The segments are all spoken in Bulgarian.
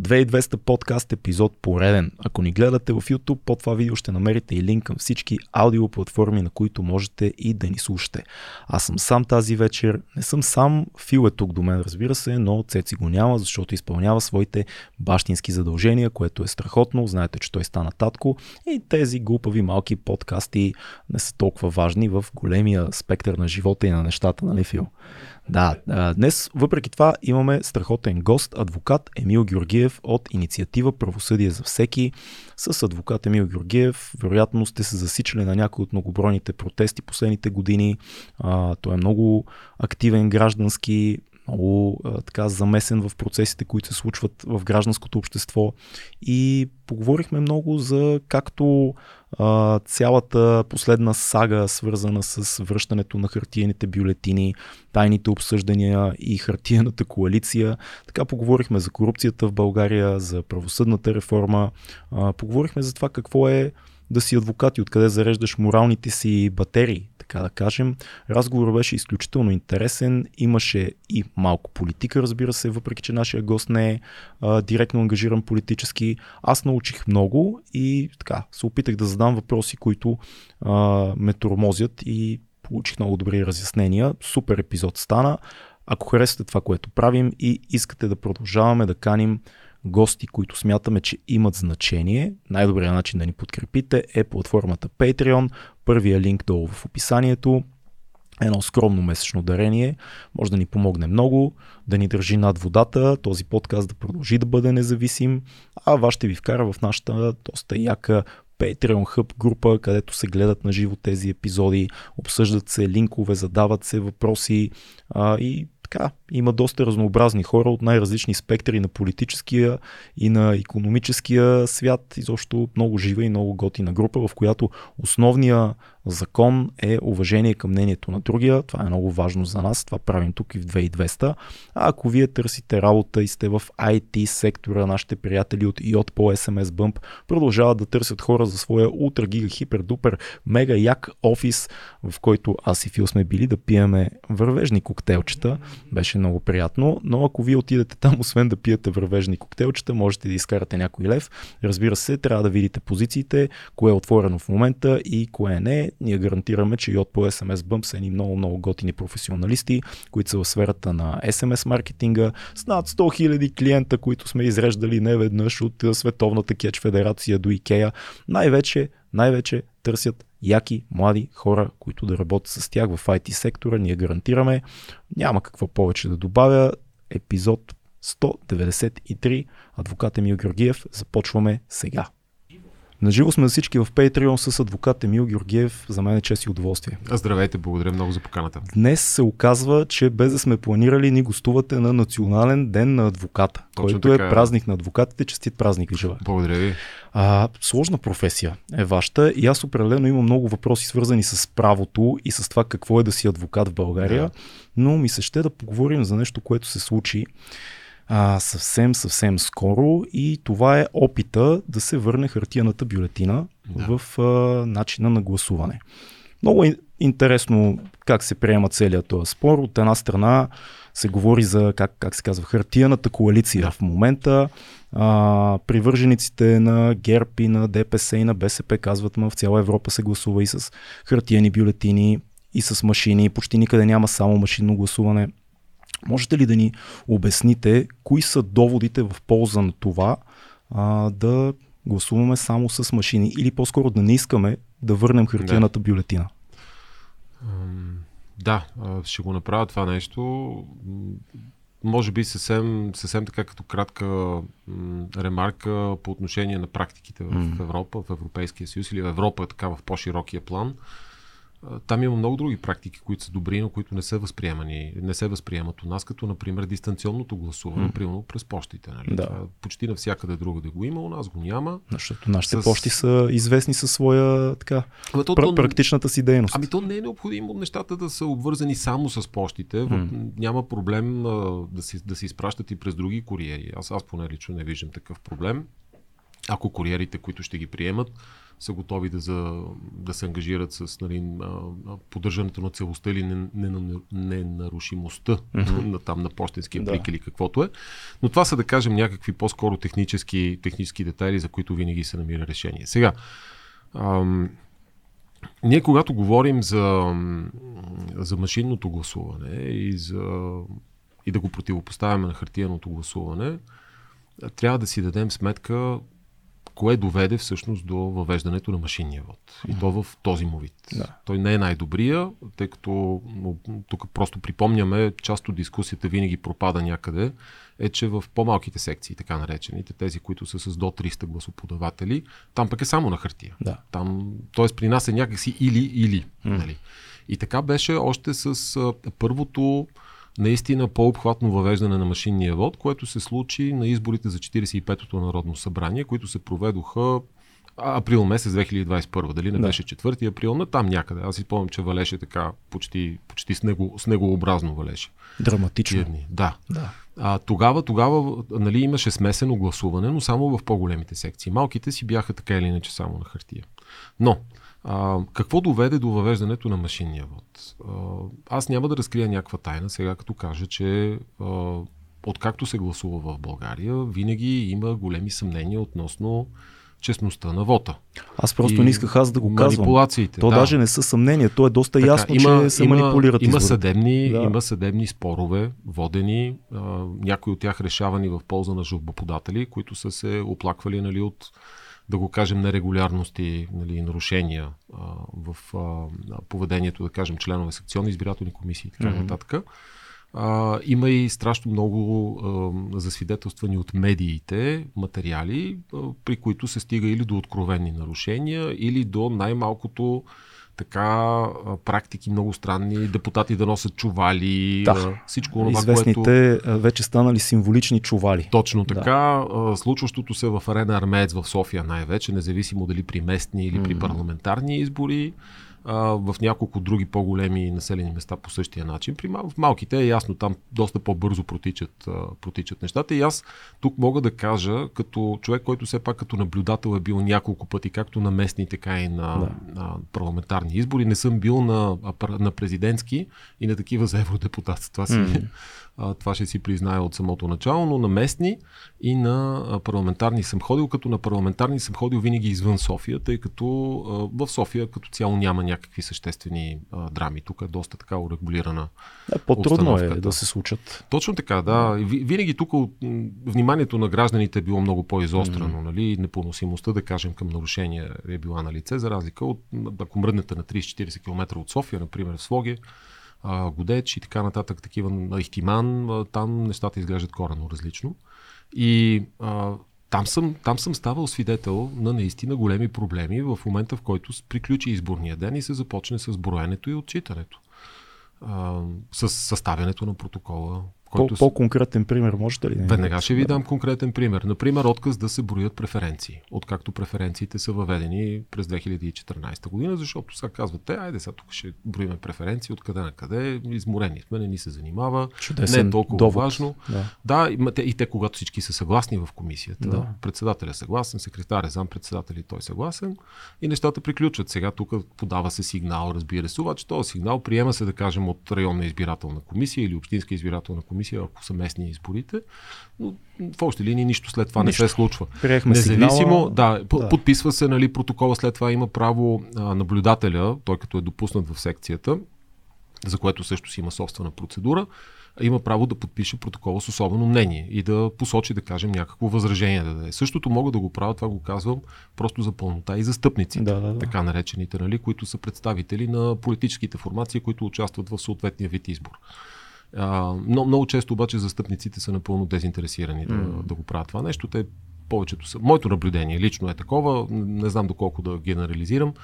2200 подкаст епизод пореден. Ако ни гледате в YouTube, под това видео ще намерите и линк към всички аудиоплатформи, на които можете и да ни слушате. Аз съм сам тази вечер. Не съм сам, Фил е тук до мен, разбира се, но Цеци го няма, защото изпълнява своите бащински задължения, което е страхотно. Знаете, че той стана татко и тези глупави малки подкасти не са толкова важни в големия спектър на живота и на нещата, нали Фил? Да, днес въпреки това имаме страхотен гост, адвокат Емил Георгиев от инициатива Правосъдие за всеки. С адвокат Емил Георгиев вероятно сте се засичали на някои от многобройните протести последните години. той е много активен граждански, много така замесен в процесите, които се случват в гражданското общество и поговорихме много за както а, цялата последна сага, свързана с връщането на хартиените бюлетини, тайните обсъждания и хартиената коалиция. Така поговорихме за корупцията в България, за правосъдната реформа, а, поговорихме за това какво е да си адвокат и откъде зареждаш моралните си батерии, така да кажем. Разговорът беше изключително интересен, имаше и малко политика, разбира се, въпреки че нашия гост не е а, директно ангажиран политически. Аз научих много и така, се опитах да задам въпроси, които а, ме тормозят и получих много добри разяснения. Супер епизод стана. Ако харесате това, което правим и искате да продължаваме да каним гости, които смятаме, че имат значение, най-добрият начин да ни подкрепите е платформата Patreon. Първия линк долу в описанието. Едно скромно месечно дарение може да ни помогне много, да ни държи над водата, този подкаст да продължи да бъде независим, а вас ще ви вкара в нашата доста яка Patreon Hub група, където се гледат на живо тези епизоди, обсъждат се линкове, задават се въпроси а, и така, има доста разнообразни хора от най-различни спектри на политическия и на економическия свят. Изобщо много жива и много готина група, в която основния закон е уважение към мнението на другия. Това е много важно за нас. Това правим тук и в 2200. А ако вие търсите работа и сте в IT сектора, нашите приятели от IOT по SMS Bump продължават да търсят хора за своя ултра гига хипер дупер мега як офис, в който аз и Фил сме били да пиеме вървежни коктейлчета. Беше много приятно, но ако вие отидете там, освен да пиете вървежни коктейлчета, можете да изкарате някой лев. Разбира се, трябва да видите позициите, кое е отворено в момента и кое не ние гарантираме, че и от по SMS Bump са едни много, много готини професионалисти, които са в сферата на SMS маркетинга, с над 100 000 клиента, които сме изреждали не веднъж от Световната кетч федерация до Икея. Най-вече, най-вече търсят яки, млади хора, които да работят с тях в IT сектора. Ние гарантираме. Няма какво повече да добавя. Епизод 193. Адвокат Емил Георгиев. Започваме сега. Наживо сме всички в Patreon с адвокат Емил Георгиев. За мен е чест и удоволствие. Здравейте, благодаря много за поканата. Днес се оказва, че без да сме планирали, ни гостувате на Национален ден на адвоката, Точно който е така. е празник на адвокатите. Честит празник ви желая. Благодаря ви. А, сложна професия е вашата и аз определено имам много въпроси свързани с правото и с това какво е да си адвокат в България, да. но ми се ще да поговорим за нещо, което се случи а, съвсем, съвсем скоро и това е опита да се върне хартияната бюлетина да. в а, начина на гласуване. Много е интересно как се приема целият този спор. От една страна се говори за, как, как се казва, хартияната коалиция да. в момента. А, привържениците на ГЕРБ и на ДПС и на БСП казват, ма в цяла Европа се гласува и с хартияни бюлетини, и с машини. Почти никъде няма само машинно гласуване. Можете ли да ни обясните кои са доводите в полза на това а, да гласуваме само с машини или по-скоро да не искаме да върнем хартияната да. бюлетина? Да, ще го направя това нещо. Може би съвсем, съвсем така като кратка ремарка по отношение на практиките в mm. Европа, в Европейския съюз или в Европа така в по-широкия план там има много други практики, които са добри, но които не са възприемани, не се възприемат у нас, като например дистанционното гласуване, mm. примерно през почтите. Нали? Да. Това почти навсякъде друго да го има, у нас го няма. Защото нашите с... почти са известни със своя така, ами то, пр- практичната си дейност. Ами то не е необходимо нещата да са обвързани само с почтите. Mm. Няма проблем а, да, си, да се изпращат и през други куриери. Аз, аз поне лично не виждам такъв проблем. ако куриерите, които ще ги приемат, са готови да, за, да се ангажират с нали, поддържането на целостта или ненарушимостта не, не mm-hmm. на, там на почтенския плик да. или каквото е. Но това са да кажем някакви по-скоро технически, технически детайли, за които винаги се намира решение. Сега, ам, ние когато говорим за, за машинното гласуване и, за, и да го противопоставяме на хартияното гласуване, трябва да си дадем сметка кое доведе всъщност до въвеждането на машинния вод. И то в този му вид. Да. Той не е най-добрия, тъй като тук просто припомняме, част от дискусията винаги пропада някъде, е, че в по-малките секции, така наречените, тези, които са с до 300 гласоподаватели, там пък е само на хартия. Да. Там, тоест при нас е някакси или-или. Нали? И така беше още с а, първото наистина по-обхватно въвеждане на машинния вод, което се случи на изборите за 45-то Народно събрание, които се проведоха април месец 2021. Дали не да. беше 4 април, но там някъде. Аз си помням, че валеше така почти, почти снего, снегообразно валеше. Драматично. Да. да. А, тогава, тогава нали, имаше смесено гласуване, но само в по-големите секции. Малките си бяха така или иначе само на хартия. Но а, какво доведе до въвеждането на машинния вод? А, аз няма да разкрия някаква тайна сега, като кажа, че а, откакто се гласува в България, винаги има големи съмнения относно честността на вота. Аз просто и не исках аз да го казвам. Манипулациите. То да. даже не са съмнения. То е доста така, ясно, има, че се има, манипулират има съдебни, да. има съдебни спорове, водени, а, някои от тях решавани в полза на жалбоподатели, които са се оплаквали нали, от да го кажем, нерегулярности нали, нарушения а, в а, поведението, да кажем, членове секционни избирателни комисии и така mm-hmm. нататък. А, има и страшно много а, засвидетелствани от медиите материали, а, при които се стига или до откровени нарушения, или до най-малкото така практики много странни, депутати да носят чували, да. всичко това, Известните което... вече станали символични чували. Точно така. Да. Случващото се в арена Армеец в София най-вече, независимо дали при местни или при парламентарни избори а, в няколко други по-големи населени места по същия начин. При мал- в малките е ясно, там доста по-бързо протичат, а, протичат нещата. И аз тук мога да кажа, като човек, който все пак като наблюдател е бил няколко пъти, както на местни, така и на, да. на парламентарни избори, не съм бил на, на президентски и на такива за евродепутат. Това си mm. А, това ще си призная от самото начало, но на местни и на парламентарни съм ходил, като на парламентарни съм ходил винаги извън София, тъй като а, в София като цяло няма някакви съществени а, драми. Тук е доста така урегулирана. Да, по-трудно е да се случат. Точно така, да. Винаги тук вниманието на гражданите е било много по-изострено. Mm. Нали? Непоносимостта, да кажем, към нарушения е била на лице, за разлика от ако мръднете на 30-40 км от София, например в Своге, Годеч и така нататък, такива Ихтиман, там нещата изглеждат корено различно. И там съм, там съм ставал свидетел на наистина големи проблеми в момента, в който приключи изборния ден и се започне с броенето и отчитането. С съставянето на протокола, който... По-конкретен пример можете ли? Веднага ще ви дам конкретен пример. Например, отказ да се броят преференции, откакто преференциите са въведени през 2014 година, защото сега казвате, айде сега тук ще броиме преференции, откъде на къде, изморени сме, не ни се занимава, Чудесен не е толкова довод. важно. Да, да и те, когато всички са съгласни в комисията, да. председателя е съгласен, секретаря, зам председател и той е съгласен и нещата приключват. Сега тук подава се сигнал, разбира се, обаче този сигнал приема се, да кажем, от районна избирателна комисия или общинска избирателна комисия комисия, ако са местни изборите, но в общи линии нищо след това нищо. не се случва. Приехме Независимо, сигнала, да, да, подписва се нали, протокола, след това има право а, наблюдателя, той като е допуснат в секцията, за което също си има собствена процедура, има право да подпише протокола с особено мнение и да посочи, да кажем, някакво възражение да даде. Същото мога да го правя, това го казвам, просто за пълнота и застъпниците, да, да, да. така наречените, нали, които са представители на политическите формации, които участват в съответния вид избор. А, но, много често обаче застъпниците са напълно дезинтересирани mm. да, да го правят това нещо. Те повечето са. Моето наблюдение лично е такова, не знам доколко да генерализирам.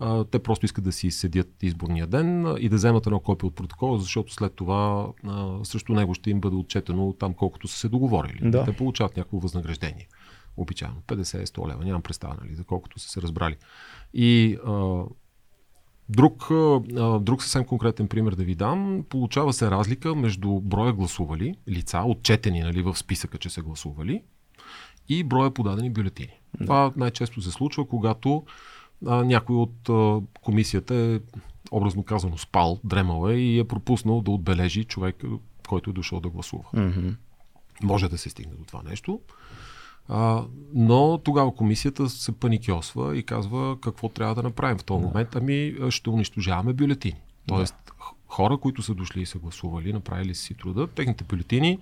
А, те просто искат да си седят изборния ден а, и да вземат едно копие от протокола, защото след това а, срещу него ще им бъде отчетено там колкото са се договорили. Да. Те получават някакво възнаграждение. Обичайно 50-100 лева, нямам представа, нали, за колкото са се разбрали. И а, Друг, друг съвсем конкретен пример да ви дам. Получава се разлика между броя гласували, лица, отчетени нали, в списъка, че са гласували, и броя подадени бюлетини. Да. Това най-често се случва, когато а, някой от а, комисията е, образно казано, спал, дремал е и е пропуснал да отбележи човек, който е дошъл да гласува. Mm-hmm. Може да се стигне до това нещо. А, но тогава комисията се паникьосва и казва какво трябва да направим в този да. момент. Ами ще унищожаваме бюлетини. Тоест, да. хора, които са дошли и са гласували, направили си труда, техните бюлетини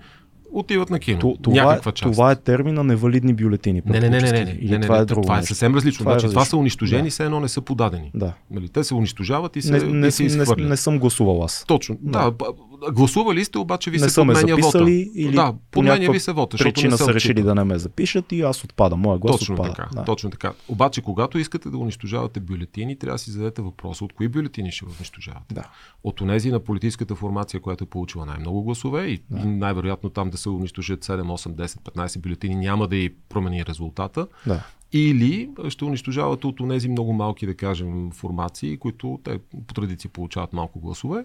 отиват на кино. То, това, е- част. това е термина невалидни бюлетини. Не, не, не, не, не, не, не, не, това е, друго това е съвсем различно. Това, е значи, това са унищожени, да. все едно не са подадени. Да. Нали, те се унищожават и се, не, не, и се не, не, не съм гласувал аз. Точно. Да. да гласували сте, обаче ви не се подменя вота. Или да, подменя ви се вота. Причина не са решили да не ме запишат и аз отпадам. Моя глас точно отпада. Така, да. Точно така. Обаче, когато искате да унищожавате бюлетини, трябва да си зададете въпроса от кои бюлетини ще унищожавате. Да. От онези на политическата формация, която е получила най-много гласове и, да. най-вероятно там да се унищожат 7, 8, 10, 15 бюлетини, няма да и промени резултата. Да. Или ще унищожавате от тези много малки, да кажем, формации, които те по традиция получават малко гласове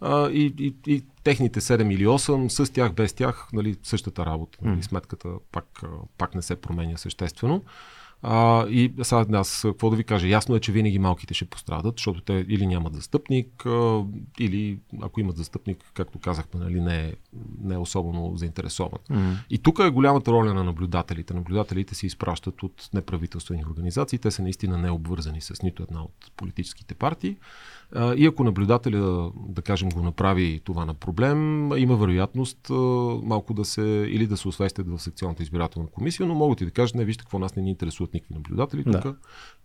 а, и, и, и техните 7 или 8, с тях, без тях, нали, същата работа. Нали, сметката пак, пак не се променя съществено. А, и сега аз, какво да ви кажа, ясно е, че винаги малките ще пострадат, защото те или нямат застъпник, а, или ако имат застъпник, както казахме, нали, не, е, не е особено заинтересован. Mm. И тук е голямата роля на наблюдателите. Наблюдателите се изпращат от неправителствени организации, те са наистина не обвързани с нито една от политическите партии. И ако наблюдателя, да кажем, го направи това на проблем, има вероятност малко да се, или да се освестят в секционната избирателна комисия, но могат и да кажат, не, вижте какво нас не ни интересуват никакви наблюдатели да. тук.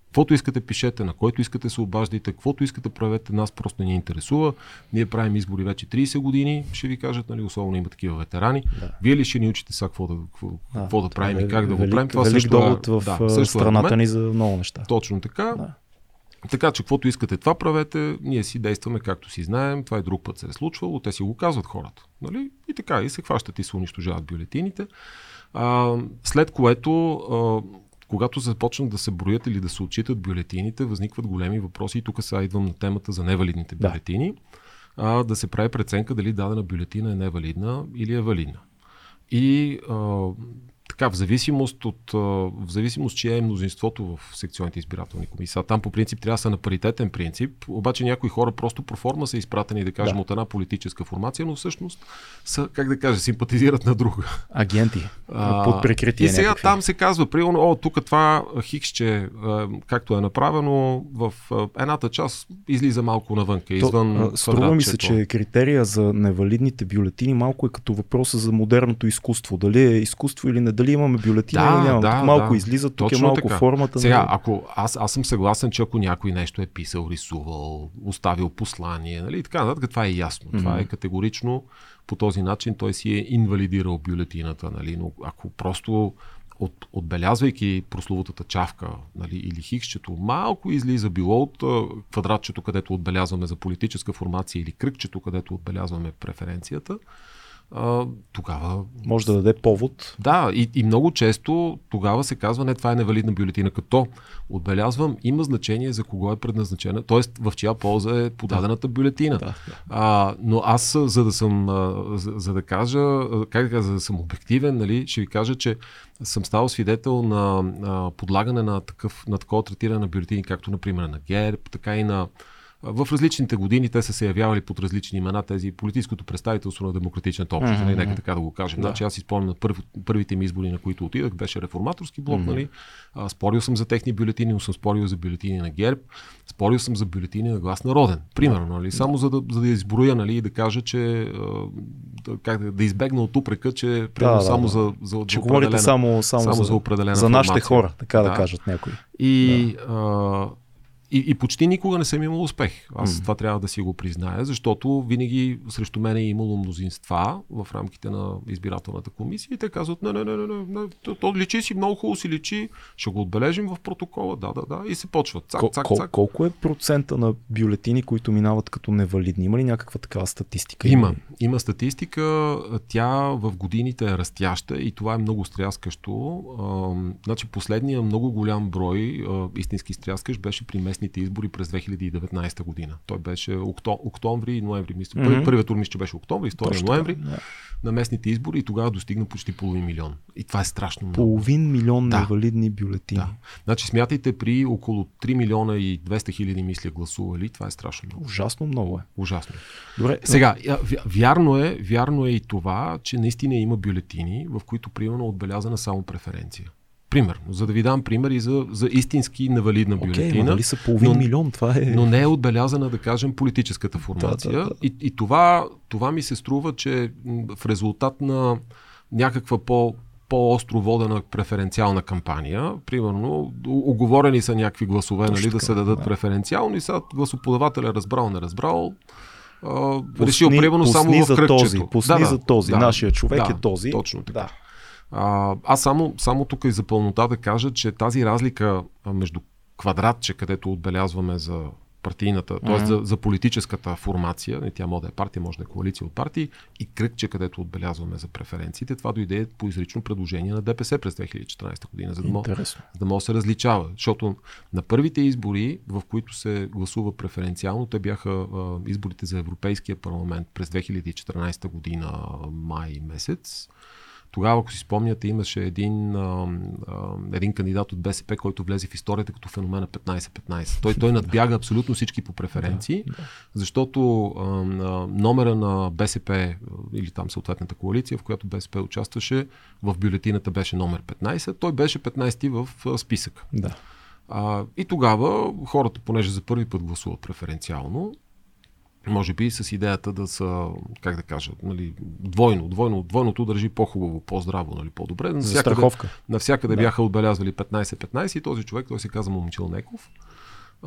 Каквото искате, пишете, на който искате се обаждайте, каквото искате, правете, нас просто не ни интересува. Ние правим избори вече 30 години, ще ви кажат, нали, особено има такива ветерани. Да. Вие ли ще ни учите сега какво да, какво, да, какво да правим е, и как да го правим? Това велик също довод е, в да, също е страната е ни за много неща. Точно така. Да. Така че, каквото искате, това правете, ние си действаме както си знаем, това и друг път се е случвало, те си го казват хората. Нали? И така, и се хващат и се унищожават бюлетините. А, след което, а, когато започнат да се броят или да се отчитат бюлетините, възникват големи въпроси. И тук сега идвам на темата за невалидните бюлетини. Да. А, да се прави преценка дали дадена бюлетина е невалидна или е валидна. И а, така, в зависимост от, в зависимост, чие е мнозинството в секционните избирателни комисии. Там по принцип трябва да са на паритетен принцип, обаче някои хора просто проформа са изпратени, да кажем, да. от една политическа формация, но всъщност са, как да кажа, симпатизират на друга. Агенти. А, под прикритие. И сега някакви. там се казва, примерно, о, тук това хиксче, както е направено, в едната част излиза малко навънка, извън То, Струва ми се, че критерия за невалидните бюлетини малко е като въпроса за модерното изкуство. Дали е изкуство или не дали имаме бюлетина да, или нямаме. Да, малко да. излиза, тук е Точно е малко така. формата. Сега, ако аз, аз съм съгласен, че ако някой нещо е писал, рисувал, оставил послание, нали, така нататък, това е ясно. Mm-hmm. Това е категорично по този начин той си е инвалидирал бюлетината, нали, но ако просто от, отбелязвайки прословутата чавка нали, или хиксчето, малко излиза било от квадратчето, където отбелязваме за политическа формация или кръгчето, където отбелязваме преференцията, а, тогава... Може да даде повод. Да, и, и много често тогава се казва, не, това е невалидна бюлетина, като отбелязвам, има значение за кого е предназначена, т.е. в чия полза е подадената бюлетина. Да, да. А, но аз, за да съм, за, за да кажа, как да кажа, за да съм обективен, нали, ще ви кажа, че съм ставал свидетел на, на подлагане на, такъв, на такова третиране на бюлетини, както например на ГЕРБ, така и на в различните години те са се явявали под различни имена тези политическото представителство на демократичната общност, mm-hmm. нека така да го кажем. Да. Значи аз изпомням на първ, първите ми избори, на които отидах, беше реформаторски блок, mm-hmm. нали? А, спорил съм за техни бюлетини, но съм спорил за бюлетини на ГЕРБ, спорил съм за бюлетини на глас народен. Примерно, нали? Само за да, за да изброя, нали, и да кажа, че да, как да, да избегна от упрека, че примерно да, само да, за, за, че говорите само, само, само за, за определена За нашите формация. хора, така да, да кажат някои. И да. а, и, и почти никога не съм имал успех. Аз mm. това трябва да си го призная, защото винаги срещу мен е имало мнозинства в рамките на избирателната комисия и те казват, не, не, не, не, не, не то, то личи си, много хубаво си личи, ще го отбележим в протокола, да, да, да, и се почват. Цак, цак, Кол, цак. Колко е процента на бюлетини, които минават като невалидни? Има ли някаква такава статистика? Има. Има статистика. Тя в годините е растяща и това е много стряскащо. А, значи последния много голям брой, а, истински стряскащ, беше при местните избори през 2019 година. Той беше окто, октомври и ноември. Мисля. Mm-hmm. Първият тур мисля, че беше октомври, втория ноември. Да на местните избори и тогава достигна почти половин милион. И това е страшно много. Половин милион да. невалидни бюлетини. Да. Значи смятайте при около 3 милиона и 200 хиляди мисля гласували, това е страшно много. Ужасно много е. Ужасно. Добре. Сега, вярно е, вярно е и това, че наистина има бюлетини, в които примерно е отбелязана само преференция. Примерно, за да ви дам пример и за, за истински невалидна бюлетина. Okay, нали са половин но, милион, това е... Но не е отбелязана, да кажем, политическата формация. Да, да, да. И, и това, това ми се струва, че в резултат на някаква по, по-остро водена преференциална кампания. Примерно, оговорени са някакви гласове, Точно нали, да се дадат да. преференциално и сега гласоподавателя разбрал, не разбрал. Uh, пусни, решил примерно само в кръгчето. Този, пусни да, за този. Да, Нашия човек да, е този. Точно така. Да. А, аз само, само тук и за пълнота да кажа, че тази разлика между квадратче, където отбелязваме за партийната, mm-hmm. т.е. За, за политическата формация, не тя може да е партия, може да е коалиция от партии, и кръгче, където отбелязваме за преференциите, това дойде по изрично предложение на ДПС през 2014 година, за да, може, за да може да се различава. Защото на първите избори, в които се гласува преференциално, те бяха а, изборите за Европейския парламент през 2014 година, май месец. Тогава, ако си спомняте, имаше един, а, а, един кандидат от БСП, който влезе в историята като феномена 15-15. Той, той надбяга абсолютно всички по преференции, да, да. защото а, номера на БСП или там съответната коалиция, в която БСП участваше, в бюлетината беше номер 15. Той беше 15 в списъка. Да. А, и тогава хората, понеже за първи път гласуват преференциално, може би с идеята да са, как да кажа, нали, двойно, двойно, двойното държи по-хубаво, по-здраво, нали, по-добре. Навсякъде, страховка. Навсякъде да. бяха отбелязвали 15-15 и този човек, той се казва Момчил Неков,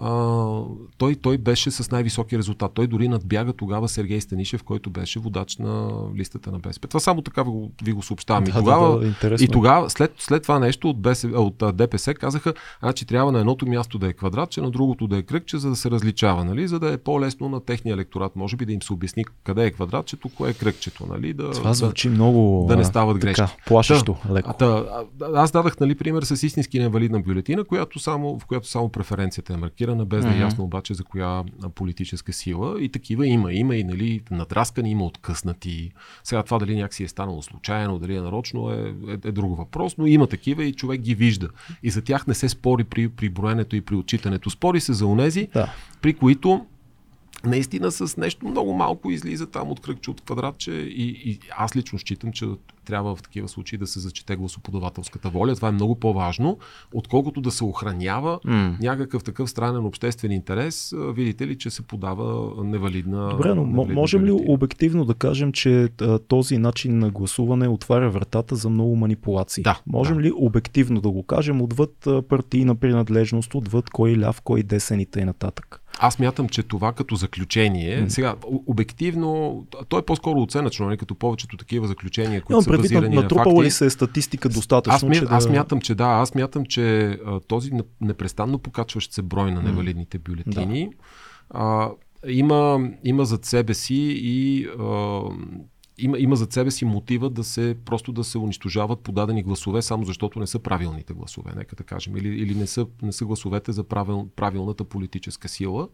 а, той, той беше с най-високи резултат. Той дори надбяга тогава Сергей Станишев, който беше водач на листата на БСП. Това само така ви го, ви го съобщавам. Да, и тогава, да, да, и тогава след, след това нещо от, БСП, от ДПС казаха, значи трябва на едното място да е квадрат, че на другото да е кръгче, за да се различава, нали? за да е по-лесно на техния електорат. Може би да им се обясни къде е квадратчето, кое е кръгчето. Нали? Да, това звучи да, много да не стават грешки. Така, плашещо, леко. Да, аз дадах нали, пример с истински невалидна бюлетина, която само, в която само преференцията е маркирана маркирана, без да е ясно обаче за коя политическа сила. И такива има. Има и нали, надраскани, има откъснати. Сега това дали някакси е станало случайно, дали е нарочно е, е, е друг въпрос, но има такива и човек ги вижда. И за тях не се спори при, при броенето и при отчитането. Спори се за онези, да. при които наистина с нещо много малко излиза там от кръгче от квадратче и, и аз лично считам, че трябва в такива случаи да се зачете гласоподавателската воля. Това е много по-важно, отколкото да се охранява mm. някакъв такъв странен обществен интерес. Видите ли, че се подава невалидна. Добре, но невалидна можем ли обективно да кажем, че този начин на гласуване отваря вратата за много манипулации? Да. Можем да. ли обективно да го кажем отвъд партийна принадлежност, отвъд кой ляв, кой десен и т.н. Аз мятам, че това като заключение, mm. сега обективно, то е по-скоро оценъчно, не нали, като повечето такива заключения, които са базирани на, на факти. ли се е статистика достатъчно? Аз, ми, че да... аз мятам, че да, аз мятам, че а, този непрестанно покачващ се брой на невалидните бюлетини да. а, има, има зад себе си и а, има, има зад себе си мотива да се просто да се унищожават подадени гласове, само защото не са правилните гласове, нека да кажем, или, или не, са, не са гласовете за правил, правилната политическа сила.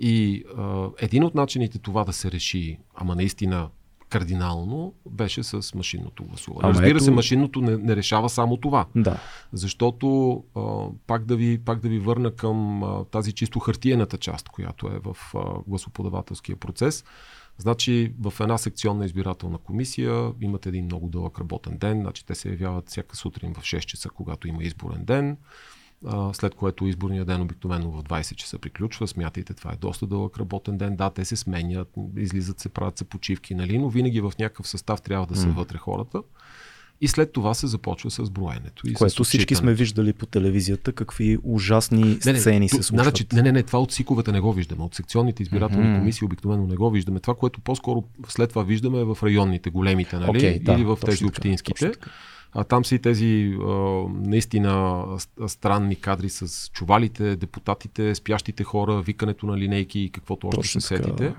И а, един от начините това да се реши, ама наистина кардинално, беше с машинното гласуване. Ама Разбира ето... се, машинното не, не решава само това. Да. Защото а, пак, да ви, пак да ви върна към а, тази чисто хартиената част, която е в а, гласоподавателския процес. Значи в една секционна избирателна комисия имате един много дълъг работен ден, значи те се явяват всяка сутрин в 6 часа, когато има изборен ден, след което изборният ден обикновено в 20 часа приключва. Смятайте, това е доста дълъг работен ден. Да, те се сменят, излизат се, правят се почивки, нали? но винаги в някакъв състав трябва да са mm. вътре хората. И след това се започва с броенето. И Което с всички сме виждали по телевизията, какви ужасни не, не, сцени се случват. Значи, не, не, не, това от СИКовете не го виждаме. От секционните избирателни mm-hmm. комисии обикновено не го виждаме. Това, което по-скоро след това виждаме е в районните, големите, нали? Okay, да, Или в тези общинските. А там са и тези а, наистина странни кадри с чувалите, депутатите, спящите хора, викането на линейки и каквото още се сетите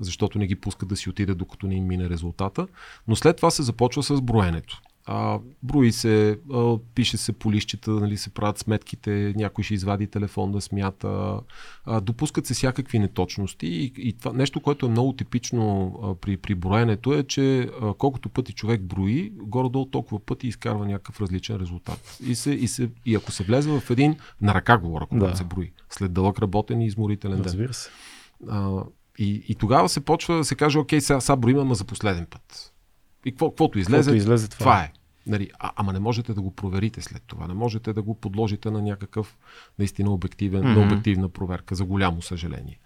защото не ги пускат да си отидат докато не им мине резултата. Но след това се започва с броенето. А, брои се, а, пише се по лищата, нали, се правят сметките, някой ще извади телефон да смята, а, допускат се всякакви неточности и, и това нещо, което е много типично а, при, при броенето е, че а, колкото пъти човек брои, горе-долу толкова пъти изкарва някакъв различен резултат. И, се, и, се, и ако се влезе в един, на ръка говоря, когато да. се брои, след дълъг работен и изморителен ден. Разбира се. А, и, и тогава се почва да се каже, окей, сега, сега броим, ама за последен път. И какво, каквото излезе, излезе това, това е. Нали, а, ама не можете да го проверите след това. Не можете да го подложите на някакъв наистина обективен, mm-hmm. на обективна проверка, за голямо съжаление.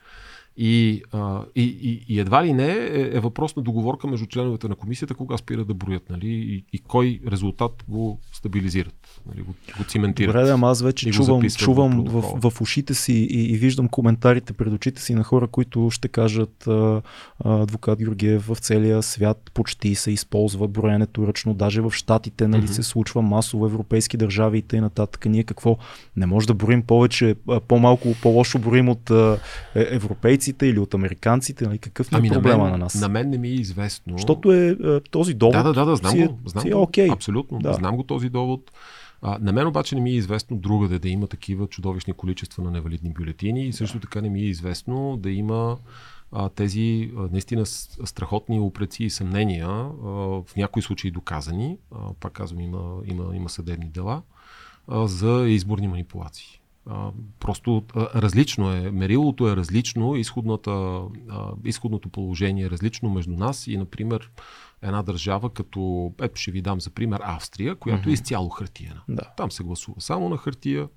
И, а, и, и, и едва ли не е, е въпрос на договорка между членовете на комисията, кога спират да броят, нали, и, и кой резултат го стабилизират, нали, го, го циментират. Добре, ама аз вече чувам, чувам в, в ушите си и, и виждам коментарите пред очите си на хора, които ще кажат а, адвокат Георгиев в целия свят почти се използва броенето ръчно, даже в Штатите нали, mm-hmm. се случва масово европейски държави и т.н. Ние какво? Не може да броим повече, по-малко, по-лошо броим от а, е, европейци европейците или от американците? Нали? Какъв е ами проблема на, мен, на нас? На мен не ми е известно. Защото е, е този довод. Да, да, да, да знам си е, го. Знам си е, okay. Абсолютно. Да. Знам го този довод. А, на мен обаче не ми е известно другаде да има такива чудовищни количества на невалидни бюлетини и също така не ми е известно да има а, тези а, наистина страхотни упреци и съмнения, а, в някои случаи доказани, а, пак казвам, има, има, има съдебни дела, а, за изборни манипулации. А, просто а, различно е. Мерилото е различно, изходната, а, изходното положение е различно между нас и, например, една държава като, ето ще ви дам за пример, Австрия, която mm-hmm. е изцяло хартиена. Да. Там се гласува само на хартия.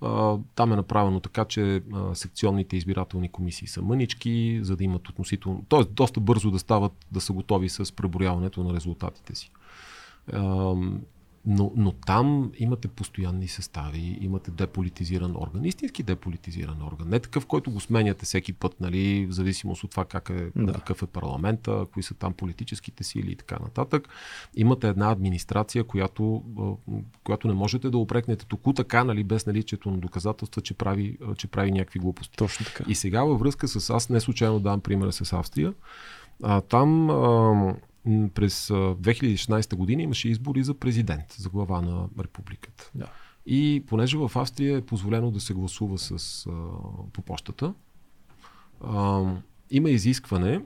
А, там е направено така, че а, секционните избирателни комисии са мънички, за да имат относително, т.е. доста бързо да стават, да са готови с преброяването на резултатите си. Но, но там имате постоянни състави, имате деполитизиран орган, истински деполитизиран орган. Не такъв, който го сменяте всеки път, нали, в зависимост от това как е, да. какъв е парламента, кои са там политическите сили и така нататък. Имате една администрация, която, която не можете да опрекнете току така, нали, без наличието на доказателства, че прави, че прави някакви глупости. Точно така. И сега във връзка с аз, не случайно давам примера с Австрия, а, там а, през 2016 година имаше избори за президент, за глава на републиката. Да. И понеже в Австрия е позволено да се гласува с, а, по почтата, а, има изискване,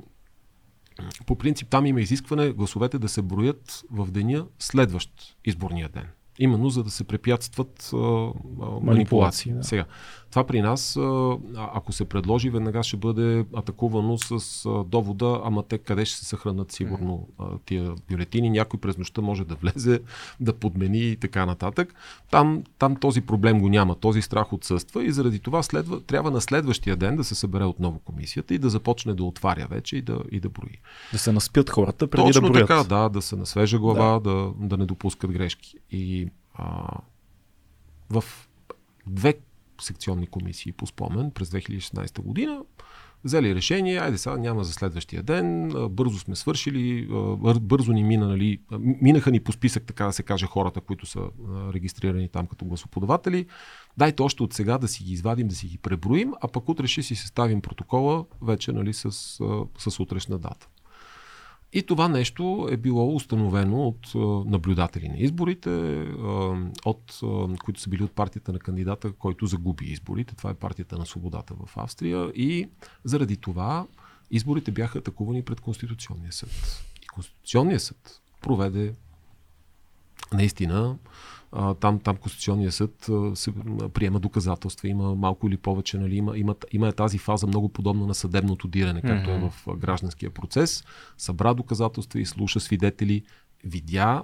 по принцип там има изискване гласовете да се броят в деня следващ изборния ден. Именно за да се препятстват а, манипулации. манипулации да. Сега, това при нас, ако се предложи, веднага ще бъде атакувано с довода, ама те къде ще се съхранат сигурно тия бюлетини, някой през нощта може да влезе, да подмени и така нататък. Там, там този проблем го няма, този страх отсъства и заради това следва, трябва на следващия ден да се събере отново комисията и да започне да отваря вече и да, и да брои. Да се наспят хората преди Точно да броят. така, да, да се насвежа глава, да, да, да не допускат грешки. И а, в две секционни комисии по спомен през 2016 година взели решение, айде сега няма за следващия ден, бързо сме свършили, бързо ни мина, нали, минаха ни по списък, така да се каже, хората, които са регистрирани там като гласоподаватели. Дайте още от сега да си ги извадим, да си ги преброим, а пък утре ще си съставим протокола вече нали, с, с утрешна дата. И това нещо е било установено от наблюдатели на изборите, от, които са били от партията на кандидата, който загуби изборите. Това е партията на свободата в Австрия. И заради това изборите бяха атакувани пред Конституционния съд. И Конституционния съд проведе наистина а, там, там Конституционния съд а, се приема доказателства, има малко или повече, нали, има, има, има тази фаза много подобна на съдебното диране, както mm-hmm. е в гражданския процес. Събра доказателства и слуша свидетели, видя,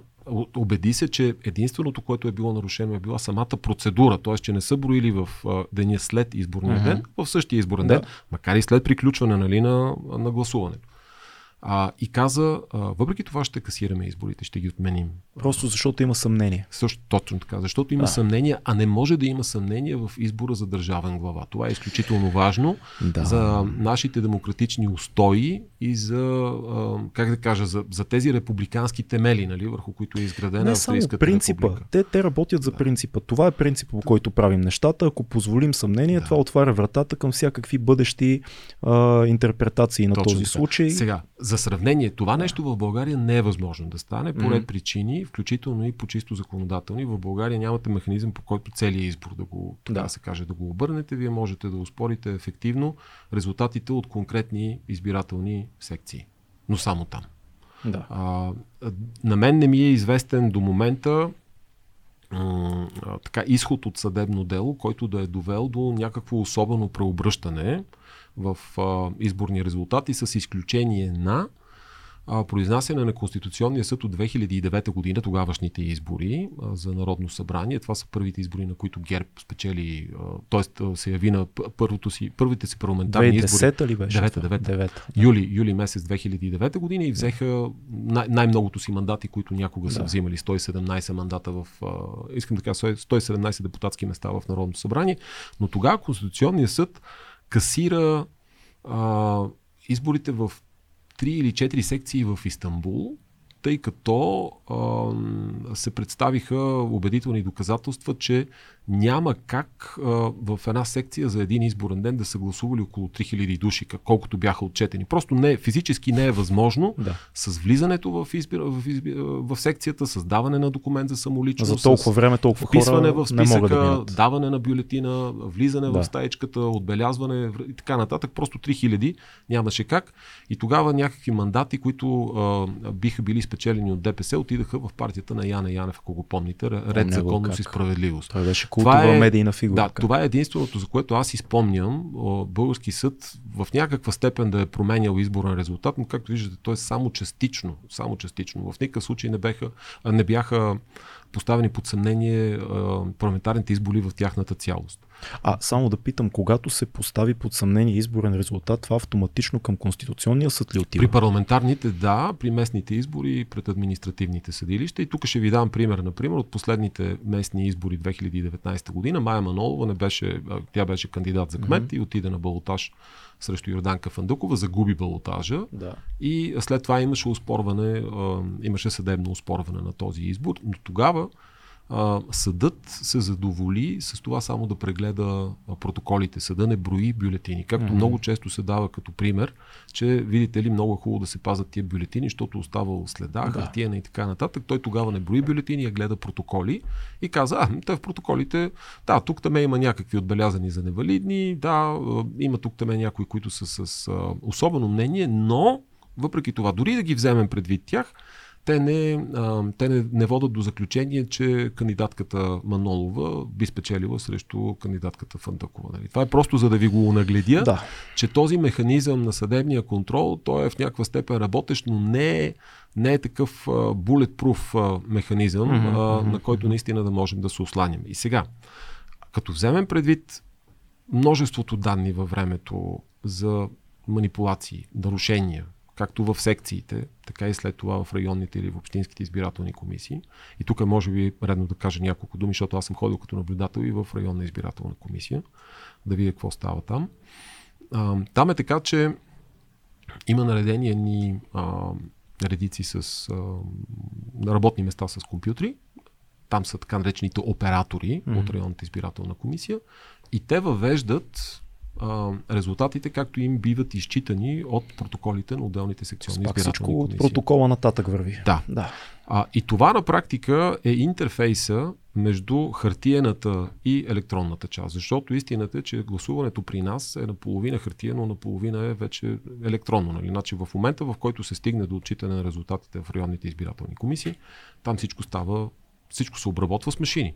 убеди се, че единственото, което е било нарушено е била самата процедура, т.е. че не са броили в деня след изборния mm-hmm. ден, в същия изборен да. ден, макар и след приключване нали, на, на гласуването. А, и каза, а, въпреки това ще касираме изборите, ще ги отменим. Просто защото има съмнение. Също точно така, защото има а. съмнение, а не може да има съмнение в избора за държавен глава. Това е изключително важно да. за нашите демократични устои и за, как да кажа, за, за тези републикански темели, нали, върху които е изградена не Австрийската принципа. република. Те, те работят за да. принципа. Това е принципа, по който правим нещата. Ако позволим съмнение, да. това отваря вратата към всякакви бъдещи а, интерпретации на точно този така. случай. Сега, за сравнение, това нещо в България не е възможно да стане по ред причини, включително и по чисто законодателни. В България нямате механизъм по който целият избор да го, така да. се каже, да го обърнете. Вие можете да успорите ефективно резултатите от конкретни избирателни секции. Но само там. Да. А, на мен не ми е известен до момента а, така, изход от съдебно дело, който да е довел до някакво особено преобръщане в а, изборни резултати, с изключение на а, произнасяне на Конституционния съд от 2009 година, тогавашните избори а, за Народно събрание. Това са първите избори, на които ГЕРБ спечели, т.е. се яви на първото си, първите си парламентарни 2010 избори. ли беше? 9, 9, 9. Юли, юли месец 2009 година и взеха най- най-многото си мандати, които някога са да. взимали. 117 мандата в, а, искам да кажа, 117 депутатски места в Народното събрание, но тогава Конституционният съд касира а, изборите в три или четири секции в Истанбул, тъй като а, се представиха убедителни доказателства, че няма как а, в една секция за един изборен ден да са гласували около 3000 души, колкото бяха отчетени. Просто не, физически не е възможно да. с влизането в, избир, в, избир, в секцията, създаване на документ за самоличност, за толкова време, толкова вписване хора в списъка, да даване на бюлетина, влизане да. в стаечката, отбелязване и така нататък. Просто 3000 нямаше как. И тогава някакви мандати, които а, биха били спечелени от ДПС, отидаха в партията на Яна Янев, ако го помните, Ред, законност и справедливост. Той беше култова това е, медийна фигура. Да, това е единственото, за което аз изпомням български съд в някаква степен да е променял изборен резултат, но както виждате, той е само частично. Само частично. В никакъв случай не, беха, не бяха поставени под съмнение парламентарните избори в тяхната цялост. А само да питам, когато се постави под съмнение изборен резултат, това автоматично към Конституционния съд ли отива? При парламентарните да, при местните избори пред административните съдилища. И тук ще ви дам пример, например, от последните местни избори 2019 година. Майя Манолова не беше, тя беше кандидат за кмет mm-hmm. и отиде на балотаж срещу Йорданка Фандукова, загуби балотажа да. и след това имаше успорване, имаше съдебно успорване на този избор, но тогава а, съдът се задоволи с това само да прегледа протоколите. Съда не брои бюлетини. Както mm-hmm. много често се дава като пример, че видите ли много е хубаво да се пазят тия бюлетини, защото остава следа, да. хартияна и така нататък. Той тогава не брои бюлетини, а гледа протоколи и каза, а, те в протоколите, да, тук там има някакви отбелязани за невалидни, да, има тук там някои, които са с особено мнение, но въпреки това, дори да ги вземем предвид тях, те не, а, те не, не водят до заключение, че кандидатката Манолова би спечелила срещу кандидатката Фантакова. Нали? Това е просто за да ви го нагледя, да. че този механизъм на съдебния контрол, той е в някаква степен работещ, но не е, не е такъв булетпруф механизъм, mm-hmm, а, на който наистина да можем да се осланим. И сега, като вземем предвид множеството данни във времето за манипулации, нарушения, както в секциите, така и след това в районните или в общинските избирателни комисии. И тук може би редно да кажа няколко думи, защото аз съм ходил като наблюдател и в районна избирателна комисия, да видя какво става там. А, там е така, че има наредени ни а, редици с а, работни места с компютри. Там са така наречените оператори mm-hmm. от районната избирателна комисия. И те въвеждат а, резултатите, както им биват изчитани от протоколите на отделните секционни Спак избирателни комисии. от протокола нататък върви. Да. да. А, и това на практика е интерфейса между хартиената и електронната част. Защото истината е, че гласуването при нас е наполовина хартиено, наполовина е вече електронно. Нали? Значи в момента, в който се стигне до отчитане на резултатите в районните избирателни комисии, там всичко става, всичко се обработва с машини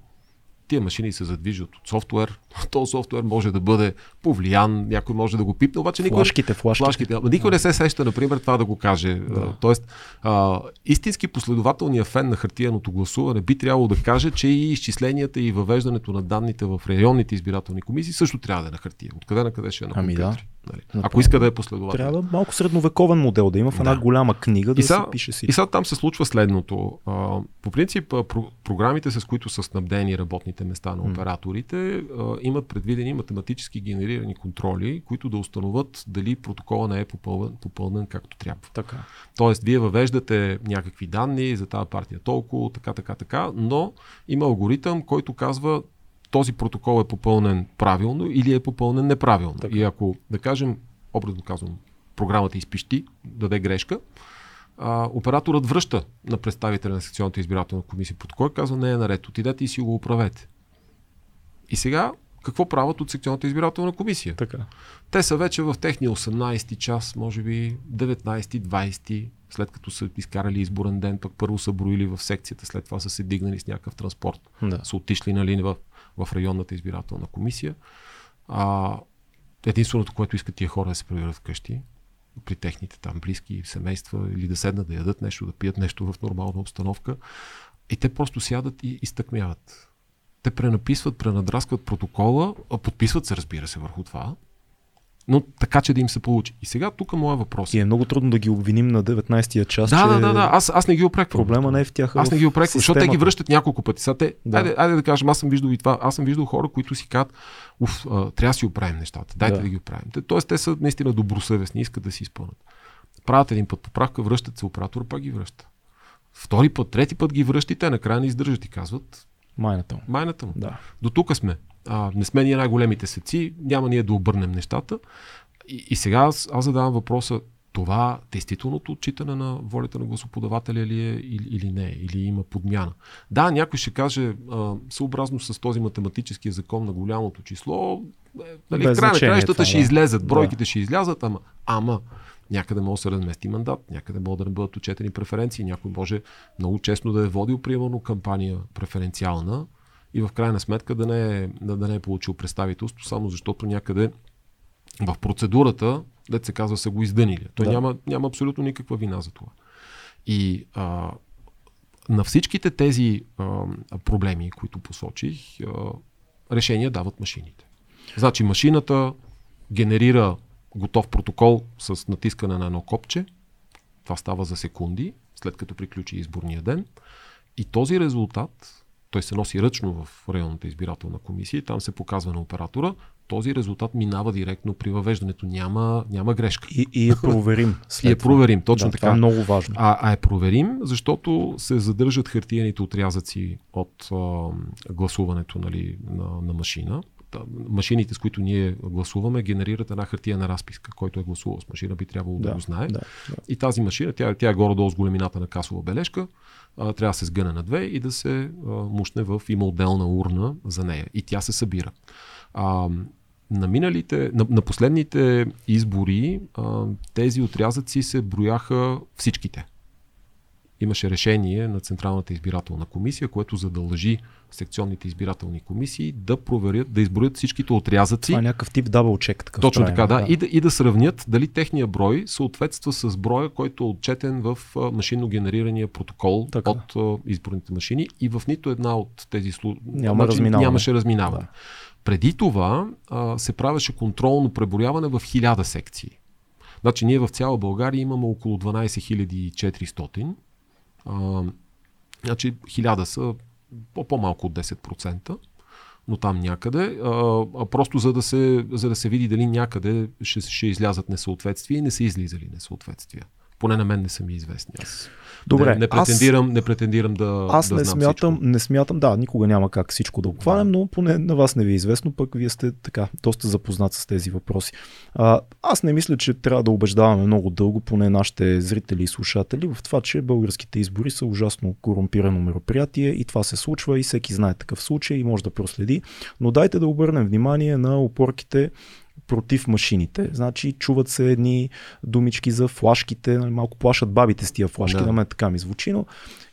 тия машини се задвижат от софтуер. Този софтуер може да бъде повлиян, някой може да го пипне, обаче никой... Флашките, флашките. флашките. никой да. не се сеща, например, това да го каже. Да. Тоест, а, истински последователният фен на хартияното гласуване би трябвало да каже, че и изчисленията и въвеждането на данните в районните избирателни комисии също трябва да е на хартия. Откъде на къде ще е на? Ами да. Нали? Ако иска да е последователен. Трябва малко средновековен модел да има в една да. голяма книга да и са, се пише си. И сега там се случва следното. А, по принцип, про- програмите, с които са снабдени работните места на операторите, а, имат предвидени математически генерирани контроли, които да установят дали протокола не е попълнен, попълнен както трябва. Така. Тоест, вие въвеждате някакви данни за тази партия толкова, така, така, така, но има алгоритъм, който казва този протокол е попълнен правилно или е попълнен неправилно. Така. И ако, да кажем, образно казвам, програмата изпищи, даде грешка, а, операторът връща на представителя на секционната избирателна комисия протокол и казва не е наред, отидете и си го управете. И сега какво правят от секционната избирателна комисия? Така. Те са вече в техния 18 час, може би 19, 20, след като са изкарали изборен ден, пък първо са броили в секцията, след това са се дигнали с някакъв транспорт, Да. са отишли нали, в, в районната избирателна комисия. А, единственото, което искат тия хора е да се приберат вкъщи, при техните там близки семейства или да седнат да ядат нещо, да пият нещо в нормална обстановка. И те просто сядат и изтъкмяват. Те пренаписват, пренадраскват протокола, подписват се, разбира се, върху това, но така, че да им се получи. И сега тук моя въпрос. И е много трудно да ги обвиним на 19-я час, Да, че да, да, да. Аз, аз не ги опреквам. проблема не е в тях. Аз не ги опреквам, защото те ги връщат няколко пъти. Сега те, Да. айде, айде да кажем, аз съм виждал и това. Аз съм виждал хора, които си казват, уф, а, трябва да си оправим нещата. Дайте Да. да, ги оправим. Тоест, те са наистина добросъвестни, искат да си изпълнят. Правят един път поправка, връщат се оператора, пак ги връща. Втори път, трети път ги връща и те накрая не издържат и казват, Майната му. майната му. Да. До тук сме. А, не сме ние най-големите сеци, няма ние да обърнем нещата. И, и сега аз, аз задавам въпроса, това действителното отчитане на волята на гласоподавателя ли е или, или не, или има подмяна. Да, някой ще каже, а, съобразно с този математически закон на голямото число, е, нали, края на краищата ще да. излезат, Да. бройките ще излязат, ама, ама някъде може да се размести мандат, някъде може да не бъдат отчетени преференции, някой може много честно да е водил примерно кампания преференциална и в крайна сметка да не е, да, да не е получил представителство, само защото някъде в процедурата, дете се казва, са го издънили. Той да. няма, няма абсолютно никаква вина за това. И а, на всичките тези а, проблеми, които посочих, а, решения дават машините. Значи машината генерира готов протокол с натискане на едно копче. Това става за секунди, след като приключи изборния ден. И този резултат, той се носи ръчно в районната избирателна комисия и там се показва на оператора. Този резултат минава директно при въвеждането. Няма, няма грешка. И, и е проверим. И е проверим, точно да, така. Това е много важно. А, а е проверим, защото се задържат хартияните отрязъци от а, гласуването нали, на, на машина. Машините, с които ние гласуваме, генерират една хартияна разписка. Който е гласувал с машина, би трябвало да, да, го знае. Да, да. И тази машина, тя, тя е горе-долу с големината на касова бележка, а, трябва да се сгъне на две и да се а, мушне в има отделна урна за нея. И тя се събира. А, на, миналите, на, на последните избори а, тези отрязъци се брояха всичките. Имаше решение на Централната избирателна комисия, което задължи секционните избирателни комисии да проверят, да изброят всичките отрязъци. Това е някакъв тип дабл чек. Такъв Точно правим, така, да. И, да. и да сравнят дали техния брой съответства с броя, който е отчетен в машинно генерирания протокол Така. от а, изборните машини. И в нито една от тези случаи Няма разминаване. нямаше разминаване. Да. Преди това а, се правеше контролно преброяване в 1000 секции. Значи ние в цяла България имаме около 12 400. А, значи 1000 са по- по-малко от 10%, но там някъде, а, а просто за да, се, за да се види дали някъде ще, ще излязат несъответствия и не са излизали несъответствия. Поне на мен не са ми известни. Аз Добре, не, не, аз- претендирам, не претендирам да, Аз да не знам смятам, всичко. не смятам, да, никога няма как всичко да обхванем, но поне на вас не ви е известно, пък вие сте така, доста запознат с тези въпроси. А, аз не мисля, че трябва да убеждаваме много дълго, поне нашите зрители и слушатели, в това, че българските избори са ужасно корумпирано мероприятие и това се случва и всеки знае такъв случай и може да проследи. Но дайте да обърнем внимание на опорките против машините. Значи чуват се едни думички за флашките, нали, малко плашат бабите с тия флашки, да. Да. мен така ми звучи, но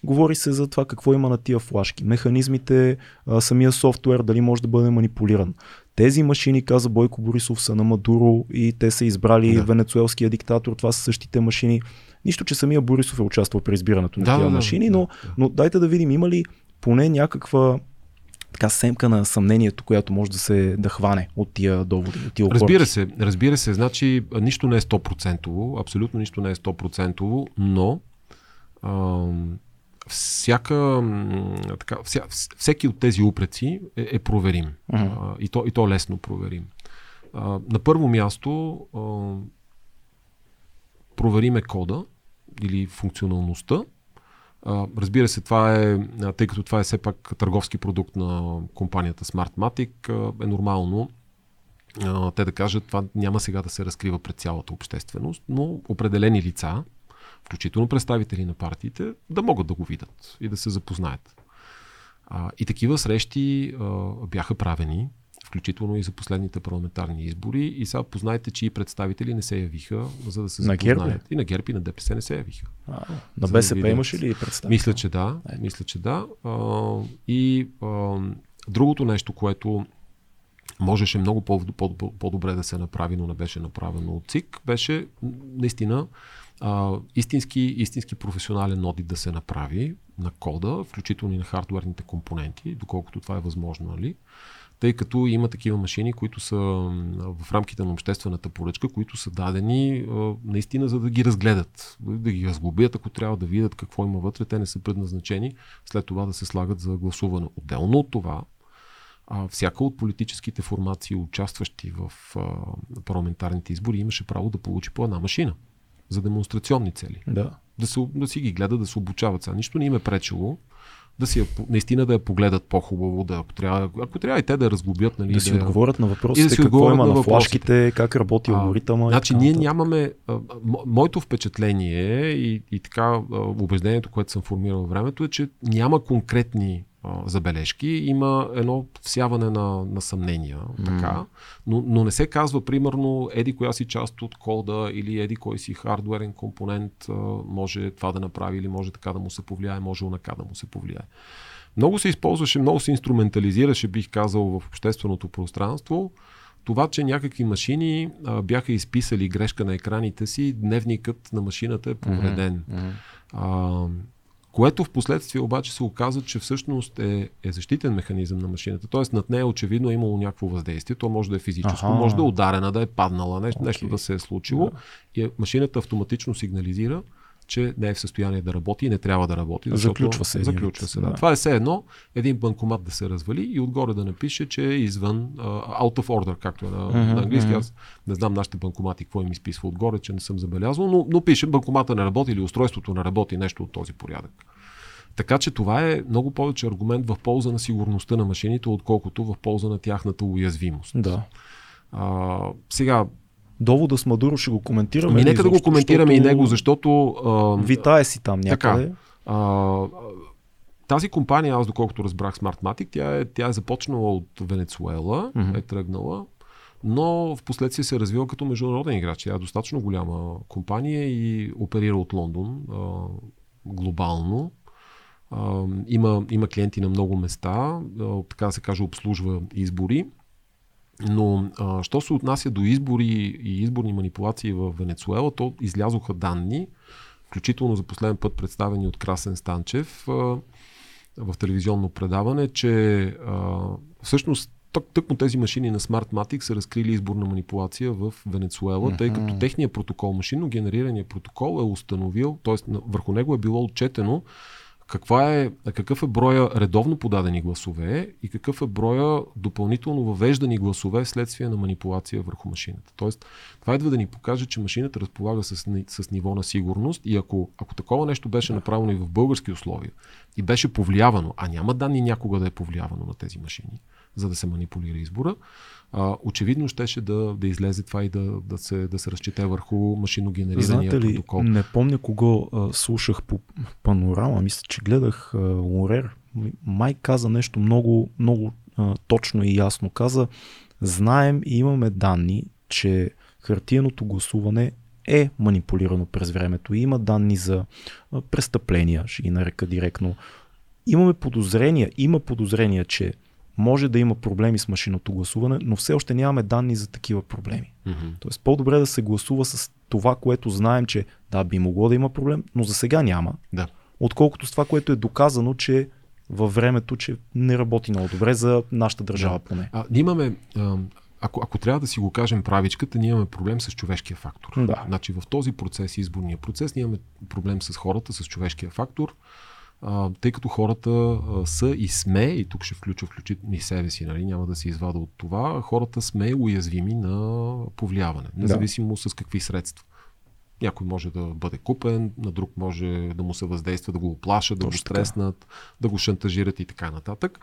говори се за това какво има на тия флашки, механизмите, самия софтуер, дали може да бъде манипулиран. Тези машини, каза Бойко Борисов, са на Мадуро и те са избрали да. Венецуелския диктатор, това са същите машини. Нищо, че самия Борисов е участвал при избирането на Да, тия да, машини, да, но, да. но дайте да видим има ли поне някаква така семка на съмнението, която може да се да хване от тия доводи, от тия. Разбира се, разбира се, значи а, нищо не е 100%, абсолютно нищо не е 100%, но ам, всяка, така, вся, вс- всеки от тези упреци е, е проверим. Мгм. А, и, то, и то лесно проверим. А, на първо място а, провериме кода или функционалността. Разбира се, това е, тъй като това е все пак търговски продукт на компанията Smartmatic, е нормално те да кажат, това няма сега да се разкрива пред цялата общественост, но определени лица включително представители на партиите, да могат да го видят и да се запознаят. И такива срещи бяха правени, включително и за последните парламентарни избори. И сега познайте, че и представители не се явиха, за да се на запознаят. И на ГЕРБ и на ДПС не се явиха. А, на БСП да имаше ли представител? Мисля, че да. Ето. Мисля, че да. А, и а, другото нещо, което можеше много по- по- по-добре да се направи, но не беше направено от ЦИК, беше наистина а, истински, истински професионален одит да се направи на кода, включително и на хардуерните компоненти, доколкото това е възможно, нали? Тъй като има такива машини, които са в рамките на обществената поръчка, които са дадени наистина за да ги разгледат, да ги разглобят, ако трябва да видят какво има вътре. Те не са предназначени след това да се слагат за гласуване. Отделно от това, а, всяка от политическите формации, участващи в а, парламентарните избори, имаше право да получи по една машина за демонстрационни цели. Да. Да, се, да си ги гледат, да се обучават. Сега нищо не им е пречело да си я, наистина да я погледат по-хубаво, да, ако, трябва, ако трябва и те да разглобят. Нали, Да си я- отговорят на въпросите, да си какво има на на, флашките, как работи алгоритъма. Значи ние нямаме. А, мо- моето впечатление и, и така а, убеждението, което съм формирал във времето е, че няма конкретни забележки, има едно всяване на, на съмнения, така, но, но не се казва, примерно, еди коя си част от кода или еди кой си хардуерен компонент може това да направи или може така да му се повлияе, може онака да му се повлияе. Много се използваше, много се инструментализираше, бих казал, в общественото пространство. Това, че някакви машини а, бяха изписали грешка на екраните си, дневникът на машината е повреден. Мгм. А, което в последствие обаче се оказа, че всъщност е, е защитен механизъм на машината. Тоест над нея очевидно е имало някакво въздействие. То може да е физическо, Аха. може да е ударена, да е паднала, нещо, Окей. нещо да се е случило. И е- машината автоматично сигнализира, че не е в състояние да работи и не трябва да работи. Заключва се Заключва се, да. да. Това е все едно един банкомат да се развали и отгоре да напише, че е извън, uh, out of order, както е на, Мгм, на английски. мгм. Аз не знам нашите банкомати какво им изписва отгоре, че не съм забелязал, но, но пише банкомата не работи или устройството не работи, нещо от този порядък. Така че това е много повече аргумент в полза на сигурността на машините, отколкото в полза на тяхната уязвимост. Да. А, сега, Довода с Мадуро ще го коментираме. ами ли нека да го коментираме и защото него, защото а, Витае си там Така. някъде. А, тази компания, аз доколкото разбрах Smartmatic, тя е, тя е започнала от Венецуела, Мгм. е тръгнала, но в последствие се е развила като международен играч. Тя е достатъчно голяма компания и оперира от Лондон а, глобално. А, има, има клиенти на много места, а, така да се каже, обслужва избори. Но, а, що се отнася до избори и изборни манипулации в Венецуела, то излязоха данни, включително за последен път представени от Красен Станчев а, в телевизионно предаване, че а, всъщност тък, тъкмо тези машини на Smartmatic са разкрили изборна манипулация в Венецуела, тъй като техният протокол, машинно генерирания протокол е установил, т.е. върху него е било отчетено каква е, какъв е броя редовно подадени гласове и какъв е броя допълнително въвеждани гласове вследствие на манипулация върху машината. Тоест, това идва да ни покаже, че машината разполага с, с ниво на сигурност и ако, ако такова нещо беше направено и в български условия и беше повлиявано, а няма данни някога да е повлиявано на тези машини, за да се манипулира избора, а, очевидно щеше да, да излезе това и да, да, се, да се разчете върху машинно генерирания Знаете ли, протокол. не помня кого а, слушах по панорама, мисля, че гледах а, Лорер. Май каза нещо много, много а, точно и ясно. Каза, знаем и имаме данни, че хартиеното гласуване е манипулирано през времето. И има данни за престъпления, ще ги нарека директно. Имаме подозрения, има подозрения, че може да има проблеми с машинното гласуване, но все още нямаме данни за такива проблеми. Мгм. Тоест по-добре да се гласува с това, което знаем, че да, би могло да има проблем, но за сега няма. Да. Отколкото с това, което е доказано, че във времето, че не работи много добре за нашата държава Да. поне. А, имаме, ако, ако трябва да си го кажем правичката, ние имаме проблем с човешкия фактор. Да. Значи в този процес, изборния процес, ние имаме проблем с хората, с човешкия фактор, а, тъй като хората а, са и сме, и тук ще включа включително и себе си, нали, няма да се извада от това, хората сме уязвими на повлияване, независимо с какви средства. Някой може да бъде купен, на друг може да му се въздейства, да го оплашат, да го така. стреснат, да го шантажират и така нататък.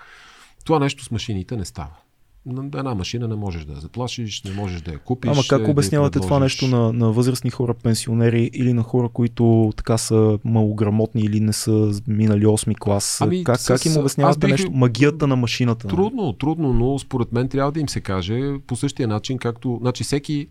Това нещо с машините не става. На една машина не можеш да я заплашиш, не можеш да я купиш. Ама как да обяснявате това нещо на, на възрастни хора, пенсионери или на хора, които така са малограмотни или не са минали 8 клас? Ами, как, с, как им обяснявате бих... нещо? Магията на машината? Трудно, трудно, но според мен трябва да им се каже по същия начин, както. Значи всеки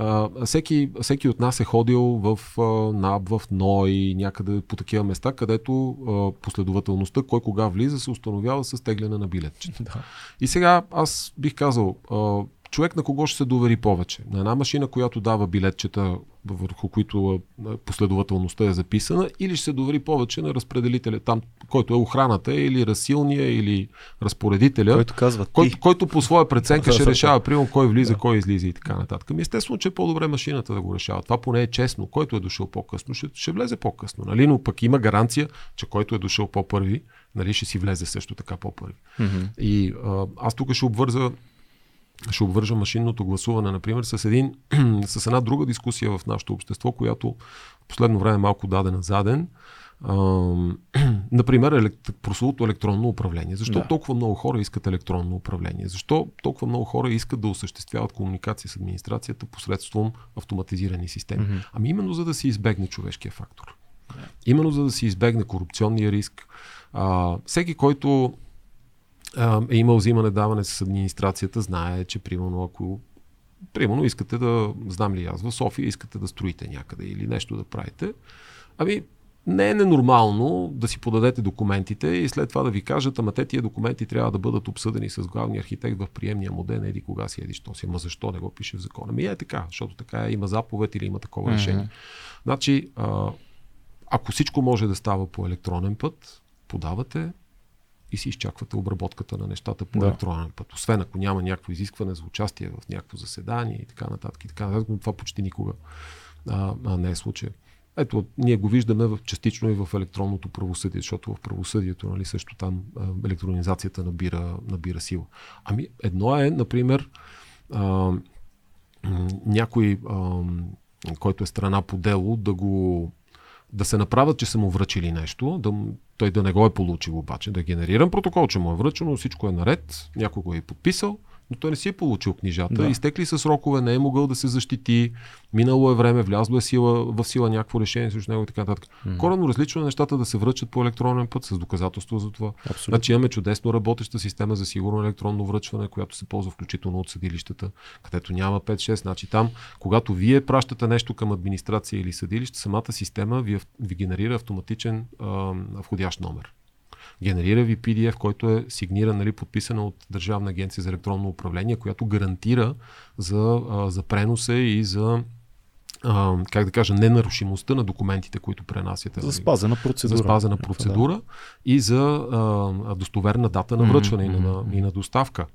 Uh, всеки, всеки от нас е ходил в uh, НАБ, в НОИ, някъде по такива места, където uh, последователността, кой кога влиза, се установява с тегляне на билетчета. Да. И сега аз бих казал, uh, човек на кого ще се довери повече? На една машина, която дава билетчета, върху които последователността е записана, или ще се довери повече на разпределителя, там, който е охраната, или разсилния, или разпоредителя, който, казва кой, който по своя преценка ще решава, примерно, кой влиза, да. кой излиза и така нататък. Ами естествено, че е по-добре машината да го решава. Това поне е честно. Който е дошъл по-късно, ще, ще влезе по-късно. Нали? Но пък има гаранция, че който е дошъл по-първи, нали, ще си влезе също така по-първи. Mm-hmm. И а, аз тук ще обвърза ще обвържа машинното гласуване, например, с, един, с една друга дискусия в нашето общество, която в последно време е малко дадена заден. Например, елект... прословото електронно управление. Защо да. толкова много хора искат електронно управление? Защо толкова много хора искат да осъществяват комуникация с администрацията посредством автоматизирани системи? Mm-hmm. Ами именно за да се избегне човешкия фактор. Yeah. Именно за да се избегне корупционния риск. А, всеки, който е имал взимане даване с администрацията, знае, че примерно ако примерно искате да, знам ли аз, в София искате да строите някъде или нещо да правите, ами не е ненормално да си подадете документите и след това да ви кажат, ама те тия документи трябва да бъдат обсъдени с главния архитект в приемния модел, еди кога си, еди що си, ама защо не го пише в закона? Ми е така, защото така е, има заповед или има такова mm-hmm. решение. Значи, а, ако всичко може да става по електронен път, подавате, и си изчаквате обработката на нещата по да. електронен път. Освен ако няма някакво изискване за участие в някакво заседание и така нататък. И така нататък но това почти никога а, а не е случай. Ето, ние го виждаме в, частично и в електронното правосъдие, защото в правосъдието нали, също там електронизацията набира, набира сила. Ами едно е, например, а, някой, а, който е страна по дело, да го да се направят, че са му връчили нещо, да, той да не го е получил обаче, да генерирам протокол, че му е връчено, всичко е наред, някой го е подписал, но той не си е получил книжата. Да. Изтекли с срокове, не е могъл да се защити, минало е време, влязло е сила, в сила някакво решение срещу него и така нататък. Mm-hmm. Коренно различно е нещата да се връчат по електронен път с доказателство за това. Абсолютно. Значи имаме чудесно работеща система за сигурно електронно връчване, която се ползва включително от съдилищата, където няма 5-6. Значи там, когато вие пращате нещо към администрация или съдилище, самата система ви, ви генерира автоматичен а, входящ номер генерира ви PDF, който е сигниран, нали, подписан от Държавна агенция за електронно управление, която гарантира за, за преноса и за а, как да кажа, ненарушимостта на документите, които пренасяте. За нали? спазена процедура. За спазена процедура да. и за а, достоверна дата на връчване mm-hmm. и, на, и на доставка.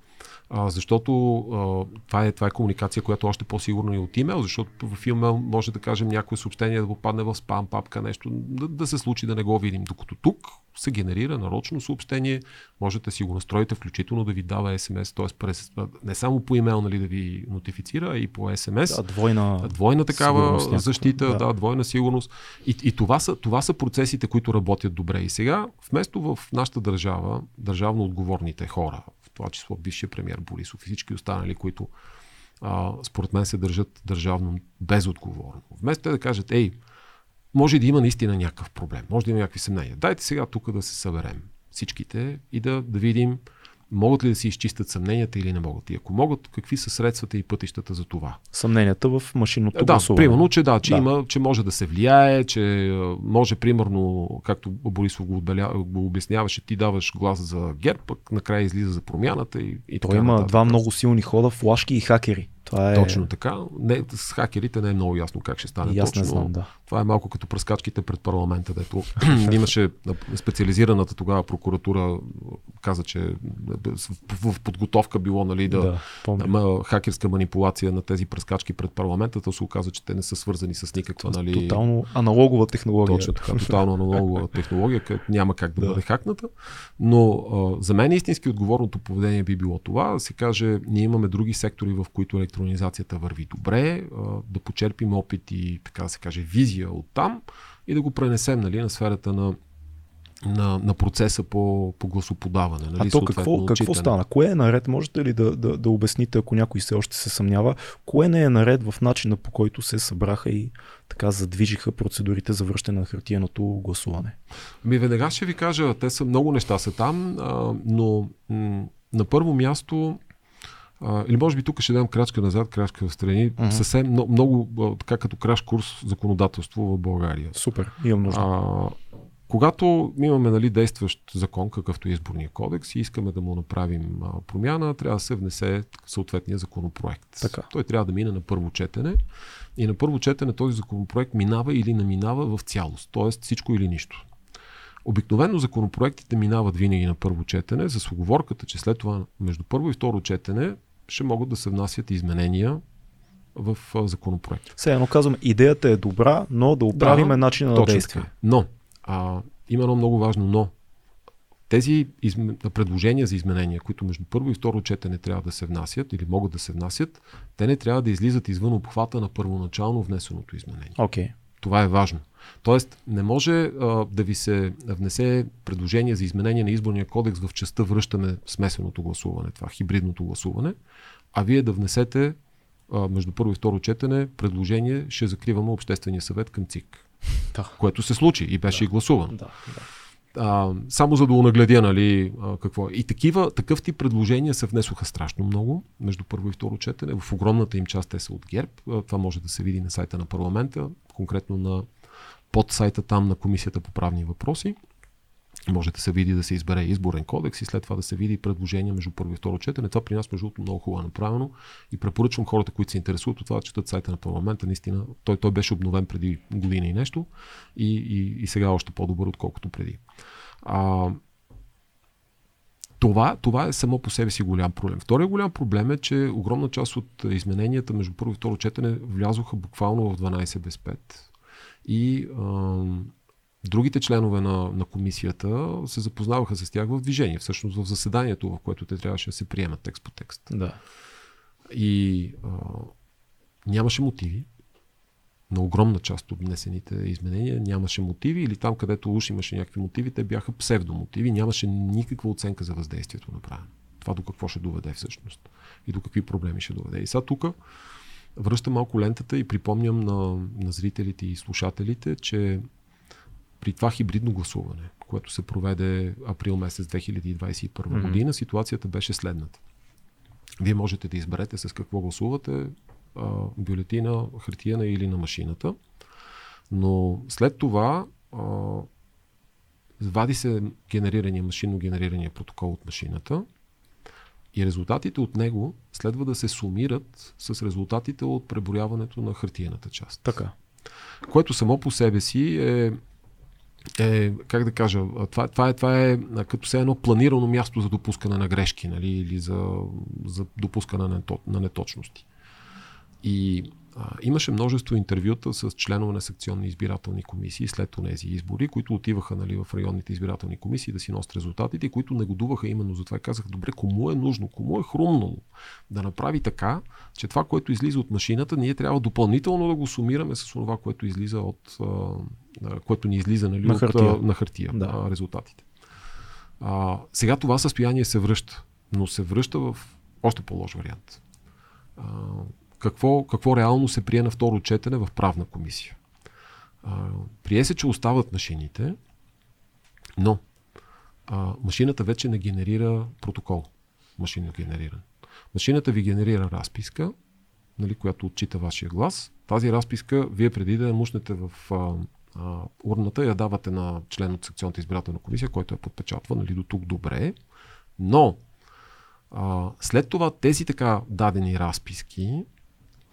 А, защото а, това, е, това е комуникация, която е още по-сигурно и от имейл, защото в имейл може да кажем някое съобщение да попадне в спам папка, нещо да, да се случи да не го видим. Докато тук се генерира нарочно съобщение, можете си го настроите, включително да ви дава СМС, т.е. През, не само по имейл нали, да ви нотифицира, а и по СМС. Да, двойна, двойна такава защита, да. да, двойна сигурност. И, и това, са, това са процесите, които работят добре. И сега, вместо в нашата държава, държавно отговорните хора, това число бившия премьер Борисов и всички останали, които а, според мен се държат държавно безотговорно. Вместо да кажат, ей, може да има наистина някакъв проблем, може да има някакви съмнения. Дайте сега тук да се съберем всичките и да, да видим могат ли да си изчистят съмненията или не могат. И ако могат, какви са средствата и пътищата за това? Съмненията в машинното да, гласуване. Примерно, че да, че, да. Има, че може да се влияе, че може, примерно, както Борисов го, отбеля, го обясняваше, ти даваш глас за ГЕРБ, пък накрая излиза за промяната и, и Той има нататък. два много силни хода, флашки и хакери. Това е... Точно така. Не, с хакерите не е много ясно как ще стане. И аз точно. не знам, да. Това е малко като пръскачките пред парламента, дето имаше специализираната тогава прокуратура, каза, че в подготовка било нали, да, да хакерска манипулация на тези пръскачки пред парламента, то се оказа, че те не са свързани с никаква. Нали... Тотално аналогова технология. Точно така, тотално аналогова технология, където няма как да, да. бъде хакната. Но а, за мен истински отговорното поведение би било това, се каже, ние имаме други сектори, в които електронизацията върви добре, да почерпим опит и, така да се каже, визия от там и да го пренесем нали, на сферата на на, на процеса по, по гласоподаване. Нали, а то какво, какво стана? Кое е наред? Можете ли да, да, да обясните, ако някой все още се съмнява, кое не е наред в начина по който се събраха и така задвижиха процедурите за връщане на хартияното гласуване? Ми веднага ще ви кажа, те са много неща са там, а, но м- на първо място а, или може би тук ще дам крачка назад, крачка в страни. Uh-huh. Съвсем много, много, така като краш курс законодателство в България. Супер, имам нужда. А, когато имаме нали, действащ закон, какъвто е изборния кодекс, и искаме да му направим а, промяна, трябва да се внесе съответния законопроект. Така. Той трябва да мине на първо четене. И на първо четене този законопроект минава или не минава в цялост. т.е. всичко или нищо. Обикновено законопроектите минават винаги на първо четене, с оговорката, че след това между първо и второ четене ще могат да се внасят изменения в законопроект. Сега едно казвам, идеята е добра, но да оправим да, начина на действие. Така. Но, а, има едно много важно но. Тези изм... предложения за изменения, които между първо и второ четене трябва да се внасят или могат да се внасят, те не трябва да излизат извън обхвата на първоначално внесеното изменение. Okay. Това е важно. Тоест, не може а, да ви се внесе предложение за изменение на изборния кодекс в частта връщаме смесеното гласуване, това хибридното гласуване, а вие да внесете а, между първо и второ четене предложение, ще закриваме Обществения съвет към ЦИК. Да. Което се случи и беше да. и гласуван. Да, да. А, само за да унагледя, нали, а, какво е. И такива, такъв тип предложения се внесоха страшно много между първо и второ четене. В огромната им част те са от ГЕРБ. А, това може да се види на сайта на парламента, конкретно на под сайта там на Комисията по правни въпроси. Може да се види да се избере изборен кодекс и след това да се види предложение между първо и второ четене. Това при нас, между другото, много хубаво направено и препоръчвам хората, които се интересуват от това, да четат сайта на парламента. Наистина, той, той беше обновен преди година и нещо и, и, и сега още по-добър, отколкото преди. А, това, това е само по себе си голям проблем. Втория голям проблем е, че огромна част от измененията между първо и второ четене влязоха буквално в 12 без 5. И а, другите членове на, на комисията се запознаваха с тях в движение, всъщност в заседанието, в което те трябваше да се приемат текст по текст. Да. И а, нямаше мотиви на огромна част от внесените изменения нямаше мотиви или там, където уж имаше някакви мотиви, те бяха псевдомотиви, нямаше никаква оценка за въздействието направено. Това до какво ще доведе всъщност и до какви проблеми ще доведе. И сега тук връщам малко лентата и припомням на, на зрителите и слушателите, че при това хибридно гласуване, което се проведе април месец 2021 mm-hmm. година, ситуацията беше следната. Вие можете да изберете с какво гласувате, а, бюлетина, хартияна или на машината, но след това а, вади се генерирания, машинно генерирания протокол от машината и резултатите от него следва да се сумират с резултатите от преброяването на хартиената част. Така. Което само по себе си е е, как да кажа, това, това, е, това е като се едно планирано място за допускане на грешки нали, или за, за допускане на, на неточности. И а, имаше множество интервюта с членове на секционни избирателни комисии след тези избори, които отиваха нали, в районните избирателни комисии да си носят резултатите, които негодуваха именно за това и казаха, добре, кому е нужно, кому е хрумнало да направи така, че това, което излиза от машината, ние трябва допълнително да го сумираме с това, което излиза от, което ни излиза нали, на хартия, от, а, на хартия да. резултатите. А, сега това състояние се връща, но се връща в още по-лош вариант. А, какво, какво реално се прие на второ четене в правна комисия. А, прие се, че остават машините, но а, машината вече не генерира протокол. Машина генериран. Машината ви генерира разписка, нали, която отчита вашия глас. Тази разписка, вие преди да я мушнете в а, а, урната, я давате на член от секционната избирателна комисия, който я подпечатва, нали, до тук добре. Но а, след това тези така дадени разписки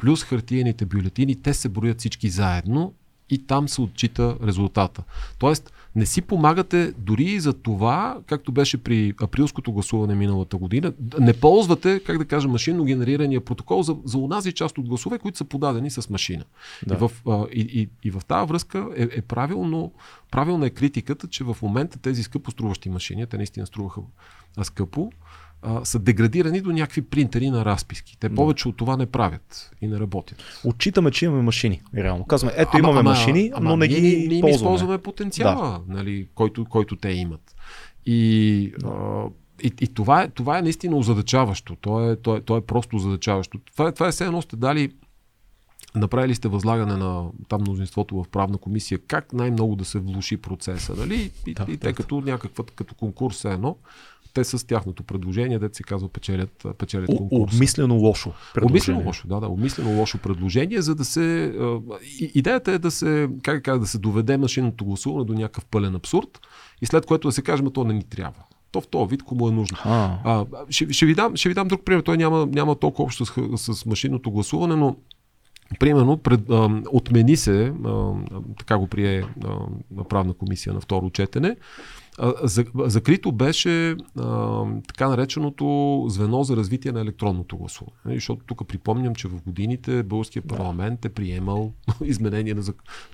плюс хартиените бюлетини, те се броят всички заедно и там се отчита резултата. Тоест, не си помагате дори и за това, както беше при априлското гласуване миналата година, не ползвате, как да кажа, машинно генерирания протокол за, за унази част от гласове, които са подадени с машина. Да. И, в, а, и, и, и в тази връзка е, е правилно, правилна е критиката, че в момента тези скъпо струващи машини, те наистина струваха скъпо, а, са деградирани до някакви принтери на разписки. Те повече от това не правят и не работят. Отчитаме, че имаме машини. Реално казваме, ето имаме ама, машини, ама, но не ние, ги ние ползваме. използваме потенциала, да. нали, който, който те имат. И, да. а, и, и това, е, това е наистина озадачаващо. То е, то е, то е просто озадачаващо. Това, е, това е все едно сте дали Направили сте възлагане на там мнозинството в правна комисия как най-много да се влуши процеса, нали? И, да, и те като някаква, като конкурс е едно, те с тяхното предложение, дете се казва, печелят, печелят конкурс. Обмислено лошо. Обмислено лошо, да, да. Обмислено лошо предложение, за да се. идеята е да се, как да се доведе машинното гласуване до някакъв пълен абсурд и след което да се каже, то не ни трябва то в този вид, кому е нужно. А. А, ще, ще, ви дам, ще ви дам друг пример. Той няма, няма толкова общо с, с машинното гласуване, но Примерно, пред, а, отмени се, а, така го прие а, правна комисия на второ четене, Закрито беше а, така нареченото звено за развитие на електронното гласуване. Защото тук припомням, че в годините Българския парламент е приемал изменение на,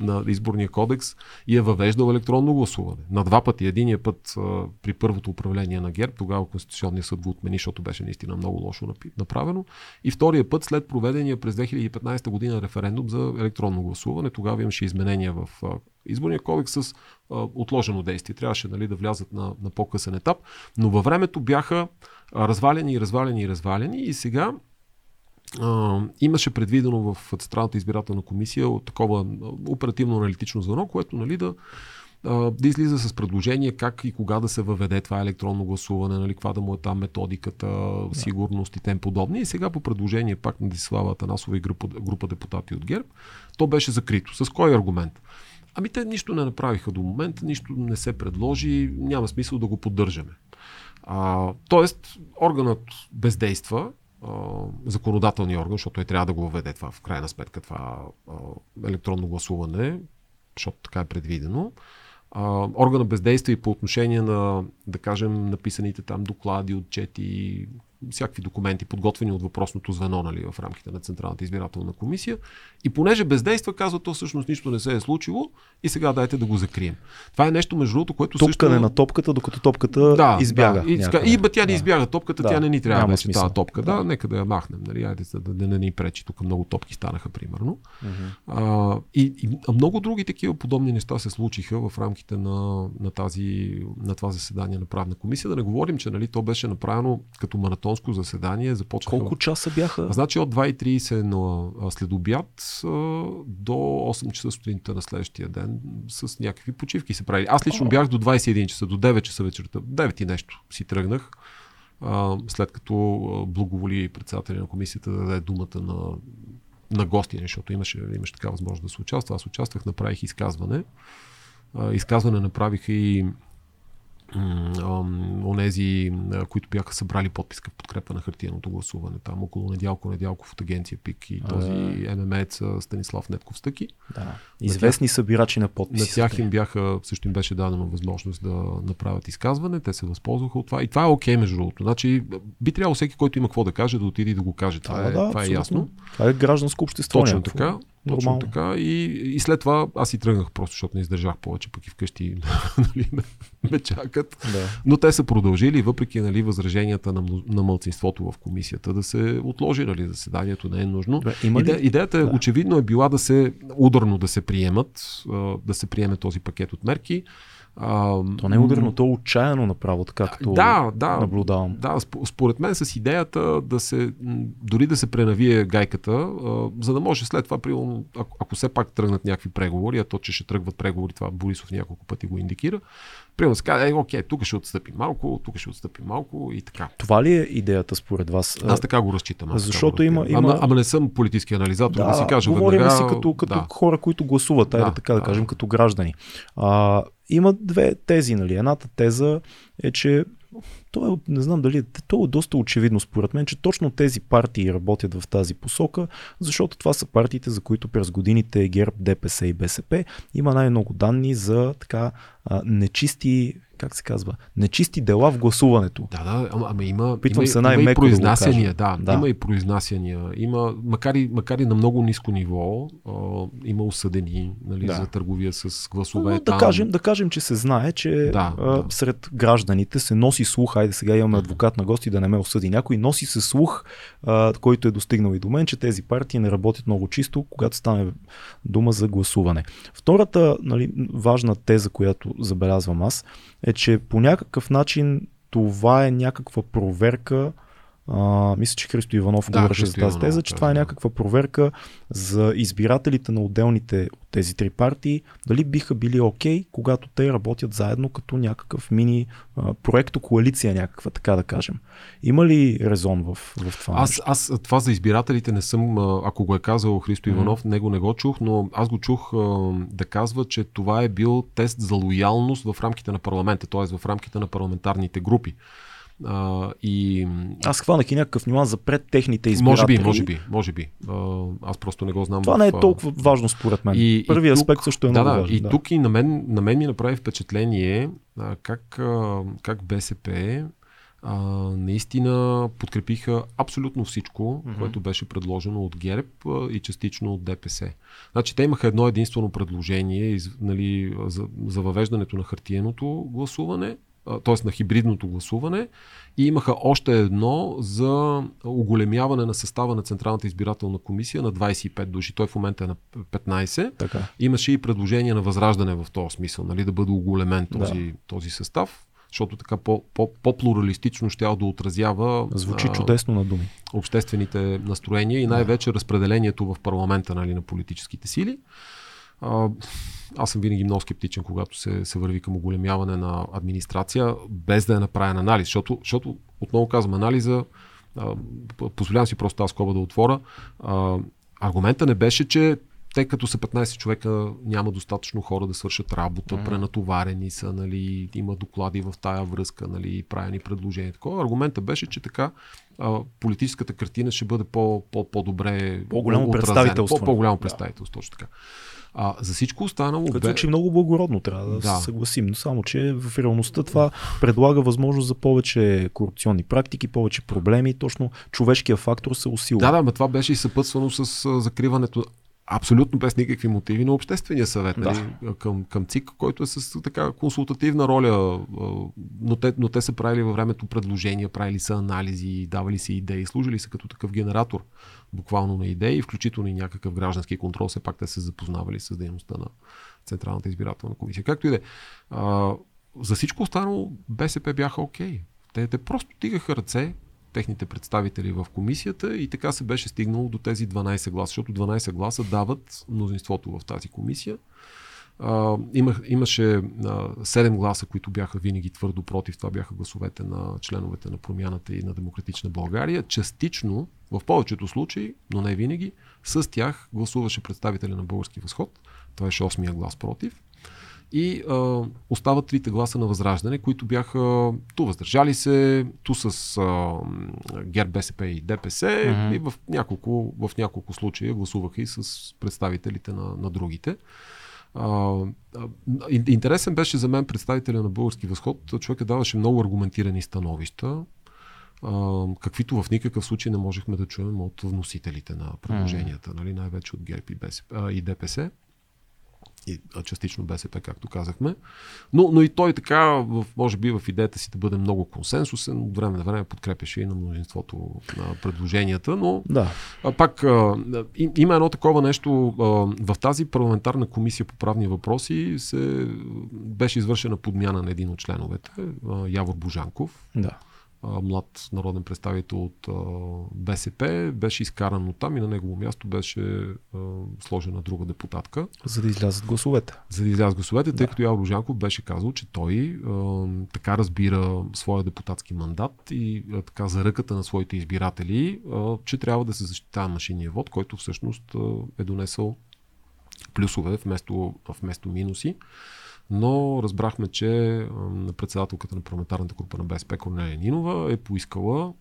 на изборния кодекс и е въвеждал електронно гласуване. На два пъти. Единия път а, при първото управление на ГЕРБ, тогава Конституционния съд го отмени, защото беше наистина много лошо направено. И втория път след проведения през 2015 година референдум за електронно гласуване. Тогава имаше изменения в изборния кодекс с отложено действие. Трябваше нали, да влязат на, на по-късен етап, но във времето бяха развалени и развалени и развалени и сега а, имаше предвидено в Централната избирателна комисия от такова оперативно-аналитично звено, което нали, да, да излиза с предложение как и кога да се въведе това електронно гласуване, нали, каква да му е там методиката, да. сигурност и тем подобни. И сега по предложение пак на Дислава Атанасова и група, група депутати от ГЕРБ, то беше закрито. С кой аргумент? Ами те нищо не направиха до момента, нищо не се предложи, няма смисъл да го поддържаме. А, тоест, органът бездейства, а, законодателния орган, защото той трябва да го въведе това в крайна сметка, това а, електронно гласуване, защото така е предвидено. А, органа бездейства и по отношение на, да кажем, написаните там доклади, отчети, всякакви документи, подготвени от въпросното звено нали, в рамките на Централната избирателна комисия. И понеже бездейства, казва, то всъщност нищо не се е случило и сега дайте да го закрием. Това е нещо, между другото, което Топкане също... на топката, докато топката да, избяга. Да, и, и бе, тя не избяга топката, да, тя не ни трябва да вече тази топка. Да. да, нека да я махнем. Нали, айде, да, да, да не ни пречи. Тук много топки станаха, примерно. Uh-huh. А, и, и много други такива подобни неща се случиха в рамките на, на, тази, на това заседание на правна комисия. Да не говорим, че нали, то беше направено като маратон маратонско заседание. Започнаха... Колко часа бяха? Значи от 2.30 на след обяд до 8 часа сутринта на следващия ден с някакви почивки се прави. Аз лично бях до 21 часа, до 9 часа вечерта. 9 и нещо си тръгнах. след като благоволи председателя на комисията да даде думата на, на гости, защото имаше, имаше така възможност да се участва. Аз участвах, направих изказване. изказване направиха и онези, които бяха събрали подписка в подкрепа на хартияното гласуване. Там около Недялко Недялков от агенция ПИК и този ММЕЦ Станислав Нетков Стъки. Да. Известни на събирачи на подписи. На тях им бяха, също им беше дадена възможност да направят изказване. Те се възползваха от това. И това е окей, okay, между другото. Значи, би трябвало всеки, който има какво да каже, да отиде и да го каже. Това, да, е, да, това е ясно. Това е гражданско общество. Точно така. Точно така. И, и след това аз и тръгнах просто, защото не издържах повече, пък и вкъщи нали, ме чакат. Да. Но те са продължили, въпреки нали, възраженията на, на мълцинството в комисията, да се отложи нали, заседанието, не е нужно. Да, има ли? Иде, идеята да. очевидно е била да се ударно да се приемат, да се приеме този пакет от мерки. А, то не е ударно, то е отчаяно направо, така като да, да, наблюдавам. Да, според мен с идеята да се, дори да се пренавие гайката, а, за да може след това, примерно, ако, ако все пак тръгнат някакви преговори, а то, че ще тръгват преговори, това Борисов няколко пъти го индикира, примерно се казва, е, окей, тук ще отстъпи малко, тук ще отстъпи малко и така. Това ли е идеята според вас? Аз така го разчитам. Аз Защото има, има... Ама, ама, не съм политически анализатор, да, да си кажа говорим веднага... си като, като да. хора, които гласуват, да, така да, да кажем, като граждани. А, има две тези. Нали. Едната теза е, че то е, не знам дали, то е доста очевидно според мен, че точно тези партии работят в тази посока, защото това са партиите, за които през годините ГЕРБ, ДПС и БСП има най-много данни за така нечисти как се казва, нечисти дела в гласуването. Да, да, ама, ама има, Питвам има, се има и да произнасяния, да. Да. има и произнасяния. Има, макар и, макар и на много ниско ниво, а, има осъдени нали, Да. за търговия с гласове. Но, да, там. кажем, да кажем, че се знае, че Да, а, да. сред гражданите се носи слух, айде сега имаме адвокат на гости да не ме осъди някой, носи се слух, а, който е достигнал и до мен, че тези партии не работят много чисто, когато стане дума за гласуване. Втората нали, важна теза, която забелязвам аз, е, че по някакъв начин това е някаква проверка а, мисля, че Христо Иванов Да, говореше за тази Иванов теза, че това е да. някаква проверка за избирателите на отделните от тези три партии, дали биха били окей, когато те работят заедно като някакъв мини а, проекто коалиция някаква, така да кажем. Има ли резон в, в това? Аз, аз това за избирателите не съм, ако го е казал Христо Иванов, него не го чух, но аз го чух а, да казва, че това е бил тест за лоялност в рамките на парламента, т.е. в рамките на парламентарните групи. А, и Аз хванах и някакъв нюанс за пред техните може избиратели. би, може би, може би. А, аз просто не го знам. Това в, не е толкова важно според мен. И, Първият тук, аспект също е да, много да, важен. И тук и на мен, на мен ми направи впечатление а, как, а, как БСП а, наистина подкрепиха абсолютно всичко, Мгм. което беше предложено от ГЕРБ а, и частично от ДПС. Значи те имаха едно единствено предложение из, нали, за, за въвеждането на хартиеното гласуване, т.е. на хибридното гласуване и имаха още едно за оголемяване на състава на Централната избирателна комисия на 25 души. Той в момента е на 15. Така. Имаше и предложение на възраждане в този смисъл, нали, да бъде оголемен този, Да. този състав, защото така по, по, по-плуралистично ще да отразява Звучи а, чудесно на думи. обществените настроения и най-вече разпределението в парламента нали, на политическите сили. А, аз съм винаги много скептичен, когато се, се върви към оголемяване на администрация, без да е направен анализ, защото, защото отново казвам, анализа, а, позволявам си просто тази скоба да отворя, а, аргумента не беше, че те като са 15 човека няма достатъчно хора да свършат работа, Мгм. пренатоварени са, нали, има доклади в тая връзка, нали, правени предложения. Такова. Аргумента беше, че така а, политическата картина ще бъде по, по, по-добре По-голямо отразена. представителство. По, по-голямо Да. представителство, точно така. А, за всичко останало Като бе... звучи много благородно, трябва да, Да. се съгласим. Но само, че в реалността това предлага възможност за повече корупционни практики, повече проблеми. Точно човешкия фактор се усилва. Да, да, но това беше и съпътствано с закриването абсолютно без никакви мотиви на Обществения съвет Да. нали, към, към ЦИК, който е с така консултативна роля, но те, но те са правили във времето предложения, правили са анализи, давали са идеи, служили са като такъв генератор буквално на идеи, включително и някакъв граждански контрол, все пак те се запознавали с дейността на Централната избирателна комисия. Както и да е. За всичко останало БСП бяха окей. Те, те просто тигаха ръце, техните представители в комисията и така се беше стигнало до тези 12 гласа, защото 12 гласа дават мнозинството в тази комисия. А, имах, имаше а, 7 гласа, които бяха винаги твърдо против. Това бяха гласовете на членовете на промяната и на Демократична България. Частично, в повечето случаи, но не винаги, с тях гласуваше представителя на Български възход. Това беше 8-я глас против. И а, остават трите гласа на възраждане, които бяха ту въздържали се, ту с а, ГЕРБ, БСП и ДПС mm-hmm. и в няколко, в няколко случая гласуваха и с представителите на, на другите. А, а, ин- интересен беше за мен представителя на Български възход. Човека даваше много аргументирани становища, а, каквито в никакъв случай не можехме да чуем от вносителите на предложенията, нали, най-вече от ГЕРБ и, БСП, а, и ДПС и частично БСП, както казахме. Но, но и той така, в, може би в идеята си да бъде много консенсусен, от време на време подкрепяше и на мнозинството на предложенията, но Да. а, пак а, и- има едно такова нещо. А, в тази парламентарна комисия по правни въпроси се, беше извършена подмяна на един от членовете, а, Явор Божанков, да. Млад народен представител от БСП, беше изкаран от там и на негово място беше сложена друга депутатка За да излязат гласовете. за да излязат гласовете, тъй Да. като Явор Жанков беше казал, че той така разбира своя депутатски мандат и така за ръката на своите избиратели, че трябва да се защитава машинния вод, който всъщност е донесъл плюсове вместо, вместо минуси. Но разбрахме, че председателката на парламентарната група на БСП Корнелия Нинова е поискала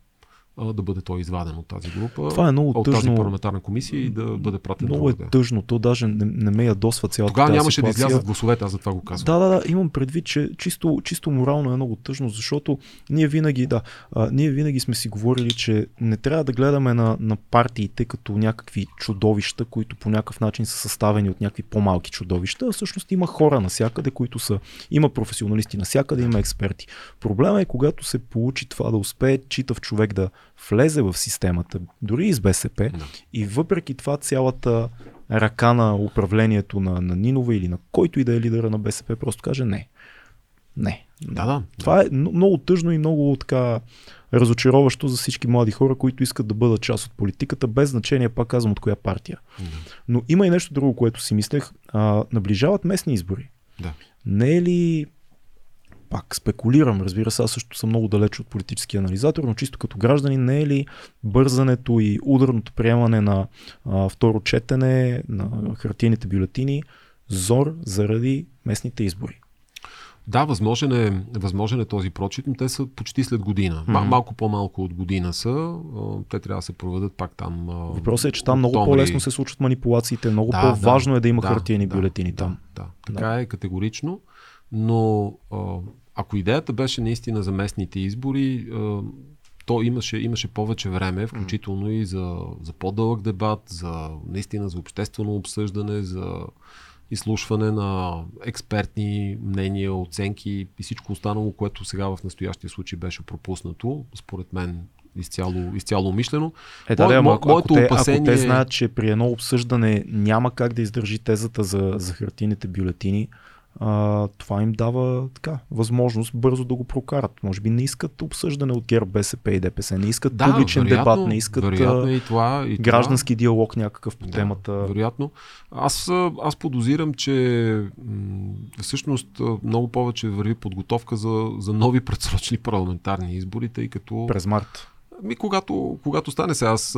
а, да бъде той изваден от тази група, Това е много от тъжно. тази парламентарна комисия и да бъде пратен Много е другаде. тъжно. То даже не, не ме ядосва цялата Тогава нямаше да ситуация. излязат гласовете, аз за това го казвам. Да, да, да, имам предвид, че чисто, чисто морално е много тъжно, защото ние винаги, да, а, ние винаги сме си говорили, че не трябва да гледаме на, на партиите като някакви чудовища, които по някакъв начин са съставени от някакви по-малки чудовища, а всъщност има хора навсякъде, които са, има професионалисти навсякъде, има експерти. Проблема е, когато се получи това да успее читав човек да влезе в системата, дори и с БСП, Да. и въпреки това цялата ръка на управлението на, на Нинова или на който и да е лидера на БСП просто каже не. Не. Да, да. Това е много тъжно и много така разочароващо за всички млади хора, които искат да бъдат част от политиката, без значение, пак казвам, от коя партия. Да. Но има и нещо друго, което си мислех. А, наближават местни избори. Да. Не е ли пак спекулирам, разбира се, аз също съм много далеч от политически анализатор, но чисто като граждани, не е ли бързането и ударното приемане на а, второ четене на хартийните бюлетини зор заради местните избори? Да, възможен е, възможен е този прочит, но те са почти след година. Мгм. малко по-малко от година са. Те трябва да се проведат пак там. Въпросът е, че там много по-лесно се случват манипулациите, много Да, по-важно е да има да, хартиени да, бюлетини да, там. Да, така е категорично. Но ако идеята беше наистина за местните избори, то имаше, имаше повече време, включително и за, за по-дълъг дебат, за наистина за обществено обсъждане, за изслушване на експертни мнения, оценки и всичко останало, което сега в настоящия случай беше пропуснато, според мен изцяло, изцяло умишлено. Е, да, Мо- да, мо- ако, ако, те, ако опасение те е- знаят, че при едно обсъждане няма как да издържи тезата за, за хартийните бюлетини, а, това им дава така, възможност бързо да го прокарат. Може би не искат обсъждане от ГЕРБ, БСП и ДПС, не искат Да, публичен вероятно, дебат, не искат вероятно и това, и това. граждански диалог някакъв по Да, темата. Вероятно. Аз, аз подозирам, че м, всъщност много повече върви подготовка за, за нови предсрочни парламентарни избори, тъй като... През март. Ми, когато, когато стане се, аз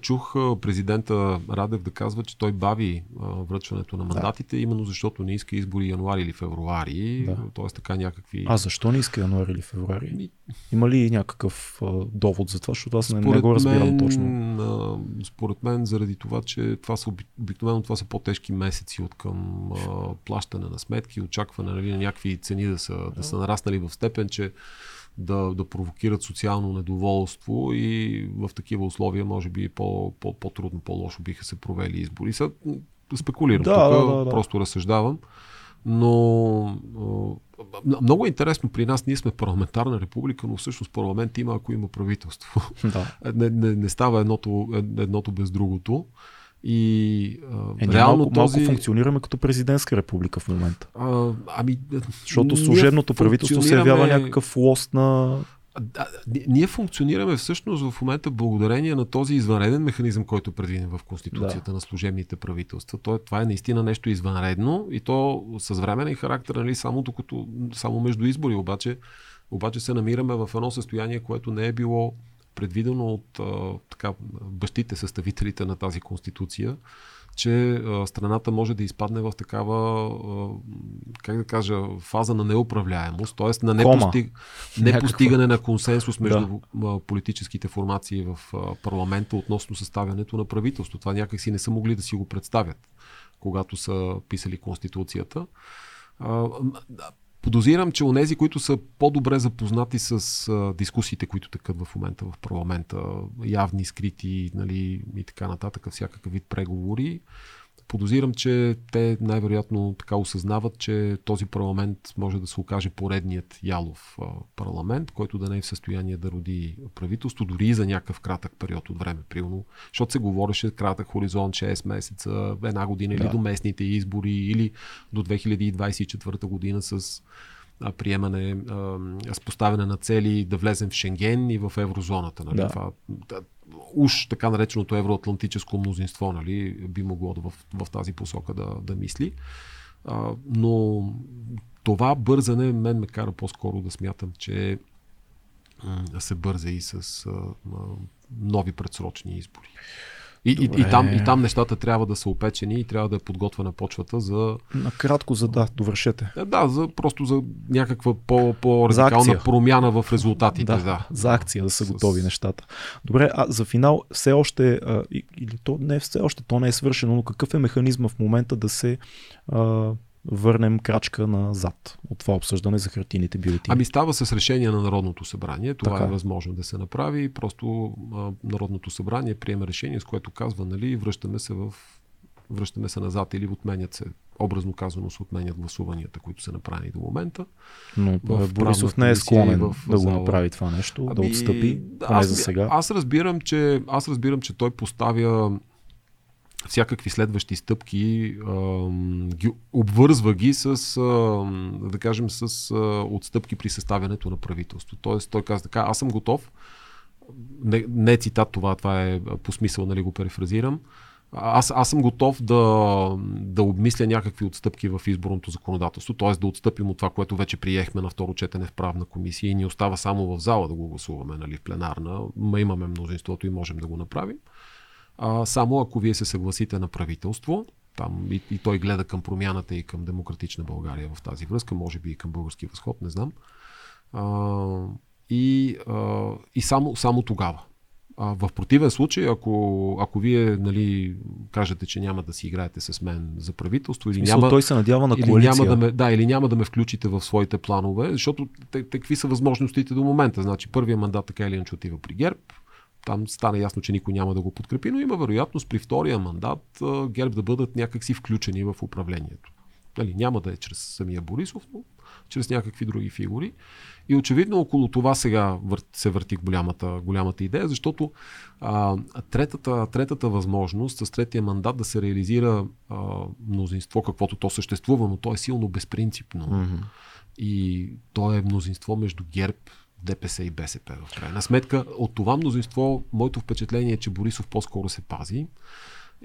чух президента Радев да казва, че той бави връчването на мандатите, именно защото не иска избори януари или февруари, Да. т.е. така някакви... А защо не иска януари или февруари? Ми, Има ли някакъв а, довод за това, защото аз не, не го разбирам мен, точно. А, според мен, заради това, че това са оби- обикновено това са по-тежки месеци от към а, плащане на сметки, очакване нали, на някакви цени да са, да са нараснали в степен, че да, да провокират социално недоволство и в такива условия, може би, по, по, по-трудно, по-лошо биха се провели избори. Са, спекулирам, Да, тук да, да, да. просто разсъждавам. Но много е интересно при нас, ние сме парламентарна република, но всъщност парламент има, ако има правителство. Да. Не, не, не става едното, едното без другото. И а, Е, реално малко, този... малко функционираме като президентска република в момента. А, ами, Защото служебното правителство се явява някакъв лост на... Ни- ние функционираме всъщност в момента благодарение на този извънреден механизъм, който е предвиден в Конституцията да. на служебните правителства. То, е- това е наистина нещо извънредно и то с временен характер, нали, само, докато, само между избори. Обаче, обаче се намираме в едно състояние, което не е било предвидено от а, така, бащите, съставителите на тази конституция, че а, страната може да изпадне в такава, а, как да кажа, фаза на неуправляемост, т.е. на Кома. непостиг... непостигане на консенсус между Да. политическите формации в парламента относно съставянето на правителство. Това някакси не са могли да си го представят, когато са писали конституцията. Подозирам, че онези, които са по-добре запознати с а, дискусиите, които тъкат в момента в парламента, явни, скрити нали, и така нататък, всякакъв вид преговори, подозирам, че те най-вероятно така осъзнават, че този парламент може да се окаже поредният ялов парламент, който да не е в състояние да роди правителство, дори и за някакъв кратък период от време, примерно. Защото се говореше кратък хоризонт, 6 месеца, една година или Да. до местните избори, или до 2024 година с приемане, с поставяне на цели да влезем в Шенген и в еврозоната. Нали? Да. Това, уж така нареченото евроатлантическо мнозинство нали, би могло да в, в тази посока да, да мисли. А, но това бързане мен ме кара по-скоро да смятам, че се бърза и с а, нови предсрочни избори. И, и, и, там, и там нещата трябва да са опечени и трябва да е подготвена почвата за... Накратко за да, довършете. Е, да, за, просто за някаква по, по-радикална промяна в резултатите. Да, да, за акция да са с... готови нещата. Добре, а за финал все още, а, или то не е все още, то не е свършено, но какъв е механизма в момента да се а, върнем крачка назад от това обсъждане за хартийните бюлетини? Ами става с решение на Народното събрание. Това така. е възможно да се направи. Просто а, Народното събрание приема решение, с което казва, нали, връщаме се в връщаме се назад или отменят се, образно казано се отменят гласуванията, които са направени до момента. Но в Борисов не е склонен в, да го направи това нещо, ами, да отстъпи, поне за сега. Аз разбирам, че, аз разбирам, че той поставя всякакви следващи стъпки, ги, обвързва ги с, да кажем, с отстъпки при съставянето на правителство. Тоест, той каза така, аз съм готов, не, не е цитат това, това е по смисъл, нали го перефразирам, аз, аз съм готов да, да обмисля някакви отстъпки в изборното законодателство, т.е. да отстъпим от това, което вече приехме на второ четене в правна комисия и ни остава само в зала да го гласуваме, нали, в пленарна. Ма имаме мнозинството и можем да го направим а, само ако вие се съгласите на правителство, там и, и той гледа към промяната и към демократична България в тази връзка, може би и към български възход, не знам. А, и, а, и само, само тогава. А, в противен случай, ако, ако вие нали, кажете, че няма да си играете с мен за правителство, или Смисъл, няма, той се надява на коалиция. Или няма да, ме, да, или няма да ме включите в своите планове, защото те, те, какви са възможностите до момента. Значи, първия мандат така или иначе отива при ГЕРБ, там стана ясно, че никой няма да го подкрепи, но има вероятност при втория мандат ГЕРБ да бъдат някакси включени в управлението. Нали, няма да е чрез самия Борисов, но чрез някакви други фигури. И очевидно около това сега се върти голямата, голямата идея, защото а, третата, третата възможност с третия мандат да се реализира а, мнозинство, каквото то съществува, но то е силно безпринципно. Mm-hmm. И то е мнозинство между ГЕРБ ДПС и БСП в крайна сметка. От това мнозинство, моето впечатление е, че Борисов по-скоро се пази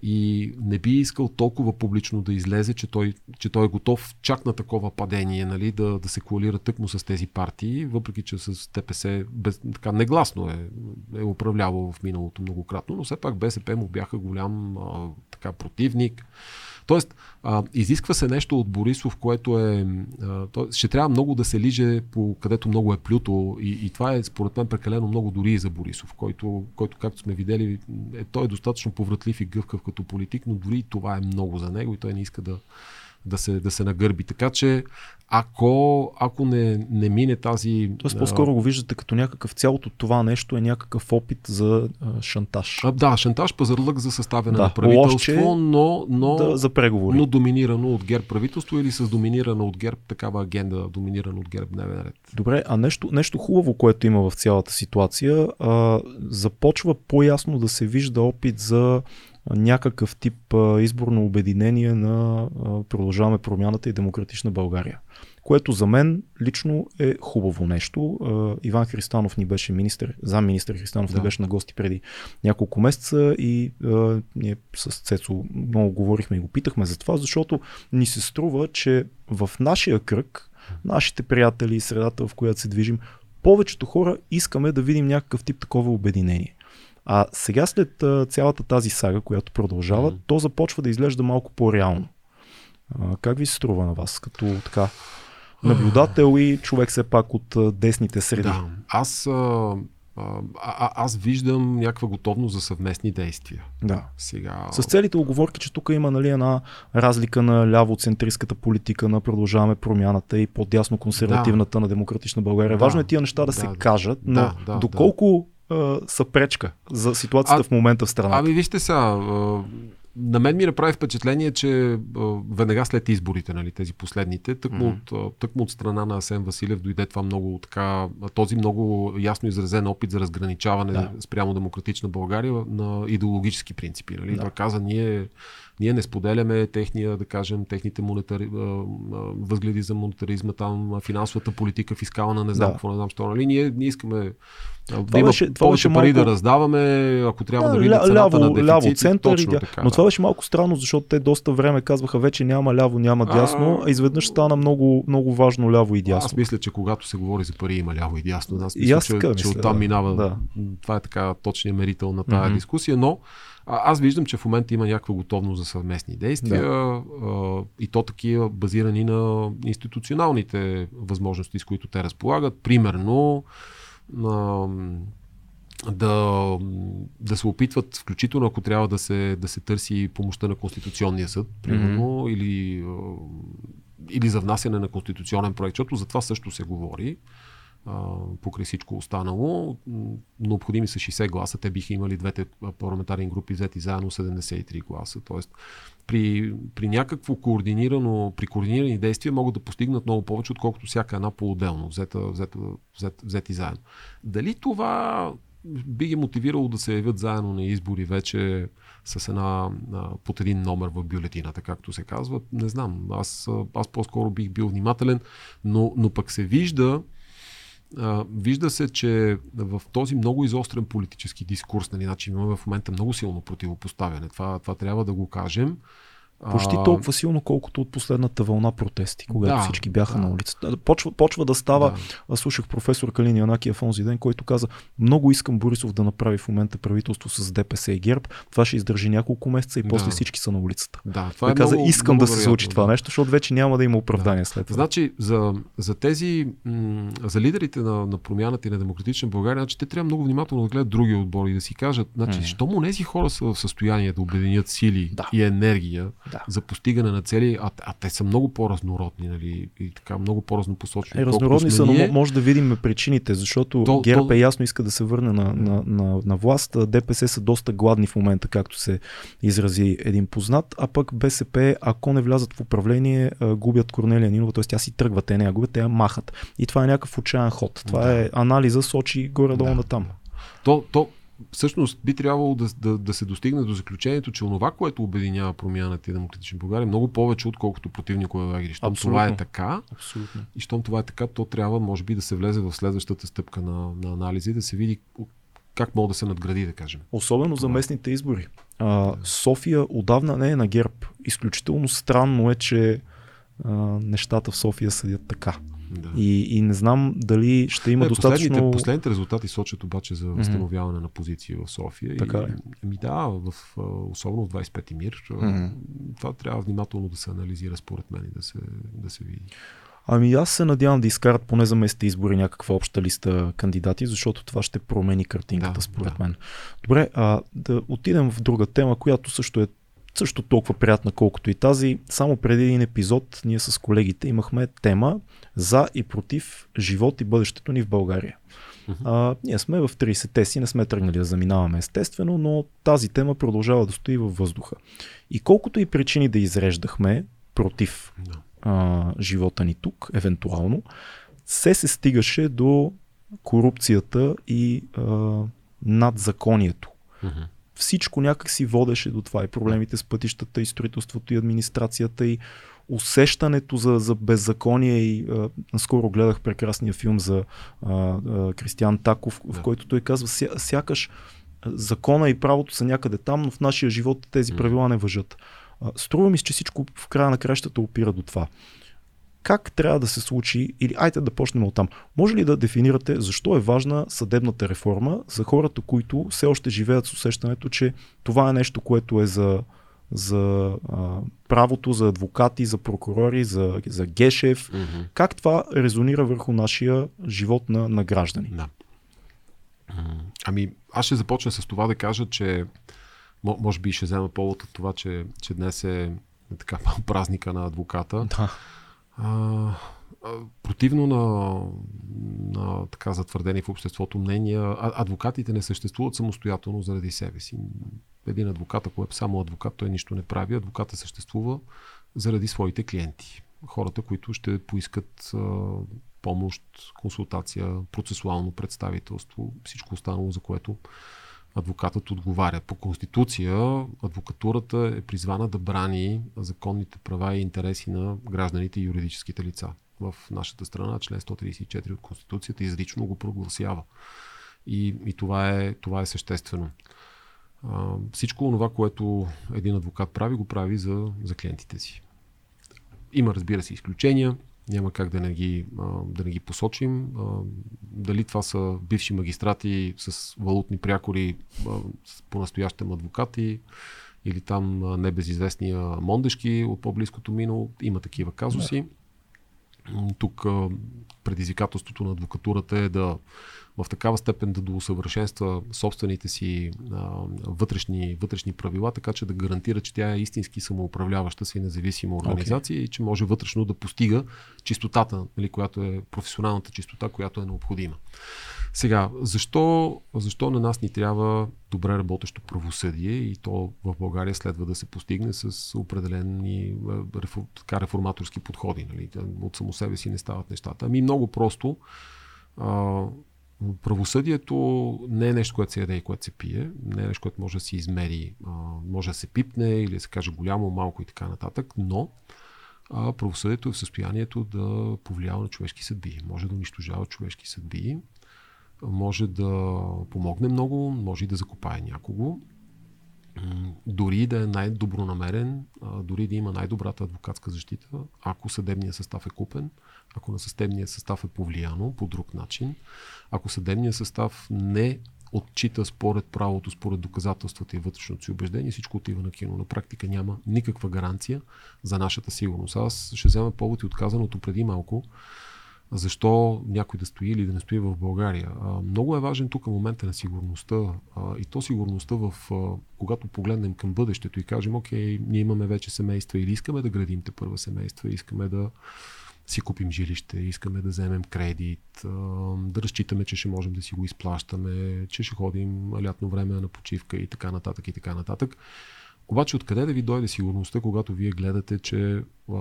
и не би искал толкова публично да излезе, че той, че той е готов чак на такова падение, нали, да, да се коалира тъкмо с тези партии, въпреки че с ДПС без, така негласно е, е управлявал в миналото многократно, но все пак БСП му бяха голям а, така противник. Тоест, а, изисква се нещо от Борисов, което е. А, то, ще трябва много да се лиже по където много е плюто. И, и това е, според мен, прекалено много дори и за Борисов, който, който както сме видели, е, той е достатъчно повратлив и гъвкав като политик, но дори и това е много за него и той не иска да, да се, да се нагърби. Така че ако, ако не, не мине тази... Тоест по-скоро го виждате като някакъв цялото това нещо е някакъв опит за а, шантаж. А, да, шантаж, пазарлък за съставяне да, на правителство, лошче, но, но, да, за преговори. но доминирано от ГЕРБ правителство или с доминирана от ГЕРБ такава агенда, доминирана от ГЕРБ дневен ред. Добре, а нещо, нещо хубаво, което има в цялата ситуация, а, започва по-ясно да се вижда опит за някакъв тип изборно обединение на Продължаваме промяната и Демократична България. Което за мен лично е хубаво нещо. Иван Христанов ни беше министр, зам министр Христанов да. ни беше на гости преди няколко месеца и а, ние с Цецо много говорихме и го питахме за това, защото ни се струва, че в нашия кръг, нашите приятели и средата, в която се движим, повечето хора искаме да видим някакъв тип такова обединение. А сега след а, цялата тази сага, която продължава, mm. то започва да изглежда малко по-реално. А, как ви се струва на вас, като така наблюдател и човек все пак от а, десните среди? Да, аз, а, а, аз виждам някаква готовност за съвместни действия. Да. Сега... С целите оговорки, че тук има нали, една разлика на ляво-центристската политика, на продължаваме промяната и по-дясно консервативната да. на демократична България. Да. Важно е тия неща да, да се кажат, но да, да, доколко са пречка за ситуацията а, в момента в страната. Ами вижте сега, на мен ми направи впечатление, че веднага след изборите, нали, тези последните, тъкмо, mm-hmm. от, тъкмо от страна на Асен Василев дойде това много така, този много ясно изразен опит за разграничаване да. спрямо демократична България на идеологически принципи. Нали? Да. Той каза, ние ние не споделяме техния, да кажем, техните монетари, възгледи за монетаризма, там, финансовата политика, фискална, не знам да. какво, не знам що. Нали? Ние, ние искаме това да има беше, това повече пари малко... да раздаваме, ако трябва да, да видим цената ляво, на дефицит. Ляво център, точно така, но това Това беше малко странно, защото те доста време казваха вече няма ляво, няма дясно, а, а изведнъж стана много, много важно ляво и дясно. Аз мисля, че когато се говори за пари има ляво и дясно. Аз мисля, аз че, мисля, че оттам да. минава. Да. Това е така точният мерител на тази mm-hmm. дискусия, но а, аз виждам, че в момента има някаква готовност за съвместни действия да. а, и то такива базирани на институционалните възможности, с които те разполагат. Примерно а, да, да се опитват, включително ако трябва да се, да се търси помощта на Конституционния съд, примерно, mm-hmm. или, или за внасяне на конституционен проект, защото за това също се говори покрай всичко останало. Необходими са 60 гласа. Те биха имали двете парламентарни групи взети заедно 73 гласа. Тоест, при, при някакво координирано, при координирани действия могат да постигнат много повече, отколкото всяка една по-отделно, взета, взета, взет, взети заедно. Дали това би ги мотивирало да се явят заедно на избори вече с една, под един номер в бюлетината, както се казва. Не знам. Аз, аз по-скоро бих бил внимателен, но, но пък се вижда, а, вижда се, че в този много изострен политически дискурс, нали, значи имаме в момента много силно противопоставяне. Това, това трябва да го кажем. Почти толкова силно, колкото от последната вълна протести, когато да, всички бяха да. на улицата. Почва, почва да става. Да. Аз слушах професор Калини Анакия в онзи ден, който каза: Много искам Борисов да направи в момента правителство с ДПС и ГЕРБ. Това ще издържи няколко месеца и да. после всички са на улицата. Да, това е каза: много, Искам много да се случи да. това нещо, защото вече няма да има оправдание да. след това. Значи, за, за тези, за лидерите на, на промяната и на демократична България, значи, те трябва много внимателно да гледат други отбори и да си кажат, значи, mm. що му тези хора са в състояние да обединят сили да. и енергия да. за постигане на цели, а, а те са много по-разнородни, нали, и така много по-разнопосочни. Е, разнородни са, но може да видим причините, защото то, ГЕРБ то... е ясно иска да се върне на, на, на, на власт, ДПС са доста гладни в момента, както се изрази един познат, а пък БСП, ако не влязат в управление, губят Корнелия Нинова, т.е. тя си тръгва, те не я губят, те я махат. И това е някакъв отчаян ход. Това да. е анализа, сочи горе-долу да. на там. То, то, всъщност би трябвало да, да, да се достигне до заключението, че онова, което обединява промяната и демократична България, е много повече, отколкото противникове лагери. Щом Абсолютно. това е така, Абсолютно. и щом това е така, то трябва, може би, да се влезе в следващата стъпка на, на анализи, да се види как мога да се надгради, да кажем. Особено за местните избори. А, София отдавна не е на ГЕРБ. Изключително странно е, че а, нещата в София съдят така. Да. И, и не знам дали ще има не, достатъчно... Последните, последните резултати сочат обаче за възстановяване mm-hmm. на позиции в София. Така и, Ами да, в, особено в 25-ти мир. Mm-hmm. Това трябва внимателно да се анализира според мен и да се, да се види. Ами аз се надявам да изкарат поне за местните избори някаква обща листа кандидати, защото това ще промени картинката да, според да. мен. Добре, а, да отидем в друга тема, която също е също толкова приятна, колкото и тази. Само преди един епизод ние с колегите имахме тема за и против живот и бъдещето ни в България. Uh-huh. А, ние сме в 30-те си, не сме тръгнали да заминаваме естествено, но тази тема продължава да стои във въздуха. И колкото и причини да изреждахме против uh-huh. а, живота ни тук, евентуално, се се стигаше до корупцията и а, надзаконието. Uh-huh всичко някак си водеше до това. И проблемите с пътищата, и строителството, и администрацията, и усещането за, за беззаконие. И а, наскоро гледах прекрасния филм за а, а, Кристиан Таков, да. в който той казва, ся, сякаш закона и правото са някъде там, но в нашия живот тези правила не въжат. А, струва ми се, че всичко в края на кращата опира до това как трябва да се случи, или айде да почнем от там. Може ли да дефинирате защо е важна съдебната реформа за хората, които все още живеят с усещането, че това е нещо, което е за, за а, правото, за адвокати, за прокурори, за, за Гешев. Mm-hmm. Как това резонира върху нашия живот на, на граждани? Да. Ами, аз ще започна с това да кажа, че може би ще взема повод от това, че, че днес е така празника на адвоката. Да. А, противно на, на така затвърдени в обществото мнения, адвокатите не съществуват самостоятелно заради себе си. Един адвокат, ако е само адвокат, той нищо не прави. Адвоката съществува заради своите клиенти. Хората, които ще поискат помощ, консултация, процесуално представителство, всичко останало, за което адвокатът отговаря. По Конституция адвокатурата е призвана да брани законните права и интереси на гражданите и юридическите лица. В нашата страна член 134 от Конституцията изрично го прогласява. И, и това, е, това е съществено. А, всичко това, което един адвокат прави, го прави за, за клиентите си. Има, разбира се, изключения. Няма как да не ги, да не ги посочим. Дали това са бивши магистрати с валутни прякори, по-настоящем адвокати, или там небезизвестния Мондешки от по-близкото минало. Има такива казуси. Да. Тук предизвикателството на адвокатурата е да в такава степен да доусъвършенства собствените си а, вътрешни, вътрешни правила, така че да гарантира, че тя е истински самоуправляваща се и независима организация okay. и че може вътрешно да постига чистотата, нали, която е професионалната чистота, която е необходима. Сега, защо, защо на нас ни трябва добре работещо правосъдие и то в България следва да се постигне с определени така, реформаторски подходи. Нали? От само себе си не стават нещата. Ами много просто. А, правосъдието не е нещо, което се яде и което се пие, не е нещо, което може да се измери, може да се пипне или да се каже голямо, малко и така нататък, но правосъдието е в състоянието да повлиява на човешки съдби. Може да унищожава човешки съдби, може да помогне много, може и да закопае някого. Дори да е най-добронамерен, дори да има най-добрата адвокатска защита, ако съдебният състав е купен, ако на съдебния състав е повлияно по друг начин, ако съдебният състав не отчита според правото, според доказателствата и вътрешното си убеждение, всичко отива на кино. На практика няма никаква гаранция за нашата сигурност. Аз ще взема повод и отказаното преди малко защо някой да стои или да не стои в България. Много е важен тук момента на сигурността и то сигурността в, когато погледнем към бъдещето и кажем, окей, ние имаме вече семейства или искаме да градим те първа семейства, искаме да си купим жилище, искаме да вземем кредит, да разчитаме, че ще можем да си го изплащаме, че ще ходим лятно време на почивка и така нататък и така нататък. Обаче откъде да ви дойде сигурността, когато вие гледате, че а,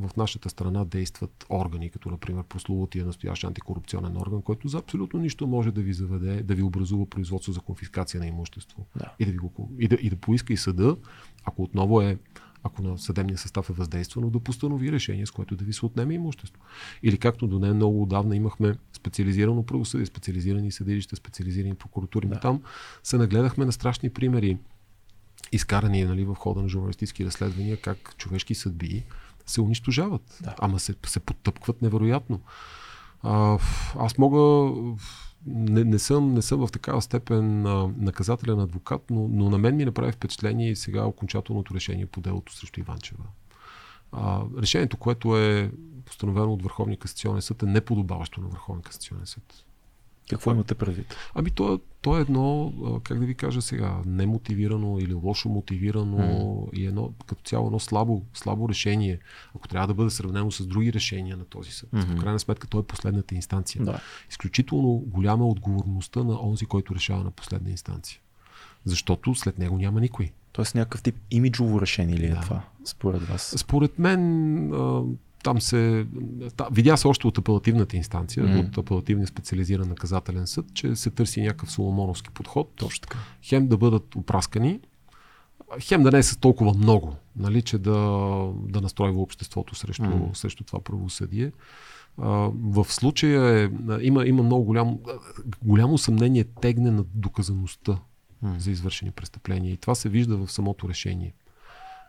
в нашата страна действат органи, като например прословутия настоящ антикорупционен орган, който за абсолютно нищо може да ви заведе, да ви образува производство за конфискация на имущество. Да. И, да ви го, и, да, и да поиска и съда, ако отново е ако на съдебния състав е въздействано, да постанови решение, с което да ви се отнеме имущество. Или както до не много отдавна имахме специализирано правосъдие, специализирани съдилища, специализирани прокуратури. Да. Там се нагледахме на страшни примери изкарани нали, в хода на журналистически разследвания, как човешки съдби се унищожават. Да. Ама се, се потъпкват невероятно. А, аз мога. Не, не, съм, не съм в такава степен а, наказателен адвокат, но, но на мен ми направи впечатление и сега окончателното решение по делото срещу Иванчева. А, решението, което е постановено от Върховния касационен съд, е неподобаващо на Върховния касационен съд. Какво имате предвид? Ами то, то е едно, как да ви кажа сега, немотивирано или лошо мотивирано mm. и едно, като цяло едно слабо, слабо решение, ако трябва да бъде сравнено с други решения на този съд. Mm-hmm. В крайна сметка той е последната инстанция. Да. Изключително голяма отговорността на онзи, който решава на последна инстанция. Защото след него няма никой. Тоест някакъв тип имиджово решение ли е да. това, според вас? Според мен там се. Та, видя се още от апелативната инстанция, mm. от апелативния специализиран наказателен съд, че се търси някакъв соломоновски подход. Точно така. Хем да бъдат опраскани, хем да не е с толкова много, нали, че да, да настройва обществото срещу, mm. срещу това правосъдие. в случая е, има, има много голямо, голямо съмнение тегне на доказаността mm. за извършени престъпления. И това се вижда в самото решение.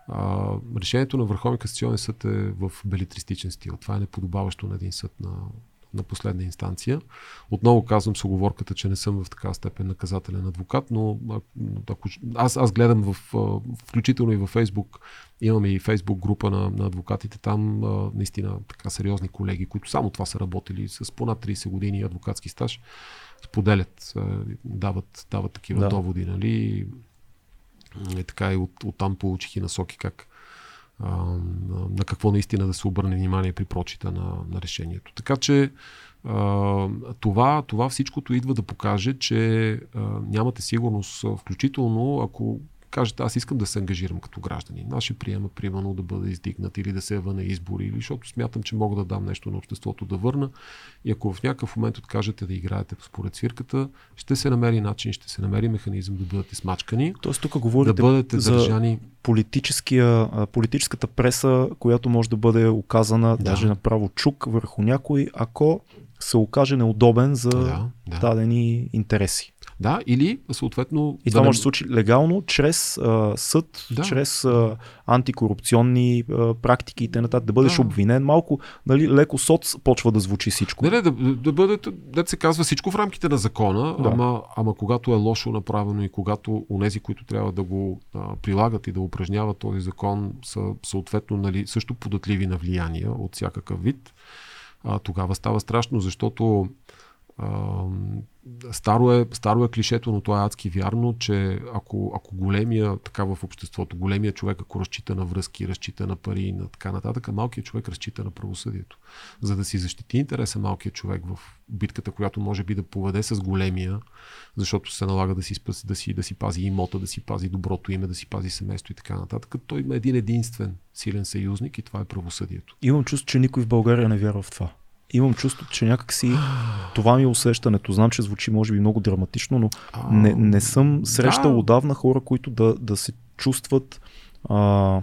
А, решението на Върховния касационен съд е в белитристичен стил. Това е неподобаващо на един съд на, на последна инстанция. Отново казвам с оговорката, че не съм в такава степен наказателен адвокат, но ако, аз, аз гледам в, включително и във Фейсбук, имаме и Фейсбук група на, на адвокатите там, наистина така сериозни колеги, които само това са работили с по над 30 години адвокатски стаж, споделят, дават, дават такива да. доводи, нали, и така и от, оттам получих и насоки как на какво наистина да се обърне внимание при прочита на, на решението. Така че това, това всичкото идва да покаже, че нямате сигурност, включително ако кажете, аз искам да се ангажирам като гражданин. Аз ще приема, примерно, да бъда издигнат или да се ява на избори, или защото смятам, че мога да дам нещо на обществото да върна. И ако в някакъв момент откажете да играете според свирката, ще се намери начин, ще се намери механизъм да бъдете смачкани. Тоест тук говорите да бъдете за държани... политическата преса, която може да бъде оказана да. даже направо чук върху някой, ако се окаже неудобен за Да, да. дадени интереси. Да, или съответно. И да това не- може да се случи легално, чрез а, съд, Да. чрез а, антикорупционни а, практики и т.н. Да бъдеш Да. обвинен малко, нали, леко соц почва да звучи всичко. Не, не, да, да бъде, да се казва всичко в рамките на закона, Да. ама, ама когато е лошо направено и когато онези, които трябва да го а, прилагат и да упражняват този закон, са съответно нали, също податливи на влияния от всякакъв вид, тогава става страшно, защото старо, е, старо е клишето, но то е адски вярно, че ако, ако големия, така в обществото, големия човек, ако разчита на връзки, разчита на пари и на така нататък, малкият човек разчита на правосъдието. За да си защити интереса малкият човек в битката, която може би да поведе с големия, защото се налага да си, спаси, да си, да си пази имота, да си пази доброто име, да си пази семейство и така нататък. Той има един единствен силен съюзник и това е правосъдието. Имам чувство, че никой в България не вярва в това. Имам чувство, че някакси това ми е усещането. Знам, че звучи може би много драматично, но не, не съм срещал да. отдавна хора, които да, да се чувстват а,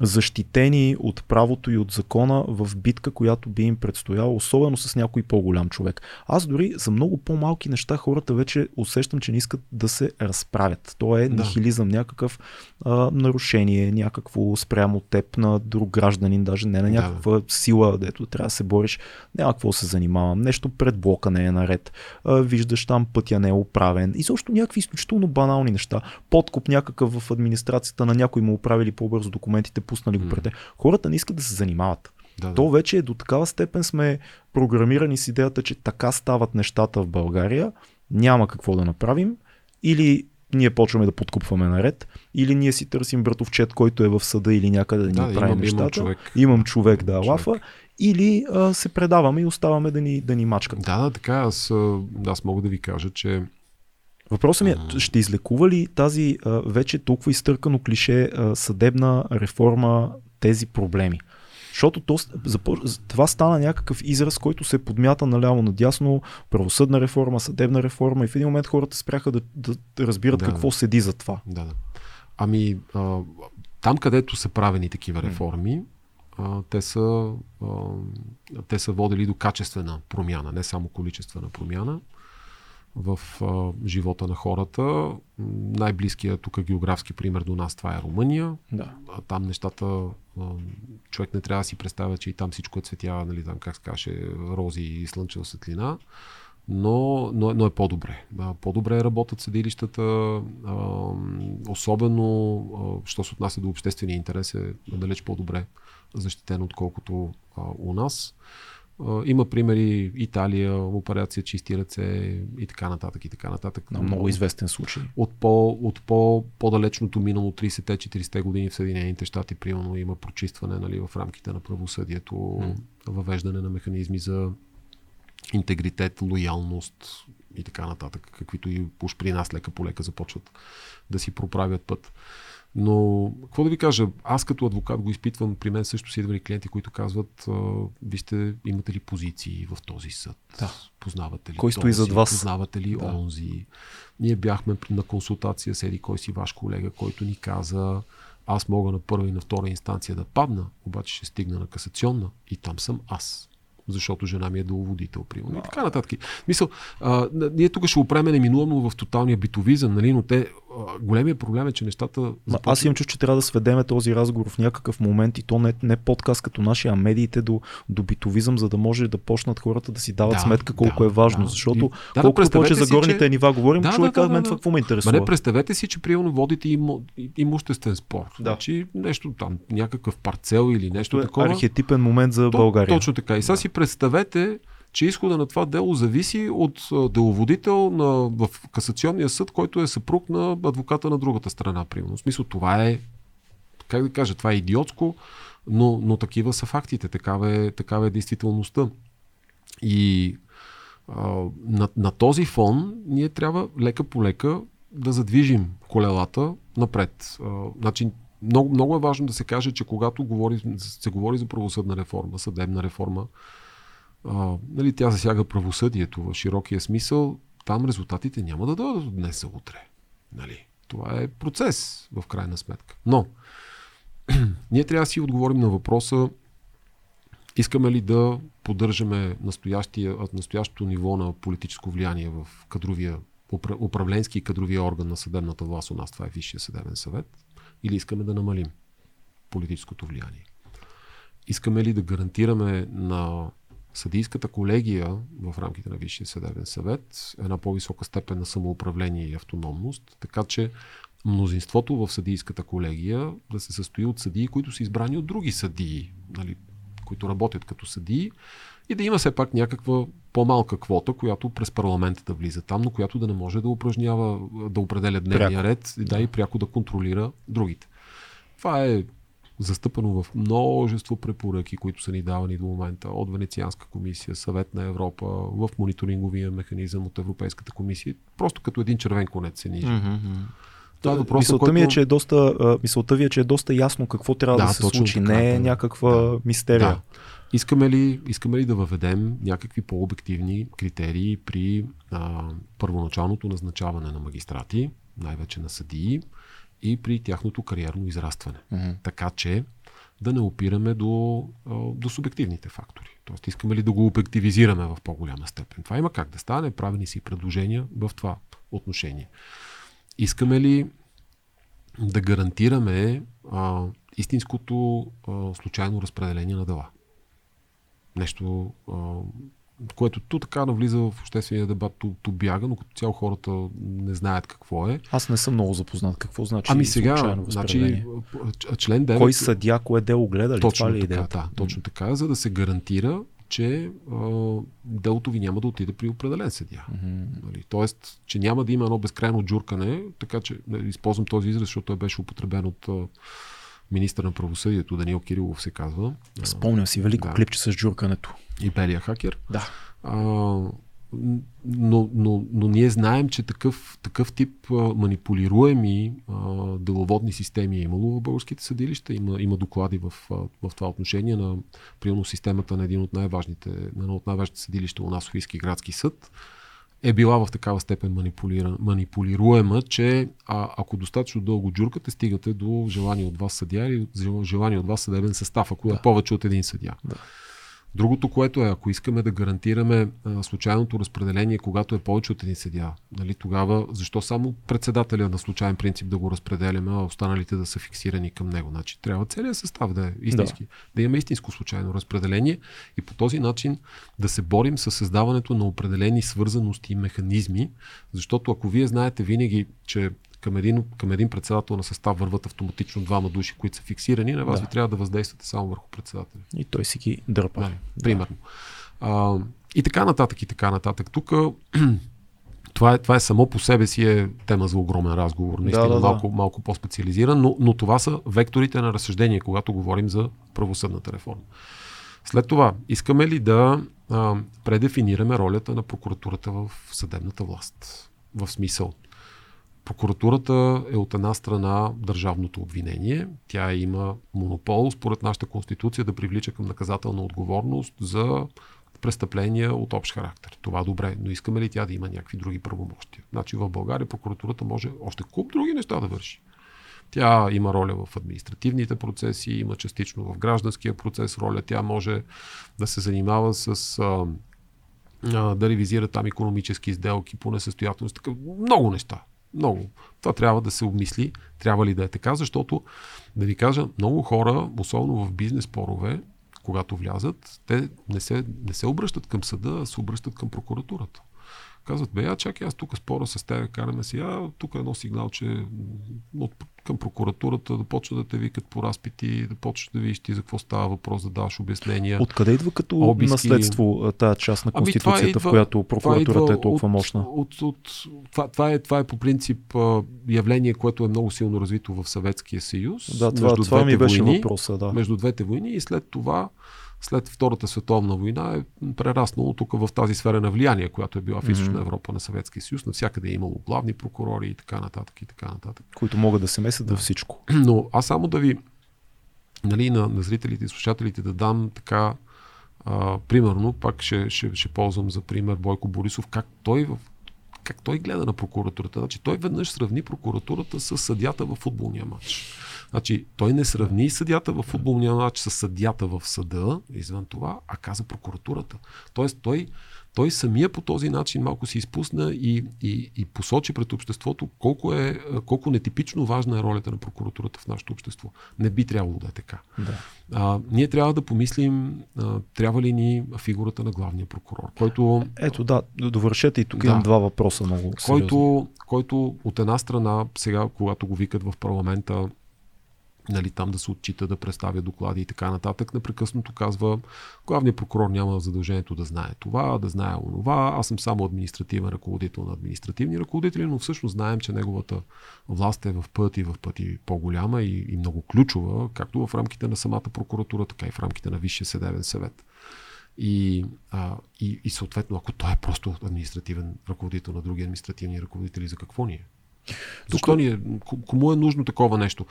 защитени от правото и от закона в битка, която би им предстояла, особено с някой по-голям човек. Аз дори за много по-малки неща хората вече усещам, че не искат да се разправят. То е Да. нихилизъм, някакъв а, нарушение, някакво спрямо теб на друг гражданин, даже не на Да. някаква сила, дето трябва да се бориш. Няма какво да се занимавам. Нещо пред блока не е наред. А, виждаш там пътя не е оправен. И също някакви изключително банални неща. Подкуп някакъв в администрацията на някой му оправили по-бързо документите, пуснали го пред. Хората не искат да се занимават. Да, да. То вече е до такава степен сме програмирани с идеята, че така стават нещата в България, няма какво да направим, или ние почваме да подкупваме наред, или ние си търсим братовчет, който е в съда или някъде да ни Да, прави имам, имам нещата. човек. Имам човек да Човек. лафа, или а, се предаваме и оставаме да ни, да ни мачкат. Да, да, така. Аз, аз мога да ви кажа, че Въпросът ми е, ще излекува ли тази а, вече толкова изтъркано клише а, съдебна реформа тези проблеми? Защото то, това стана някакъв израз, който се подмята наляво надясно, правосъдна реформа, съдебна реформа и в един момент хората спряха да, да разбират Да. какво седи за това. Да, да. Ами, а, там където са правени такива реформи, а, те, са, а, те са водили до качествена промяна, не само количествена промяна в а, живота на хората. Най-близкият тук географски пример до нас това е Румъния. Да. А там нещата, а, човек не трябва да си представя, че и там всичко е цветя, нали, там как се каже, рози и слънчева светлина, но, но, но е по-добре. По-добре работят съдилищата, а, особено, а, що се отнася до обществения интерес, е далеч по-добре защитен, отколкото а, у нас. Има примери Италия, операция чисти ръце и така нататък и така нататък. На много известен случай. от, по, от по, по-далечното минало 30-те, 40-те години в Съединените щати, примерно, има прочистване нали, в рамките на правосъдието, М. въвеждане на механизми за интегритет, лоялност и така нататък, каквито и уж при нас лека по лека започват да си проправят път. Но, какво да ви кажа, аз като адвокат го изпитвам, при мен също си идвали клиенти, които казват, вижте, имате ли позиции в този съд? Да. Познавате ли Кой стои зад вас? Познавате ли Да. онзи? Ние бяхме на консултация с еди кой си ваш колега, който ни каза, аз мога на първа и на втора инстанция да падна, обаче ще стигна на касационна и там съм аз. Защото жена ми е деловодител, примерно. И така нататък. Мисъл, а, ние тук ще опреме неминуемо в тоталния битовизъм, нали? но те, големия проблем е, че нещата. Ма, аз имам чувство, че трябва да сведеме този разговор в някакъв момент и то не, не подкаст като нашия, а медиите до, до битовизъм, за да може да почнат хората да си дават Да, сметка колко да, е важно. да. Защото И- да, да, колкото повече за горните че- нива говорим, Да, човек да, казва да, мен да. това какво ме Ма интересува. не, представете си, че примерно водите имо, имуществен спор. Да. Значи нещо там, някакъв парцел или нещо То е такова. архетипен момент за То- България. Точно така. И сега си представете, че изхода на това дело зависи от деловодител на, в касационния съд, който е съпруг на адвоката на другата страна, примерно. В смисъл, това е, как да кажа, това е идиотско, но, но такива са фактите, такава е, такава е действителността. И а, на, на този фон ние трябва лека по лека да задвижим колелата напред. А, значи, много, много е важно да се каже, че когато говори, се говори за правосъдна реформа, съдебна реформа, а, нали, тя засяга правосъдието в широкия смисъл, там резултатите няма да дойдат от днес за утре. Нали? Това е процес, в крайна сметка. Но, ние трябва да си отговорим на въпроса, искаме ли да поддържаме настоящото ниво на политическо влияние в кадровия, управленски кадровия орган на съдебната власт у нас, това е Висшия съдебен съвет, или искаме да намалим политическото влияние. Искаме ли да гарантираме на съдийската колегия в рамките на Висшия съдебен съвет една по-висока степен на самоуправление и автономност, така че мнозинството в съдийската колегия да се състои от съдии, които са избрани от други съдии, нали, които работят като съдии и да има все пак някаква по-малка квота, която през парламента да влиза там, но която да не може да упражнява, да определя дневния пряко. ред да, и пряко да контролира другите. Това е застъпено в множество препоръки, които са ни давани до момента от Венецианска комисия, Съвет на Европа, в мониторинговия механизъм от Европейската комисия. Просто като един червен конец се нижи. Mm-hmm. Това е въпрос, мисълта, който... ми е, че е доста, мисълта ви е, че е доста ясно какво трябва да, да се случи, така, не е някаква да, мистерия. Да. Искаме ли, искаме ли да въведем някакви по-обективни критерии при а, първоначалното назначаване на магистрати, най-вече на съдии, и при тяхното кариерно израстване. Mm-hmm. Така че да не опираме до, до субективните фактори. Тоест, искаме ли да го обективизираме в по-голяма степен. Това има как да стане, правени си предложения в това отношение. Искаме ли да гарантираме а, истинското а, случайно разпределение на дела? Нещо, а, което ту така навлиза в обществения дебат, ту, ту бяга, но като цяло хората не знаят какво е. Аз не съм много запознат какво значи Ами сега, значи, член 9... Кой съдя, кое дело гледа ли? Точно това ли е така, да, точно така, за да се гарантира, че а, делото ви няма да отиде при определен съдия. Mm-hmm. Нали? Тоест, че няма да има едно безкрайно джуркане, така че нали, използвам този израз, защото той беше употребен от министър на правосъдието, Даниил Кирилов се казва. Спомням си велико да. клипче с джуркането. И белия хакер. Да. А, но, но, но ние знаем, че такъв, такъв тип а, манипулируеми а, деловодни системи е имало в българските съдилища. Има, има доклади в, в това отношение на примерно системата на един от най-важните, на едно от най-важните съдилища у нас, Софийски градски съд е била в такава степен манипулируема, че а, ако достатъчно дълго джуркате, стигате до желание от вас съдия или желание от вас съдебен състав, ако е да. е повече от един съдия. Да. Другото, което е, ако искаме да гарантираме а, случайното разпределение, когато е повече от един съдия, нали, тогава защо само председателя на случайен принцип да го разпределяме, а останалите да са фиксирани към него? Значи трябва целият състав да е истински, да, да имаме истинско случайно разпределение и по този начин да се борим с създаването на определени свързаности и механизми, защото ако вие знаете винаги, че към един, към един председател на състав върват автоматично двама души, които са фиксирани, на вас да. ви трябва да въздействате само върху председателя. И той си ги дърпа. Да, примерно. А, и така нататък, и така нататък. Тук това е, това е само по себе си е тема за огромен разговор. Наистина да, да, малко, да. малко по-специализиран, но, но това са векторите на разсъждение, когато говорим за правосъдната реформа. След това, искаме ли да а, предефинираме ролята на прокуратурата в съдебната власт? В смисъл, Прокуратурата е от една страна държавното обвинение. Тя има монопол, според нашата конституция, да привлича към наказателна отговорност за престъпления от общ характер. Това добре, но искаме ли тя да има някакви други правомощия? Значи в България прокуратурата може още куп други неща да върши. Тя има роля в административните процеси, има частично в гражданския процес роля. Тя може да се занимава с а, а, да ревизира там економически сделки по несъстоятелност. Много неща. Много. Това трябва да се обмисли, трябва ли да е така, защото, да ви кажа, много хора, особено в бизнес порове, когато влязат, те не се, не се обръщат към съда, а се обръщат към прокуратурата. Казват, бе, я чакай, аз тук спора с теб, караме си, а тук е едно сигнал, че от, към прокуратурата да почва да те викат по разпити, да почваш да видиш ти за какво става въпрос, да даваш обяснения. Откъде идва като обиски? наследство тази част на Конституцията, ами, идва, в която прокуратурата е толкова мощна? От, от, от, това, това, е, това е по принцип явление, което е много силно развито в Съветския съюз. Да, това, между това ми беше войни, въпроса. Да. Между двете войни и след това след Втората световна война е прераснало тук в тази сфера на влияние, която е била в Източна Европа на Съветския съюз. Навсякъде е имало главни прокурори и така нататък и така нататък. Които могат да се месят във всичко. Но аз само да ви, нали, на, на зрителите и слушателите да дам така, а, примерно, пак ще, ще, ще ползвам за пример Бойко Борисов, как той в как той гледа на прокуратурата. Значи той веднъж сравни прокуратурата с съдята в футболния матч. Значи, той не сравни съдята в футболния матч с съдята в съда, извън това, а каза прокуратурата. Тоест, той той самия по този начин малко се изпусна и, и, и посочи пред обществото колко, е, колко нетипично важна е ролята на прокуратурата в нашето общество. Не би трябвало да е така. Да. А, ние трябва да помислим, а, трябва ли ни фигурата на главния прокурор, който... Ето да, довършете и тук да, имам два въпроса много който, който от една страна, сега когато го викат в парламента, нали, там да се отчита, да представя доклади и така нататък, непрекъснато казва, главният прокурор няма задължението да знае това, да знае онова, аз съм само административен ръководител на административни ръководители, но всъщност знаем, че неговата власт е в пъти в пъти по-голяма и, и много ключова, както в рамките на самата прокуратура, така и в рамките на Висшия съдебен съвет. И, а, и, и съответно, ако той е просто административен ръководител на други административни ръководители, за какво ни е? Защо Тук... ни е, кому е нужно такова нещо?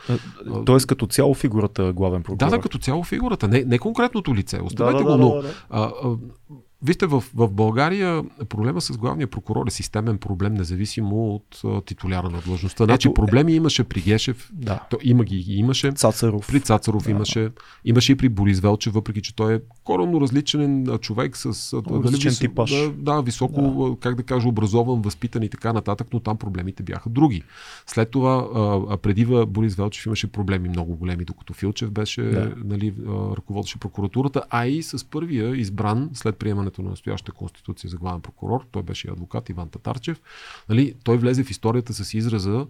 Тоест като цяло фигурата главен прокурор? Да, да, като цяло фигурата, не, не конкретното лице. Оставете да, да, го, но да, да, да. А, а, Вижте, в, в България проблема с главния прокурор е системен проблем, независимо от а, титуляра на длъжността. Значи Ето, проблеми имаше при Гешев, да. то има ги имаше. Цацаров. При Цацаров да. имаше. Имаше и при Борис Велчев, въпреки че той е коренно различен човек с различен дали, типаж. Да, да, високо, да. как да кажа, образован, възпитан и така нататък, но там проблемите бяха други. След това, а, преди Борис Велчев имаше проблеми много големи, докато Филчев беше, да. нали, ръководеше прокуратурата, а и с първия избран след приемането приемането на настоящата конституция за главен прокурор, той беше адвокат Иван Татарчев, нали, той влезе в историята с израза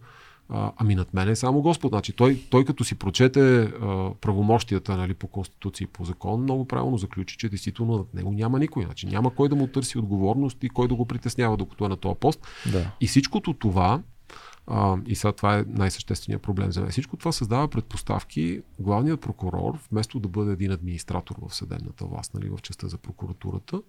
а, ами над мен е само Господ. Значи, той, той като си прочете а, правомощията нали, по Конституция и по закон, много правилно заключи, че действително над него няма никой. Значи, няма кой да му търси отговорност и кой да го притеснява, докато е на този пост. Да. И всичкото това а, и сега това е най-същественият проблем за мен. Всичко това създава предпоставки главният прокурор, вместо да бъде един администратор в съдебната власт, нали, в частта за прокуратурата,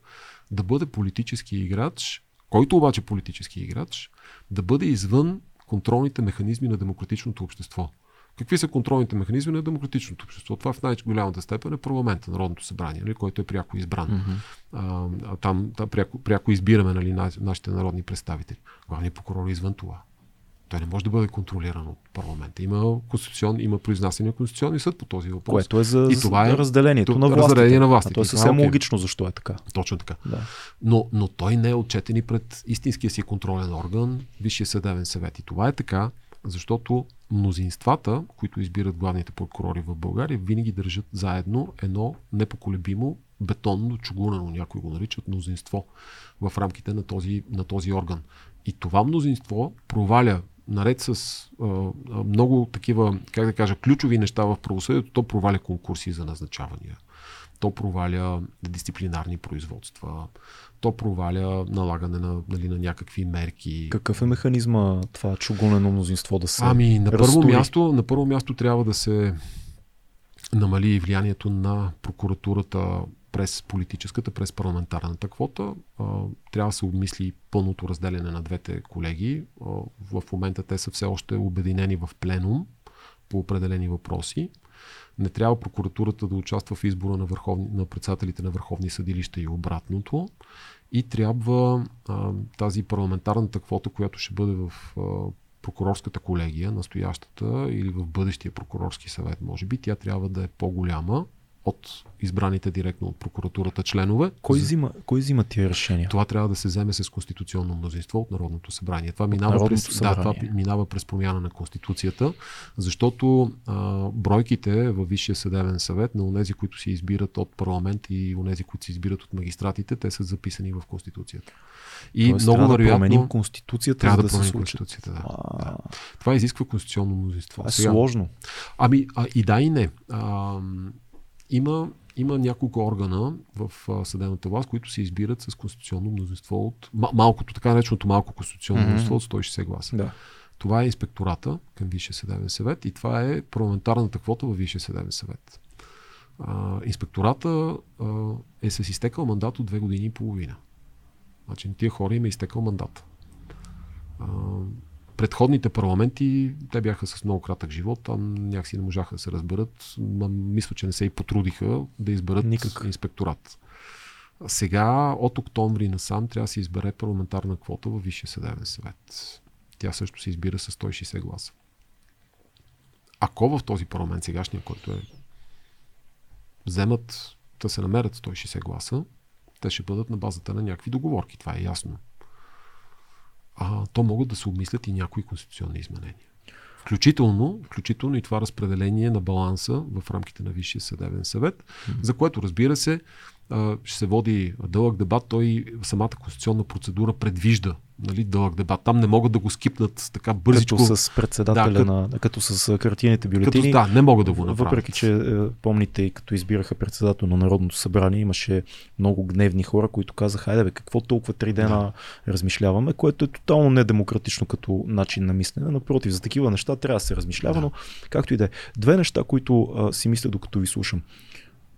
да бъде политически играч, който обаче политически играч, да бъде извън контролните механизми на демократичното общество. Какви са контролните механизми на демократичното общество? Това в най-голямата степен е парламента, Народното събрание, нали, който е пряко избран. Mm-hmm. А, там, там пряко, пряко избираме нали, нашите народни представители. Главният прокурор е извън това. Той не може да бъде контролиран от парламента. Има, конституцион, има произнасяне на Конституционния съд по този въпрос. Което е за и това е разделението на властите. Разделение на властите. А то е съвсем okay. логично защо е така. Точно така. Да. Но, но той не е отчетен и пред истинския си контролен орган, Висшия съдебен съвет. И това е така, защото мнозинствата, които избират главните прокурори в България, винаги държат заедно едно непоколебимо бетонно, чугунено, някои го наричат мнозинство в рамките на този, на този орган. И това мнозинство проваля наред с а, много такива, как да кажа, ключови неща в правосъдието, то проваля конкурси за назначавания. То проваля дисциплинарни производства. То проваля налагане на, нали, на някакви мерки. Какъв е механизма това чугунено мнозинство да се Ами, на първо, място, на първо място трябва да се намали влиянието на прокуратурата през политическата, през парламентарната квота. Трябва да се обмисли пълното разделяне на двете колеги. В момента те са все още обединени в пленум по определени въпроси. Не трябва прокуратурата да участва в избора на, върховни, на председателите на върховни съдилища и обратното. И трябва а, тази парламентарната квота, която ще бъде в а, прокурорската колегия, настоящата или в бъдещия прокурорски съвет, може би, тя трябва да е по-голяма от избраните директно от прокуратурата членове. Кой взима, кой взима тия решения? Това трябва да се вземе с конституционно мнозинство от Народното събрание. Това минава, през, събрание. Да, това минава през промяна на Конституцията, защото а, бройките във Висшия съдебен съвет на онези, които се избират от парламент и онези, които се избират от магистратите, те са записани в Конституцията. И Тоест, много трябва вероятно. Да променим Конституцията, трябва да, да променим Конституцията. Да. да. Това изисква конституционно мнозинство. Това е Сега, сложно. Ами, а, и да, и не. А, има, има няколко органа в съдебната власт, които се избират с конституционно мнозинство от малкото, така нареченото малко конституционно mm-hmm. мнозинство от 160 гласа. Да. Това е инспектората към Висшия съдебен съвет и това е парламентарната квота във Висшия съдебен съвет. А, инспектората а, е с изтекал мандат от две години и половина. Значи на тия хора им е изтекал мандат. А, предходните парламенти, те бяха с много кратък живот, там някакси не можаха да се разберат. Мисля, че не се и потрудиха да изберат Никак. инспекторат. Сега, от октомври насам, трябва да се избере парламентарна квота във Висшия съдебен съвет. Тя също се избира с 160 гласа. ако в този парламент сегашния, който е вземат да се намерят 160 гласа, те ще бъдат на базата на някакви договорки. Това е ясно. А то могат да се обмислят и някои конституционни изменения. Включително, включително и това разпределение на баланса в рамките на Висшия съдебен съвет, mm-hmm. за което разбира се ще се води дълъг дебат. Той самата конституционна процедура предвижда нали, дълъг дебат. Там не могат да го скипнат така бързичко. Като с председателя да, на, като с картините бюлетини. Като, да, не могат да го направят. Въпреки, че е, помните и като избираха председател на Народното събрание, имаше много гневни хора, които казаха, айде бе, какво толкова три дена да. размишляваме, което е тотално недемократично като начин на мислене. Напротив, за такива неща трябва да се размишлява, да. но както и да е. Две неща, които а, си мисля докато ви слушам.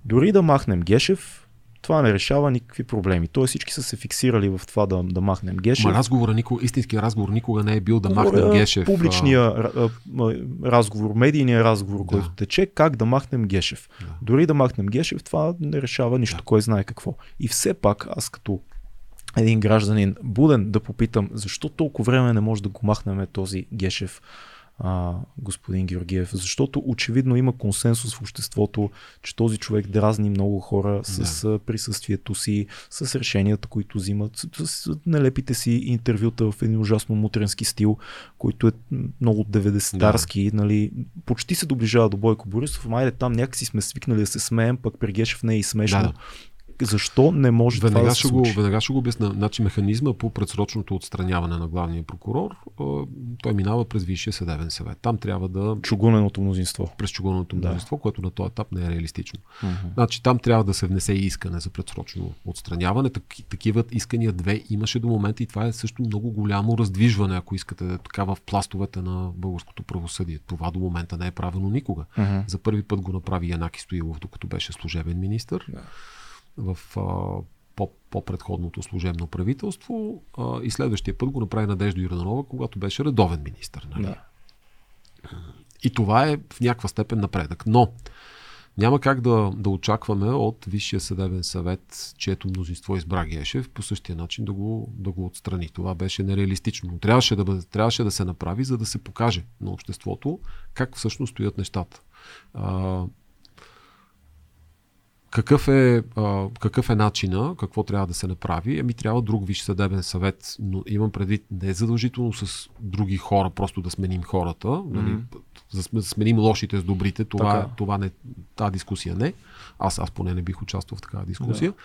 Дори да махнем Гешев, това не решава никакви проблеми. Тоест всички са се фиксирали в това да, да махнем Гешев. Ма разговора, никога, истинския разговор никога не е бил да махнем Гешев. Публичния разговор, медийния разговор, да. който тече, как да махнем Гешев. Да. Дори да махнем Гешев, това не решава нищо, да. кой знае какво. И все пак, аз като един гражданин буден да попитам, защо толкова време не може да го махнем този Гешев а, господин Георгиев, защото очевидно има консенсус в обществото, че този човек дразни много хора с да. присъствието си, с решенията, които взимат, с, с нелепите си интервюта в един ужасно мутренски стил, който е много 90-тарски, да. нали, почти се доближава до Бойко Борисов, майде там някакси сме свикнали да се смеем, пък при Гешев не е и смешно. Да. Защо не може веднага това да се го, Веднага ще го обясня. Значи механизма по предсрочното отстраняване на главния прокурор, той минава през Висшия съдебен съвет. Там трябва да... Чугуненото мнозинство. През чугуненото да. мнозинство, което на този етап не е реалистично. Uh-huh. Значи там трябва да се внесе искане за предсрочно отстраняване. Так, такива искания две имаше до момента и това е също много голямо раздвижване, ако искате така в пластовете на българското правосъдие. Това до момента не е правено никога. Uh-huh. За първи път го направи Янаки Стоилов, докато беше служебен министр. Yeah в по-предходното служебно правителство а, и следващия път го направи Надежда Юранова, когато беше редовен министр. Нали? Да. И това е в някаква степен напредък. Но няма как да, да очакваме от Висшия съдебен съвет, чието мнозинство избра Гешев, по същия начин да го, да го отстрани. Това беше нереалистично. Но трябваше да, бъде, трябваше да се направи, за да се покаже на обществото как всъщност стоят нещата. А, какъв е, а, какъв е начина, какво трябва да се направи? Еми трябва друг виж съдебен съвет, но имам предвид не е задължително с други хора, просто да сменим хората, mm-hmm. да сменим лошите с добрите, това, така. това не, тази дискусия не. Аз, аз поне не бих участвал в такава дискусия. Да.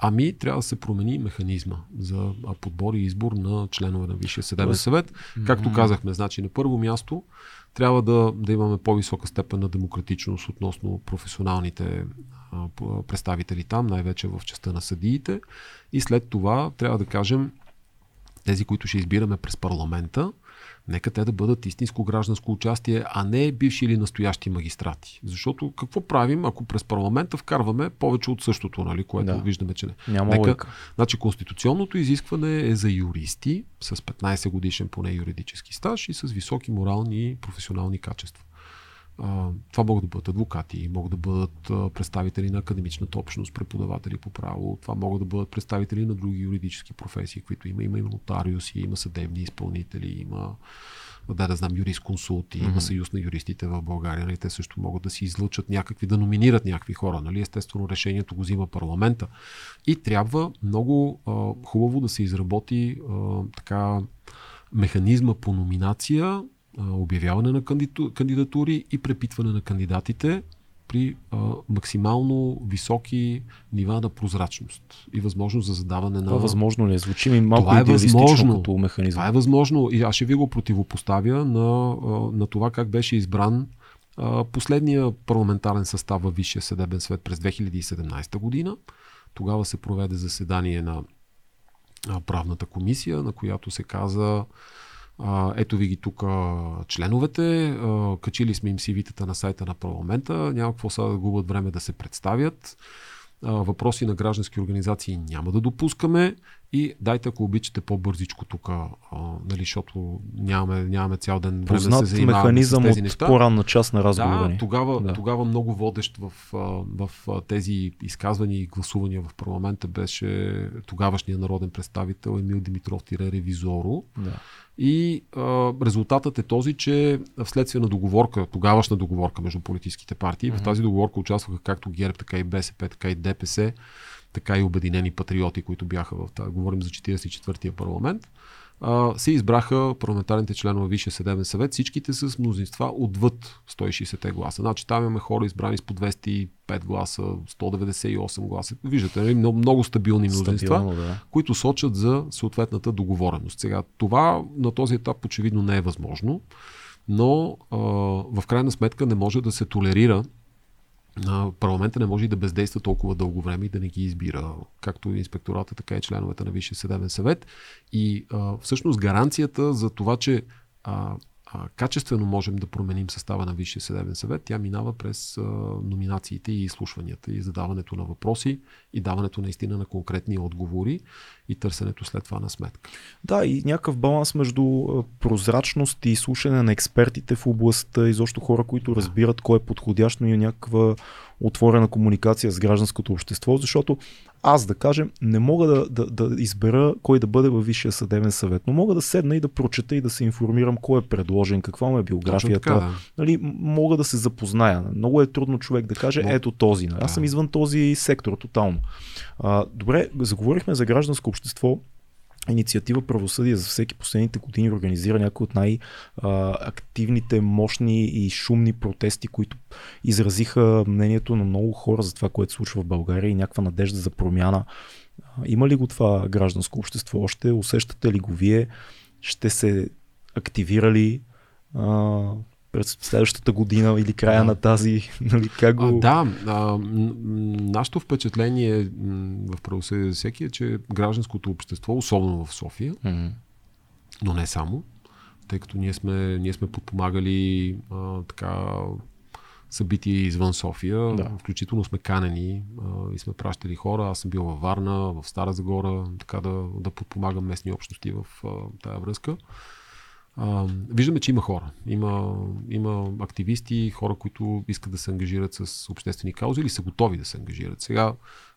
Ами трябва да се промени механизма за подбор и избор на членове на Висшия съдебен съвет. Както казахме, значи на първо място трябва да, да имаме по-висока степен на демократичност относно професионалните представители там, най-вече в частта на съдиите. И след това трябва да кажем, тези, които ще избираме през парламента, нека те да бъдат истинско гражданско участие, а не бивши или настоящи магистрати. Защото какво правим, ако през парламента вкарваме повече от същото, нали, което да. виждаме, че не. Няма нека. Значи, конституционното изискване е за юристи с 15 годишен поне юридически стаж и с високи морални и професионални качества. Това могат да бъдат адвокати, могат да бъдат представители на академичната общност, преподаватели по право, това могат да бъдат представители на други юридически професии, които има. Има и нотариуси, има съдебни изпълнители, има да, да знам, юрисконсулти, mm-hmm. има съюз на юристите в България. Нали? Те също могат да си излъчат някакви, да номинират някакви хора. Нали? Естествено, решението го взима парламента. И трябва много а, хубаво да се изработи а, така механизма по номинация обявяване на кандидатури и препитване на кандидатите при а, максимално високи нива на прозрачност и възможност за задаване на. Това възможно ли е? Звучи ми малко това е възможно, като механизъм. Това е възможно и аз ще ви го противопоставя на, на това как беше избран а, последния парламентарен състав във Висшия съдебен свет през 2017 година. Тогава се проведе заседание на правната комисия, на която се каза а, ето ви ги тук членовете, а, качили сме им CV-тата на сайта на парламента, няма какво сега да губят време да се представят. А, въпроси на граждански организации няма да допускаме И дайте, ако обичате по-бързичко тук, нали, защото нямаме, нямаме цял ден време да се занимаваме механизъм с тези от неща. по-ранна част на разговора Да, тогава, Да. тогава много водещ в, в тези изказвания и гласувания в парламента беше тогавашният народен представител Емил Димитров тире ревизоро. Да. И а, резултатът е този, че вследствие на договорка, тогавашна договорка между политическите партии, в тази договорка участваха както ГЕРБ, така и БСП, така и ДПС, така и Обединени патриоти, които бяха в тази, говорим за 44-я парламент, а, се избраха парламентарните членове Висшия съдебен съвет, всичките с мнозинства отвъд 160 гласа. Значи там имаме хора избрани с по 205 гласа, 198 гласа. Виждате, нали? много, много стабилни мнозинства Стабилно, да. които сочат за съответната договореност. Сега, това на този етап очевидно не е възможно, но а, в крайна сметка не може да се толерира парламента не може и да бездейства толкова дълго време и да не ги избира, както инспектората, така и членовете на Висшия съдебен съвет. И а, всъщност гаранцията за това, че а, а, качествено можем да променим състава на Висшия съдебен съвет, тя минава през а, номинациите и изслушванията и задаването на въпроси и даването наистина на конкретни отговори и търсенето след това на сметка. Да, и някакъв баланс между прозрачност и слушане на експертите в областта, изобщо хора, които разбират кой е подходящо и някаква отворена комуникация с гражданското общество, защото аз, да кажем, не мога да, да, да избера кой да бъде във Висшия съдебен съвет, но мога да седна и да прочета и да се информирам кой е предложен, каква му е биографията. Така, да. Нали, мога да се запозная. Много е трудно човек да каже, Но- ето този. Нали? Аз Да. съм извън този сектор тотално. А, добре, заговорихме за гражданско общество. Инициатива Правосъдие за всеки последните години организира някои от най-активните, мощни и шумни протести, които изразиха мнението на много хора за това, което случва в България и някаква надежда за промяна. Има ли го това гражданско общество още? Усещате ли го вие? Ще се активира ли а, през следващата година или края Да. на тази? Нали, как го... А, да, а, нашето впечатление в правосъдие за всеки е, че гражданското общество, особено в София, М, но не само, тъй като ние сме, ние сме подпомагали а, така събития извън София, да. включително сме канени а, и сме пращали хора. Аз съм бил във Варна, в Стара Загора, така да, да подпомагам местни общности в а, тая връзка. А, виждаме, че има хора. Има, има активисти, хора, които искат да се ангажират с обществени каузи или са готови да се ангажират. Сега,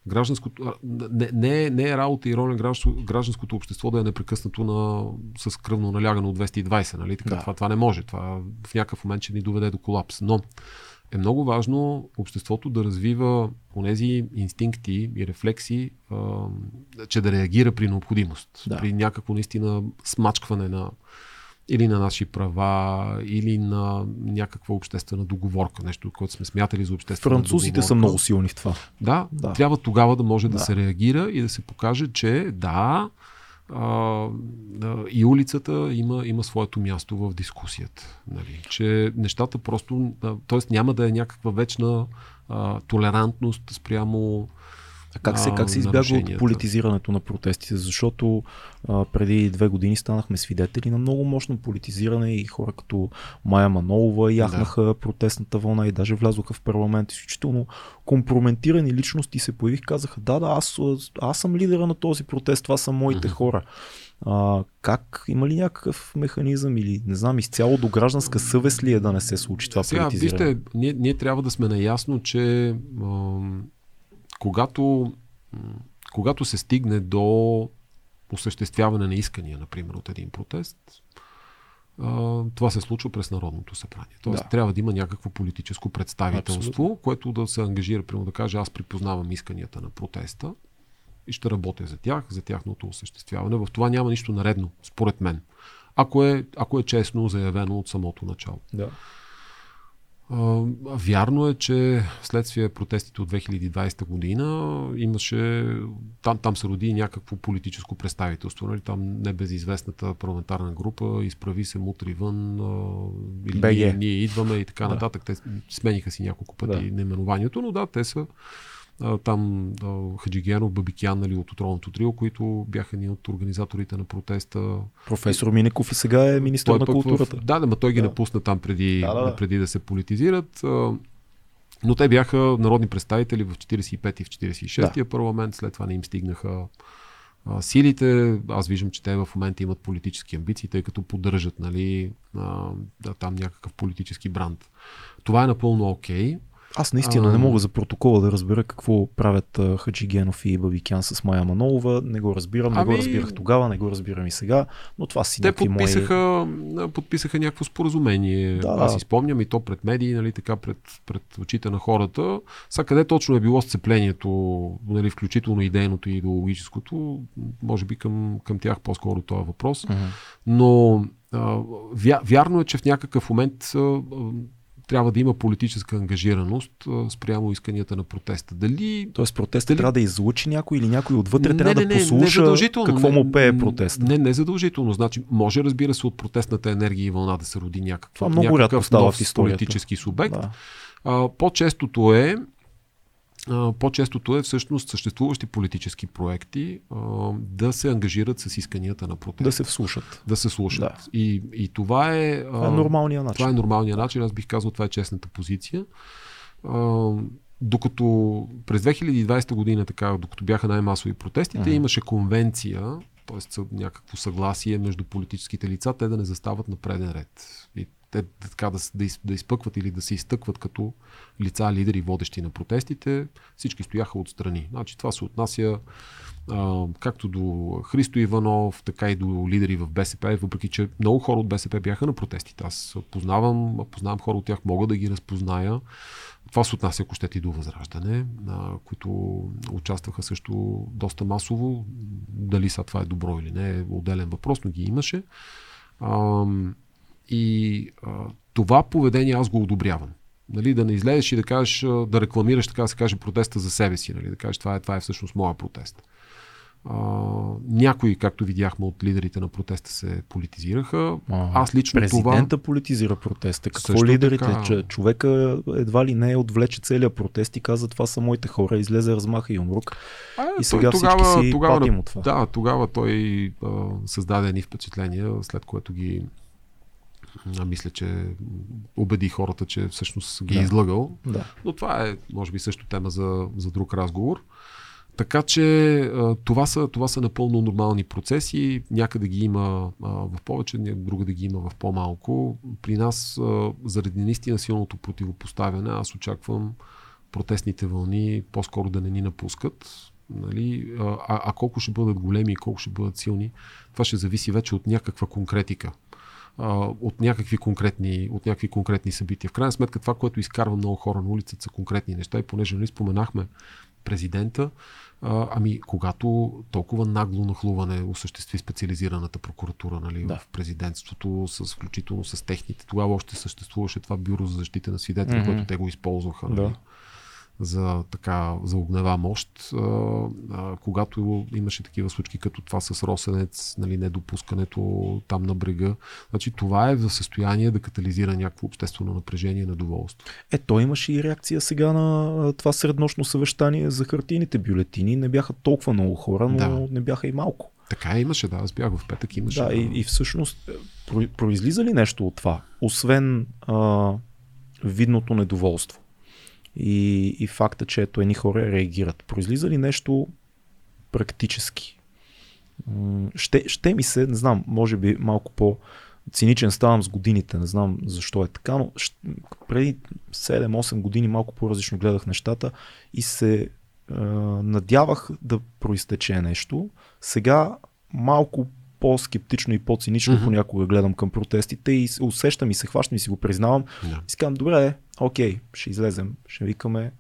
гражданското. Не, не, е- не е работа и роля на гражданското, общество да е непрекъснато на, с кръвно налягано от 220. Нали? Така, да. това, това не може. Това в някакъв момент ще ни доведе до колапс. Но е много важно обществото да развива онези инстинкти и рефлекси, а, че да реагира при необходимост. Да. При някакво наистина смачкване на или на наши права, или на някаква обществена договорка, нещо, което сме смятали за обществена Французите договорка. са много силни в това. Да, Да. трябва тогава да може да. Да. се реагира и да се покаже, че да, а, и улицата има, има своето място в дискусията. Нали? Че нещата просто, т.е. няма да е някаква вечна а, толерантност спрямо А как се, как се избягва от политизирането на протестите? Защото а, преди две години станахме свидетели на много мощно политизиране и хора като Майя Манолова яхнаха да. протестната вълна и даже влязоха в парламент. Изключително компрометирани личности се появих, казаха, да, да, аз, аз съм лидера на този протест, това са моите Мгм. хора. А, как? Има ли някакъв механизъм или не знам, изцяло до гражданска съвест ли е да не се случи това Сега, политизиране? вижте, ние, ние трябва да сме наясно, че ам, когато, когато се стигне до осъществяване на искания, например, от един протест, а, това се случва през Народното събрание. Тоест, да. трябва да има някакво политическо представителство, Абсолютно. което да се ангажира, примерно да каже, аз припознавам исканията на протеста и ще работя за тях, за тяхното осъществяване. В това няма нищо наредно, според мен. Ако е, ако е честно заявено от самото начало. Да. Вярно е, че вследствие протестите от 2020 година имаше, там, там се роди някакво политическо представителство, нали? там небезизвестната парламентарна група, изправи се мутри вън, или ние, ние идваме и така Да. нататък. Те смениха си няколко пъти Да. наименованието, но да, те са там Хаджигенов, Бабикян нали, от Отровното трио, които бяха ни от организаторите на протеста. Професор Минеков и сега е министър на пък културата. В... Да, да, ма той ги Да. напусна там преди Да, да, да, да. преди да се политизират. Но те бяха народни представители в 45 и в 46-я парламент, след това не им стигнаха а, силите. Аз виждам, че те в момента имат политически амбиции, тъй като поддържат нали, а, да, там някакъв политически бранд. Това е напълно окей. Okay. Аз наистина а... не мога за протокола да разбера какво правят Хаджи Генов и Бабикян с Майя Манолова. Не го разбирам, не ами... го разбирах тогава, не го разбирам и сега, но това си Те подписаха, мои... подписаха някакво споразумение. Да, Аз изпомням и то пред медии, нали, така пред, пред очите на хората. Сега къде точно е било сцеплението, нали, включително идейното и идеологическото, може би към, към тях по-скоро това въпрос. Uh-huh. Но а, вярно е, че в някакъв момент а, трябва да има политическа ангажираност спрямо исканията на протеста. Дали... Тоест протеста дали... трябва да излучи някой или някой отвътре не, трябва не, да послуша не, какво му пее протест? Не, не задължително. Значи, може разбира се от протестната енергия и вълна да се роди някакъв, Това много някакъв нов в политически субект. Да. А, по-честото е по-честото е всъщност съществуващи политически проекти а, да се ангажират с исканията на протест. Да се вслушат. Да се слушат. Да. И, и това е... Това е нормалният начин. Това е нормалният начин. Аз бих казал, това е честната позиция. А, докато през 2020 година, така, докато бяха най-масови протестите, uh-huh. имаше конвенция, т.е. някакво съгласие между политическите лица, те да не застават на преден ред. Те така да, да, да изпъкват или да се изтъкват като лица, лидери, водещи на протестите, всички стояха отстрани. Значи това се отнася а, както до Христо Иванов, така и до лидери в БСП, въпреки че много хора от БСП бяха на протестите. Аз познавам, познавам хора от тях, мога да ги разпозная. Това се отнася, ако щете, и до Възраждане, а, които участваха също доста масово. Дали са това е добро или не е отделен въпрос, но ги имаше. А, и а, това поведение аз го одобрявам. Нали, да не излезеш и да кажеш, да рекламираш, така да се каже, протеста за себе си. Нали, да кажеш, това е, това е всъщност моя протест. А, някои, както видяхме от лидерите на протеста, се политизираха. А, Аз лично президента това... политизира протеста. Какво Също лидерите? Така... Че човека едва ли не отвлече целият протест и каза това са моите хора. Излезе, размаха и умрук. А, и сега тогава, всички си тогава, патим от това. Да, тогава той а, създаде ни впечатления, след което ги а, мисля, че убеди хората, че всъщност ги е излъгал. Да. Но това е, може би, също тема за, за друг разговор. Така че това са, това са напълно нормални процеси. Някъде ги има а, в повече, друга да ги има в по-малко. При нас, а, заради наистина силното противопоставяне, аз очаквам протестните вълни по-скоро да не ни напускат. Нали? А, а колко ще бъдат големи и колко ще бъдат силни, това ще зависи вече от някаква конкретика от някакви, конкретни, от някакви конкретни събития. В крайна сметка това, което изкарва много хора на улицата са конкретни неща и понеже нали споменахме президента, а, ами когато толкова нагло нахлуване осъществи специализираната прокуратура нали, да. в президентството, с, включително с техните, тогава още съществуваше това бюро за защита на свидетели, mm-hmm. което те го използваха. Нали. Да за, така, за огнева мощ, а, а, когато имаше такива случки като това с Росенец, нали, недопускането там на брега. Значи това е в състояние да катализира някакво обществено напрежение и недоволство. Е, то имаше и реакция сега на това среднощно съвещание за хартийните бюлетини. Не бяха толкова много хора, но да. не бяха и малко. Така имаше, да. Аз бях в петък, имаше. Да, и, и всъщност произлиза ли нещо от това? Освен а, видното недоволство и, и факта, че ето едни хора реагират. Произлиза ли нещо практически? Ще, ще ми се, не знам, може би малко по циничен ставам с годините, не знам защо е така, но преди 7-8 години малко по-различно гледах нещата и се е, надявах да проистече нещо. Сега малко по-скептично и по-цинично mm-hmm. понякога гледам към протестите и усещам и се хващам и си го признавам. Yeah. И си казвам, добре, окей, ще излезем, ще викаме,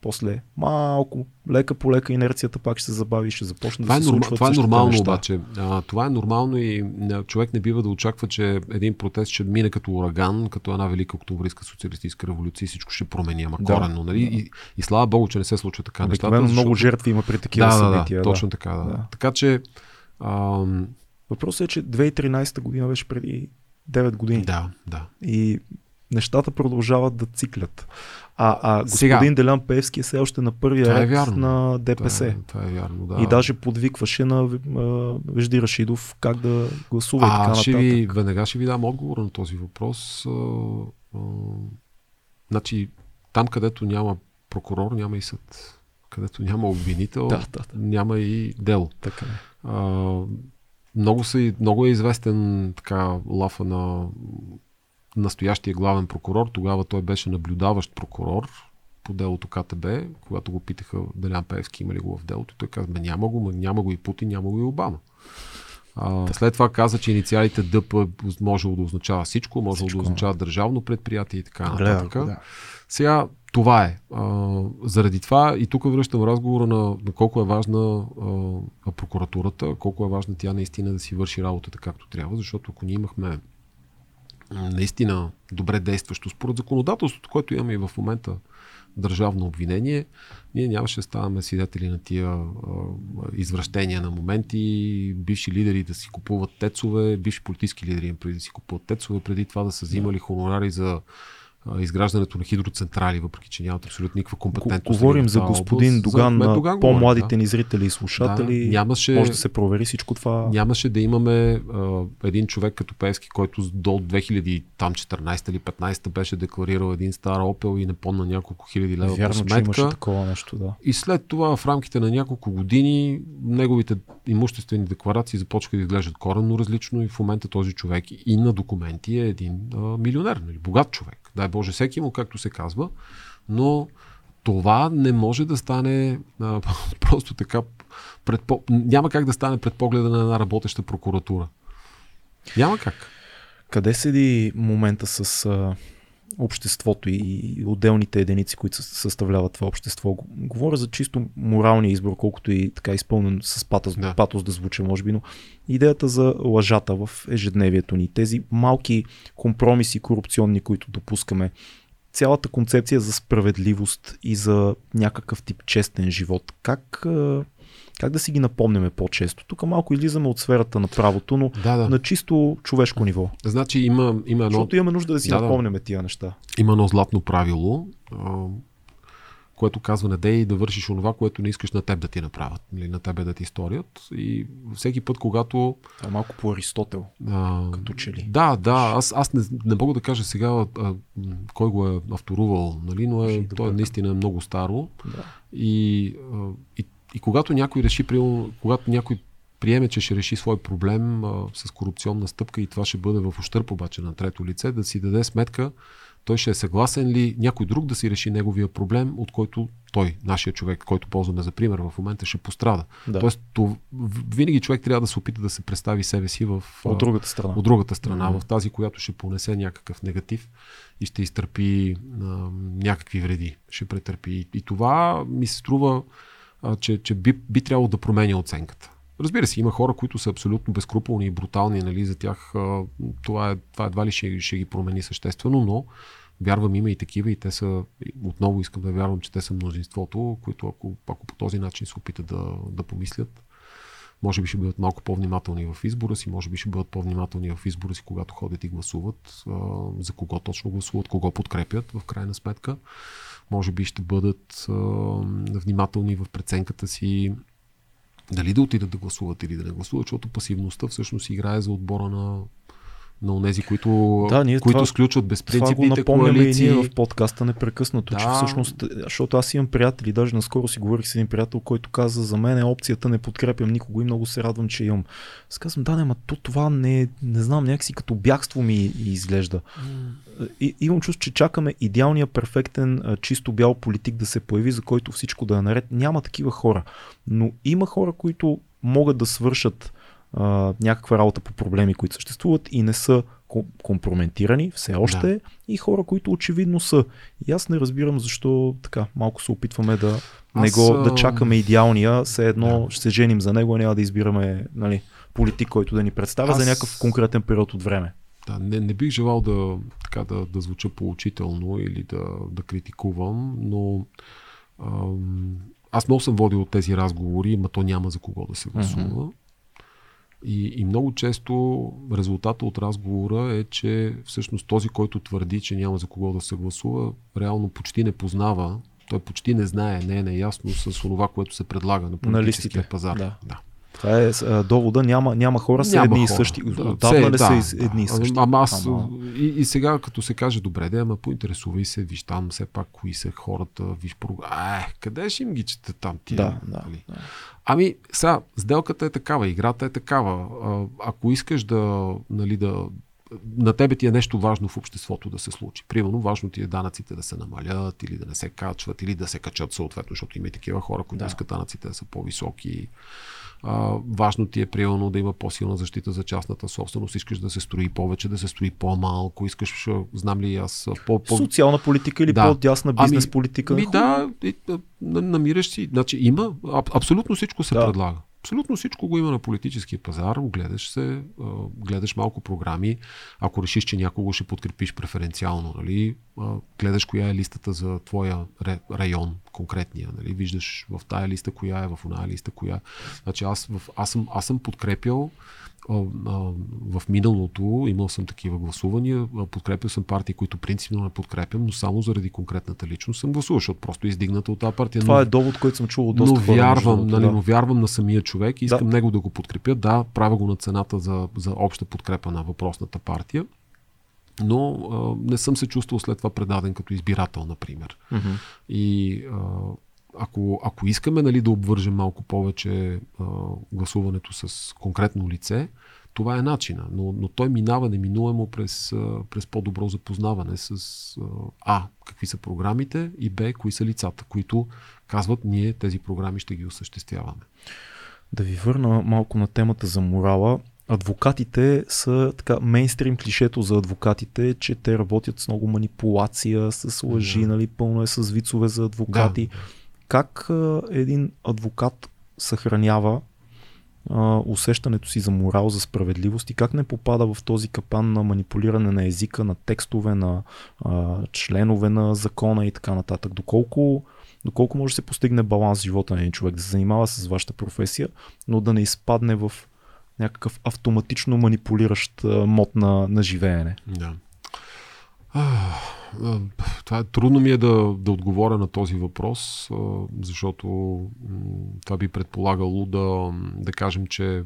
после малко, лека по лека инерцията пак ще се забави ще започне това да се е случват Това е нормално неща. обаче. А, това е нормално и човек не бива да очаква, че един протест ще мине като ураган, като една велика октомврийска социалистическа революция и всичко ще промени, ама да. коренно. Нали? Да. И, и слава Богу, че не се случва така. Нещата, много жертви има при такива да, събития. Да, да, точно така. Да. да. Така че ам, Въпросът е, че 2013 година беше преди 9 години. Да, да. И нещата продължават да циклят. А, а господин Сега, Делян Певски е все още на първия е ред вярно. на ДПС. Това е, това е вярно, да. И даже подвикваше на Вежди Рашидов как да гласува а, и така нататък. Ще ви, веднага ще ви дам отговор на този въпрос. А, а, значи, там където няма прокурор, няма и съд. Където няма обвинител, да, да, да. няма и дело. Така е. А, много, са, много е известен така лафа на настоящия главен прокурор. Тогава той беше наблюдаващ прокурор по делото КТБ, когато го питаха Делян Певски има ли го в делото. Той каза, няма го, няма го и Путин, няма го и Обама. А, след това каза, че инициалите ДП можело да означава всичко, можело да означава държавно предприятие и така нататък. Да. Сега това е. А, заради това и тук връщам разговора на, на колко е важна а, прокуратурата, колко е важна тя наистина да си върши работата както трябва, защото ако ние имахме наистина добре действащо според законодателството, което имаме и в момента държавно обвинение, ние нямаше да ставаме свидетели на тия а, извращения на моменти, бивши лидери да си купуват тецове, бивши политически лидери преди да си купуват тецове, преди това да са взимали хонорари за изграждането на хидроцентрали, въпреки че нямат абсолютно никаква компетентност. Говорим за господин област. Доган за Доган по-младите да. ни зрители и слушатели. Да, нямаше, може да се провери всичко това. Нямаше да имаме а, един човек като Певски, който до 2014 или 15 беше декларирал един стар Опел и не помна няколко хиляди лева Вярно, по сметка. Че имаше такова нещо, да. И след това в рамките на няколко години неговите имуществени декларации започнаха да изглеждат коренно различно и в момента този човек и на документи е един а, милионер, нали, богат човек дай Боже всеки му, както се казва, но това не може да стане а, просто така, предпо... няма как да стане пред погледа на една работеща прокуратура. Няма как. Къде седи момента с а, обществото и отделните единици, които съставляват това общество? Говоря за чисто моралния избор, колкото и така изпълнен с патос да, патос да звуча, може би, но идеята за лъжата в ежедневието ни, тези малки компромиси корупционни, които допускаме, цялата концепция за справедливост и за някакъв тип честен живот. Как, как да си ги напомняме по-често? Тук малко излизаме от сферата на правото, но да, да. на чисто човешко ниво. Значи има, има едно... Защото имаме нужда да си да, напомняме тия неща. Има едно златно правило, което казва не дей да вършиш онова, което не искаш на теб да ти направят, или нали, на тебе да ти сторят. И всеки път, когато... А малко по Аристотел, а, като че ли. Да, да, аз, аз не, не мога да кажа сега а, кой го е авторувал, нали, но е, то е наистина много старо. Да. И, а, и, и когато някой реши, когато някой приеме, че ще реши свой проблем а, с корупционна стъпка и това ще бъде в ущърп обаче на трето лице, да си даде сметка, той ще е съгласен ли някой друг да си реши неговия проблем, от който той, нашия човек, който ползваме за пример в момента, ще пострада. Да. Тоест, то, винаги човек трябва да се опита да се представи себе си в, от другата страна, от другата страна mm-hmm. в тази, която ще понесе някакъв негатив и ще изтърпи а, някакви вреди. Ще претърпи. И, и това ми се струва, че, че би, би трябвало да променя оценката. Разбира се, има хора, които са абсолютно безкруполни и брутални, нали, за тях това, е, това едва ли ще, ще ги промени съществено, но вярвам има и такива и те са, отново искам да вярвам, че те са мнозинството, които ако, ако по този начин се опитат да, да помислят, може би ще бъдат малко по-внимателни в избора си, може би ще бъдат по-внимателни в избора си, когато ходят и гласуват, за кого точно гласуват, кого подкрепят в крайна сметка. Може би ще бъдат а, внимателни в преценката си дали да отидат да гласуват или да не гласуват, защото пасивността всъщност играе за отбора на на тези, които, да, ние които това, сключват безпринципните това го коалиции. и ние в подкаста непрекъснато, да. че всъщност, защото аз имам приятели, даже наскоро си говорих с един приятел, който каза, за мен е опцията не подкрепям никого и много се радвам, че имам. Аз казвам, да, не, ма то това не, не знам, някакси като бягство ми изглежда. И, имам чувство, че чакаме идеалния, перфектен, чисто бял политик да се появи, за който всичко да е наред. Няма такива хора. Но има хора, които могат да свършат а, някаква работа по проблеми, които съществуват и не са компрометирани все още да. и хора, които очевидно са. И аз не разбирам защо така малко се опитваме да не го, да чакаме идеалния, все едно да. ще се женим за него, няма да избираме нали, политик, който да ни представя аз... за някакъв конкретен период от време. Да, не, не бих желал да, така, да, да звуча поучително или да, да критикувам, но ам, аз много съм водил от тези разговори, но то няма за кого да се гласува. Mm-hmm. И, и много често резултата от разговора е, че всъщност този, който твърди, че няма за кого да се гласува, реално почти не познава, той почти не знае, не е неясно с това, което се предлага на политическия на пазар. Да. да. Това е а, довода, няма, няма хора, са едни и същи. Отдавна ли да, са едни и същи? Ама аз ама... И, и, сега, като се каже, добре, да, ама поинтересувай се, виж там все пак кои са хората, виж програма. Е, къде ще им ги чете там тия? Да, да, нали? да. Ами, сега, сделката е такава, играта е такава. А, ако искаш да, нали, да, на тебе ти е нещо важно в обществото да се случи. Примерно, важно ти е данъците да се намалят или да не се качват, или да се качат съответно, защото има и такива хора, които да. искат данъците да са по-високи. А, важно ти е примерно да има по-силна защита за частната собственост, искаш да се строи повече, да се строи по-малко, искаш, знам ли аз, по, по... Социална политика или да. по-дясна ами, бизнес политика? Ами, да, намираш си. Значи има, абсолютно всичко се да. предлага. Абсолютно всичко го има на политическия пазар, гледаш се, гледаш малко програми, ако решиш, че някого ще подкрепиш преференциално, нали, гледаш коя е листата за твоя район, конкретния, нали, виждаш в тая листа коя е, в оная листа коя. Значи аз, аз, съм, аз съм подкрепял в миналото имал съм такива гласувания, подкрепил съм партии, които принципно не подкрепям, но само заради конкретната личност съм гласувал, защото просто е издигната от тази партия. Това но, е довод, който съм чувал доста но хора, вярвам, нали, да. но вярвам на самия човек и искам да. него да го подкрепя. Да, правя го на цената за, за обща подкрепа на въпросната партия но а, не съм се чувствал след това предаден като избирател, например. Mm-hmm. И а, ако, ако искаме нали, да обвържем малко повече а, гласуването с конкретно лице, това е начина. Но, но той минава неминуемо през, през по-добро запознаване с А, какви са програмите и Б, кои са лицата, които казват ние тези програми ще ги осъществяваме. Да ви върна малко на темата за морала. Адвокатите са така мейнстрим клишето за адвокатите, че те работят с много манипулация, с лъжи, да. нали, пълно е с вицове за адвокати. Да. Как един адвокат съхранява усещането си за морал, за справедливост и как не попада в този капан на манипулиране на езика, на текстове, на членове на закона и така нататък. Доколко, доколко може да се постигне баланс в живота на един човек, да се занимава с вашата професия, но да не изпадне в някакъв автоматично манипулиращ мод на, на живеене. Да. Това е трудно ми е да, да отговоря на този въпрос, защото това би предполагало да, да кажем, че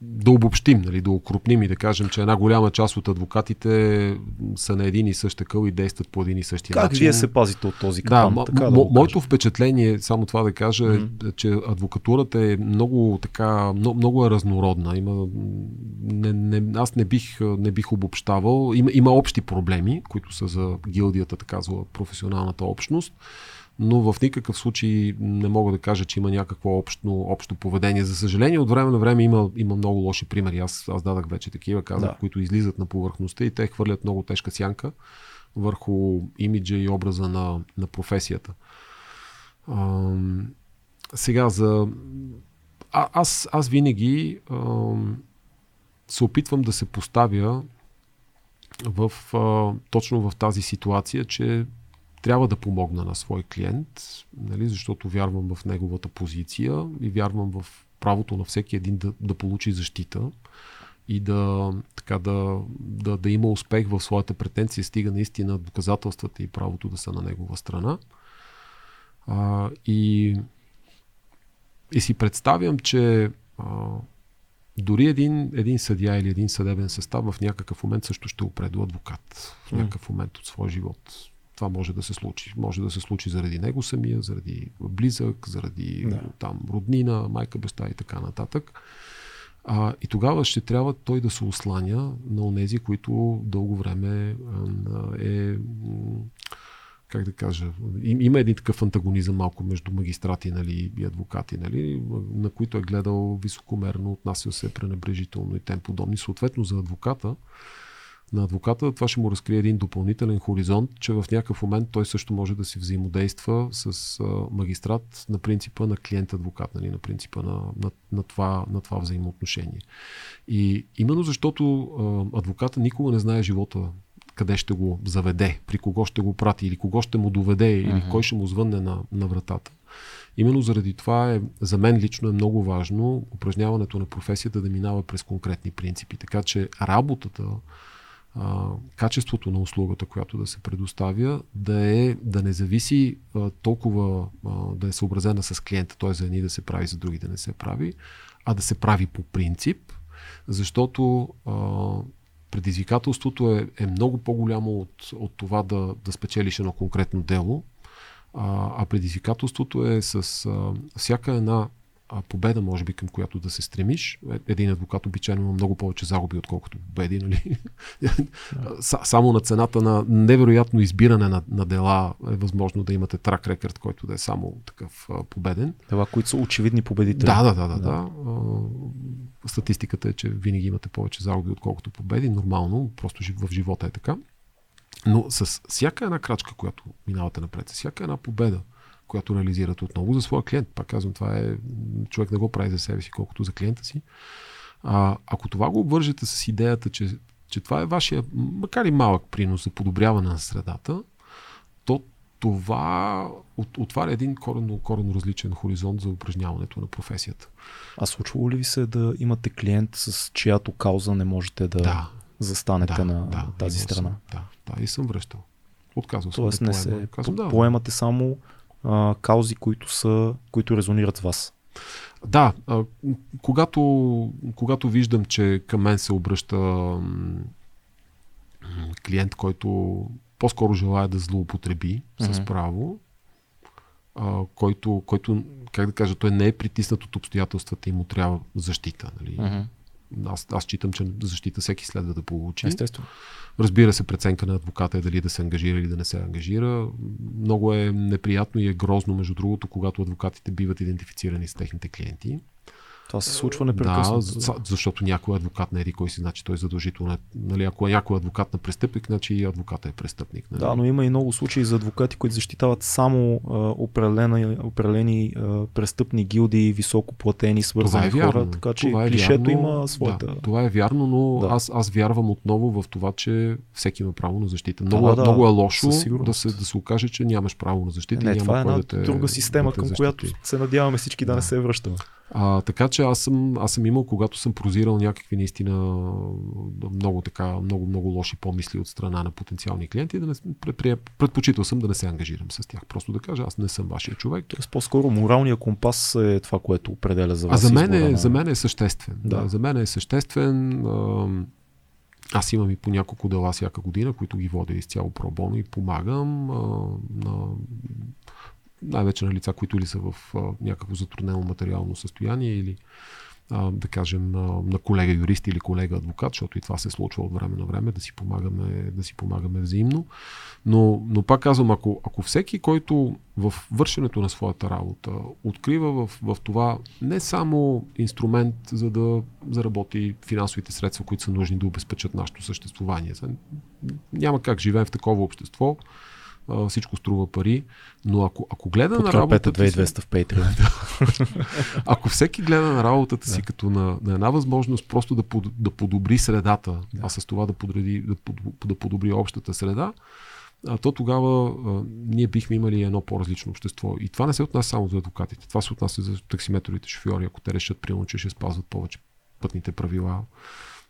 да обобщим, нали, да окрупним и да кажем, че една голяма част от адвокатите са на един и същ такъв и действат по един и същи как начин. Как вие се пазите от този капан? Да, така, м- да моето впечатление, само това да кажа, mm-hmm. е, че адвокатурата е много така, много, много е разнородна. Има, не, не, аз не бих, не бих обобщавал. Има, има общи проблеми, които са за гилдията, така за професионалната общност но в никакъв случай не мога да кажа, че има някакво общо, общо поведение. За съжаление, от време на време има, има много лоши примери. Аз, аз дадах вече такива, казах, да. които излизат на повърхността и те хвърлят много тежка сянка върху имиджа и образа на, на професията. А, сега за... А, аз, аз винаги а, се опитвам да се поставя в, а, точно в тази ситуация, че трябва да помогна на свой клиент, нали, защото вярвам в неговата позиция и вярвам в правото на всеки един да, да получи защита и да, така, да, да, да има успех в своята претенция, стига наистина доказателствата и правото да са на негова страна. А, и, и си представям, че а, дори един, един съдия или един съдебен състав в някакъв момент също ще опре до адвокат. В някакъв момент от своя живот това може да се случи. Може да се случи заради него самия, заради близък, заради да. там роднина, майка, баща и така нататък. А, и тогава ще трябва той да се осланя на онези, които дълго време е как да кажа, има един такъв антагонизъм малко между магистрати нали, и адвокати, нали, на които е гледал високомерно, отнасял се пренебрежително и тем подобни. Съответно за адвоката на адвоката, това ще му разкрие един допълнителен хоризонт, че в някакъв момент той също може да си взаимодейства с магистрат на принципа на клиент-адвокат, нали, на принципа на, на, на, това, на това взаимоотношение. И именно защото адвоката никога не знае живота къде ще го заведе, при кого ще го прати или кого ще му доведе или uh-huh. кой ще му звънне на, на вратата. Именно заради това е, за мен лично е много важно упражняването на професията да минава през конкретни принципи. Така че работата а, качеството на услугата, която да се предоставя, да, е, да не зависи а, толкова а, да е съобразена с клиента, т.е. за едни да се прави, за други да не се прави, а да се прави по принцип, защото а, предизвикателството е, е много по-голямо от, от това да, да спечелиш едно конкретно дело, а, а предизвикателството е с а, всяка една победа, може би, към която да се стремиш. Е, един адвокат обичайно има много повече загуби, отколкото победи. Нали? Само на цената на невероятно избиране на, на дела е възможно да имате трак рекорд, който да е само такъв а, победен. Дела, които са очевидни победители. Да, да, да. да, да. да. А, статистиката е, че винаги имате повече загуби, отколкото победи. Нормално, просто в живота е така. Но с всяка една крачка, която минавате напред, с всяка една победа, която реализират отново за своя клиент. Пак казвам, това е, човек не го прави за себе си, колкото за клиента си. А, ако това го обвържете с идеята, че, че това е вашия, макар и малък принос за подобряване на средата, то това от, отваря един коренно, коренно различен хоризонт за упражняването на професията. А случвало ли ви се да имате клиент, с чиято кауза не можете да, да застанете да, на да, тази страна? Съм, да, да, и съм връщал. Отказвам се. Тоест да не се Казвам, да, поемате само а, каузи, които, са, които резонират с вас. Да, а, когато, когато виждам, че към мен се обръща клиент, който по-скоро желая да злоупотреби mm-hmm. с право, а, който, който, как да кажа, той не е притиснат от обстоятелствата и му трябва защита. Нали? Mm-hmm. Аз, аз читам, че защита всеки следва да получи. Естествено. Разбира се, преценка на адвоката е дали да се ангажира или да не се ангажира. Много е неприятно и е грозно, между другото, когато адвокатите биват идентифицирани с техните клиенти. Това се случва непрекъснато. Да, защото някой адвокат на еди кой си, значи той е задължително. Нали, ако е някой адвокат на престъпник, значи и адвоката е престъпник. Нали? Да, но има и много случаи за адвокати, които защитават само а, определени, определени а, престъпни гилди, високо платени, свързани това е хора. Така че това е клишето вярно, има своята. Да, това е вярно, но да. аз, аз вярвам отново в това, че всеки има право на защита. Много, да, да, много е лошо да се, да се окаже, че нямаш право на защита. Не, няма това е една да друга система, да към която се надяваме всички да, да не се връщаме. А, така че аз съм, аз съм имал, когато съм прозирал някакви наистина много така, много, много лоши помисли от страна на потенциални клиенти, да не, предпочитал съм да не се ангажирам с тях. Просто да кажа, аз не съм вашия човек. Тоест по-скоро моралния компас е това, което определя за вас. А за мен, е, на... за мен е съществен. Да. да. за мен е съществен. Аз имам и по няколко дела всяка година, които ги водя изцяло пробоно и помагам а, на най-вече на лица, които или са в а, някакво затруднено материално състояние или а, да кажем на, на колега юрист или колега адвокат, защото и това се случва от време на време, да си помагаме, да си помагаме взаимно. Но, но пак казвам, ако, ако всеки, който в вършенето на своята работа открива в, в това не само инструмент за да заработи финансовите средства, които са нужни да обезпечат нашето съществуване. Няма как живеем в такова общество, всичко струва пари, но ако, ако гледа на работата 2200 си, в Patreon. ако всеки гледа на работата си да. като на, на една възможност просто да, под, да подобри средата, да. а с това да, подреди, да, под, да подобри общата среда, а, то тогава а, ние бихме имали едно по-различно общество. И това не се отнася само за адвокатите. Това се отнася за таксиметровите шофьори, ако те решат, примерно, че ще спазват повече пътните правила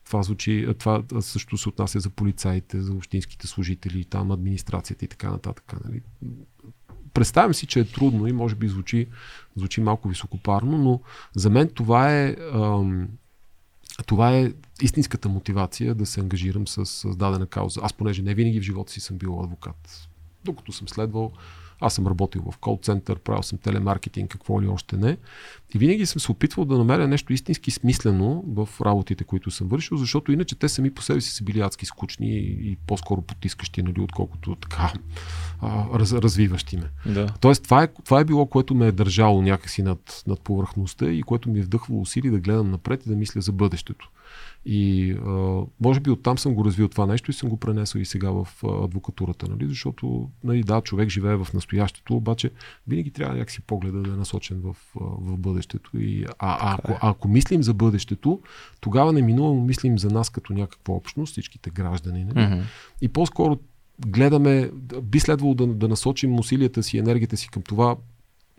това, звучи, това също се отнася за полицаите, за общинските служители, там администрацията и така нататък. Нали? Представям си, че е трудно и може би звучи, звучи малко високопарно, но за мен това е, това е истинската мотивация да се ангажирам с, с дадена кауза. Аз понеже не винаги в живота си съм бил адвокат. Докато съм следвал аз съм работил в кол център, правил съм телемаркетинг, какво ли още не. И винаги съм се опитвал да намеря нещо истински смислено в работите, които съм вършил, защото иначе те сами по себе си са били адски скучни и, по-скоро потискащи, нали, отколкото така а, раз, развиващи ме. Да. Тоест, това е, това е било, което ме е държало някакси над, над повърхността и което ми е вдъхвало усилия да гледам напред и да мисля за бъдещето. И а, може би оттам съм го развил това нещо и съм го пренесъл и сега в адвокатурата, нали? защото нали, да, човек живее в настоящето, обаче винаги трябва някакси погледа да е насочен в, в бъдещето. И, а, а, ако, а ако мислим за бъдещето, тогава неминуемо мислим за нас като някаква общност, всичките граждани. Нали? Mm-hmm. И по-скоро гледаме, би следвало да, да насочим усилията си, енергията си към това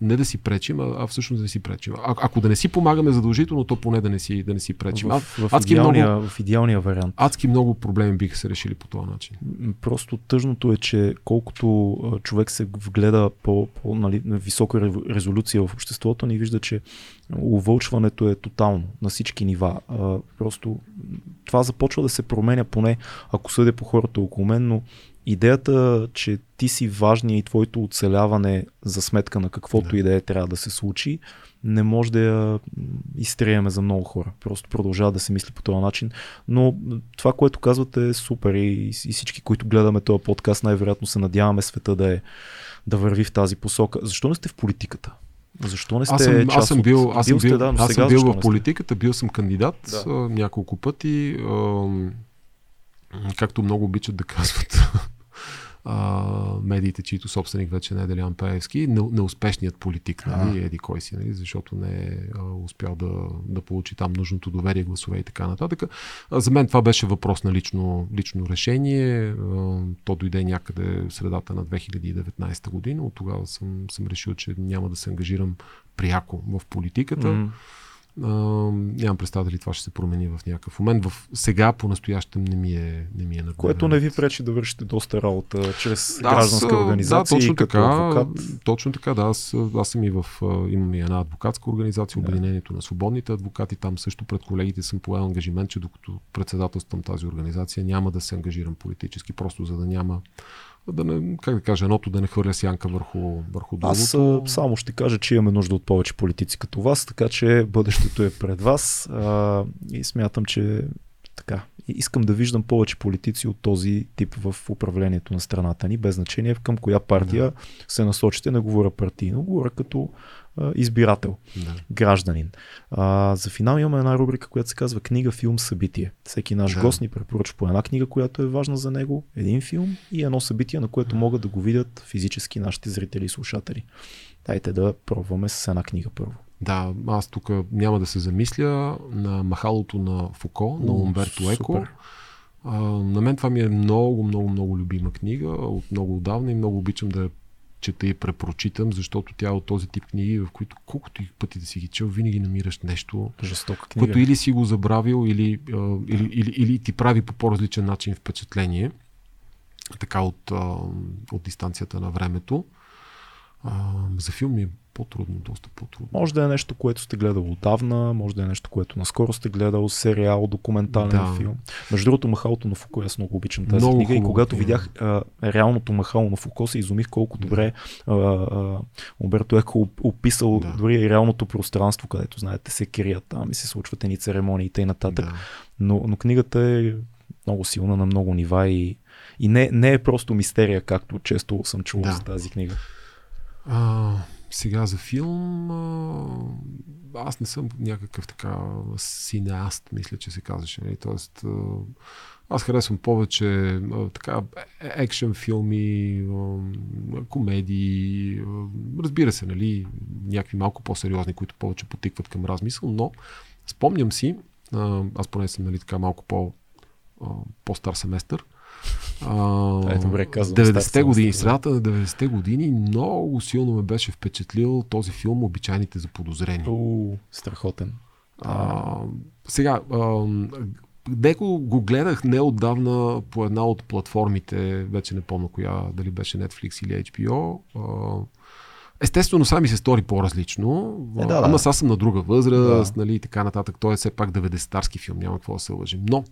не да си пречим, а, а всъщност да не си пречим. А, ако да не си помагаме задължително, то поне да не си, да не си пречим. В, в, адски идеалния, много, в идеалния вариант. Адски много проблеми биха се решили по този начин. Просто тъжното е, че колкото човек се вгледа по, по нали, висока резолюция в обществото, ни вижда, че увълчването е тотално на всички нива. А, просто това започва да се променя, поне ако съдя по хората около мен, но идеята, че ти си важния и твоето оцеляване за сметка на каквото да. и да е трябва да се случи, не може да я изтриеме за много хора. Просто продължава да се мисли по този начин. Но това, което казвате е супер и, и всички, които гледаме този подкаст, най-вероятно се надяваме света да, е, да върви в тази посока. Защо не сте в политиката? Защо не сте аз съм, част аз съм бил, аз съм бил, да, аз съм бил в политиката, бил съм кандидат да. а, няколко пъти. А, както много обичат да казват а, медиите, чието собственик вече не е Делян Пеевски, неуспешният политик, нали, еди кой си, нали, защото не е успял да, да получи там нужното доверие, гласове и така нататък. А, за мен това беше въпрос на лично, лично решение. А, то дойде някъде в средата на 2019 година. От тогава съм, съм решил, че няма да се ангажирам пряко в политиката. Mm-hmm а, нямам представа дали това ще се промени в някакъв момент. В, сега по-настоящем не ми е, не ми е на Което не ви пречи да вършите доста работа чрез да, гражданска аз, организация. Да, точно така. Адвокат. Точно така, да. Аз, аз съм и в, имам и една адвокатска организация, да. Обединението на свободните адвокати. Там също пред колегите съм поел ангажимент, че докато председателствам тази организация, няма да се ангажирам политически, просто за да няма да не, как да кажа, едното да не хвърля сянка върху, върху другото. Аз само ще кажа, че имаме нужда от повече политици като вас, така че бъдещето е пред вас а, и смятам, че така, искам да виждам повече политици от този тип в управлението на страната ни, без значение към коя партия да. се насочите, не говоря партийно, говоря като избирател, да. гражданин. А, за финал имаме една рубрика, която се казва книга, филм, събитие. Всеки наш да. гост ни препоръчва по една книга, която е важна за него, един филм и едно събитие, на което могат да го видят физически нашите зрители и слушатели. Дайте да пробваме с една книга първо. Да, аз тук няма да се замисля на махалото на Фуко, на Умберто Еко. А, на мен това ми е много, много, много любима книга от много отдавна и много обичам да я чета и препрочитам, защото тя е от този тип книги, в които колкото и пъти да си ги чел, винаги намираш нещо, Жестока книга. което или си го забравил, или, а, или, или, или ти прави по по-различен начин впечатление, така от, а, от дистанцията на времето. А, за филм е по-трудно, доста по-трудно. Може да е нещо, което сте гледал отдавна, може да е нещо, което наскоро сте гледал, сериал, документален да. филм. Между другото, Махалото на Фуко, аз много обичам тази много книга хубаво, и когато видях а, реалното Махало на Фуко, се изумих колко добре а, а, Еко описал да. дори и реалното пространство, където, знаете, се крият там и се случват едни церемонии и т.н. Да. Но, но книгата е много силна на много нива и, и не, не е просто мистерия, както често съм чувал да. за тази книга. А, сега за филм, а, аз не съм някакъв така синеаст, мисля, че се казваше. Нали? Тоест, аз харесвам повече така екшен филми, комедии, разбира се, нали, някакви малко по-сериозни, които повече потикват към размисъл, но спомням си, аз поне съм нали, така малко по-стар семестър, а, е, добре казвам. 90-те години, средата на 90-те години много силно ме беше впечатлил този филм Обичайните за подозрени. О, страхотен. А, сега, а, Деко го гледах неотдавна по една от платформите, вече не помня коя, дали беше Netflix или HBO. А, Естествено, сами се стори по-различно. Е, да, да. Ама аз съм на друга възраст, да. нали, и така нататък. Той е все пак 90-тарски филм, няма какво да се лъжим. Но.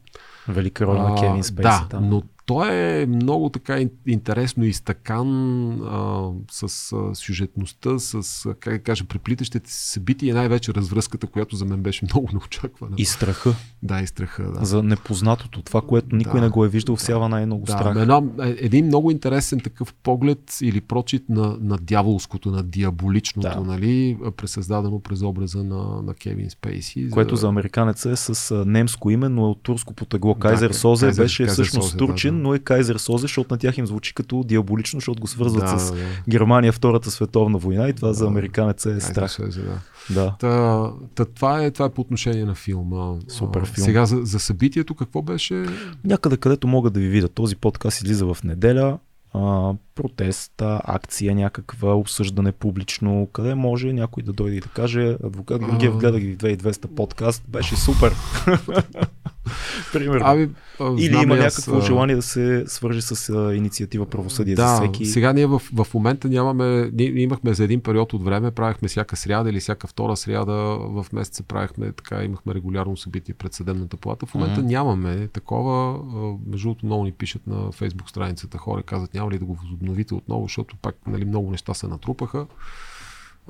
Велика роля на Кевин Спейси. Да, там. но той е много така интересно изтъкан а, с а, сюжетността, с, как да кажа, приплитащите събития и най-вече развръзката, която за мен беше много неочаквана. И страха. Да, и страха. Да. За непознатото. Това, което никой да, не го е виждал, всява най-много да, страх. Една, е, един много интересен такъв поглед или прочит на, на дяволското, на диаболичното, да. нали, пресъздадено през образа на, на Кевин Спейси. Което за, за американеца е с немско име, но е от турско потегло. Кайзер да, Созе Кайзер, беше Кайзер всъщност Созе, турчин, да, да. но е Кайзер Созе, защото на тях им звучи като диаболично, защото го свързват да, с да. Германия Втората световна война и това да, за американеца е страх. Созе, да. Да. Та, та, това, е, това е по отношение на филма. Супер филм. Сега за, за събитието какво беше? Някъде където могат да ви видят. Този подкаст излиза в неделя. а, протест, акция, някаква обсъждане публично, къде може някой да дойде и да каже, адвокат Георгиев, гледах ви 2200 подкаст, беше супер. Примерно. Ами, Или знам има някакво аз... желание да се свържи с а, инициатива правосъдие да, за всеки. Сега ние в, в момента нямаме, ние имахме за един период от време, правихме всяка сряда или всяка втора сряда в месеца правихме така, имахме регулярно събитие пред съдебната палата. В момента mm-hmm. нямаме такова. Между другото много ни пишат на фейсбук страницата хора, казват няма ли да го възобновите отново, защото пак нали, много неща се натрупаха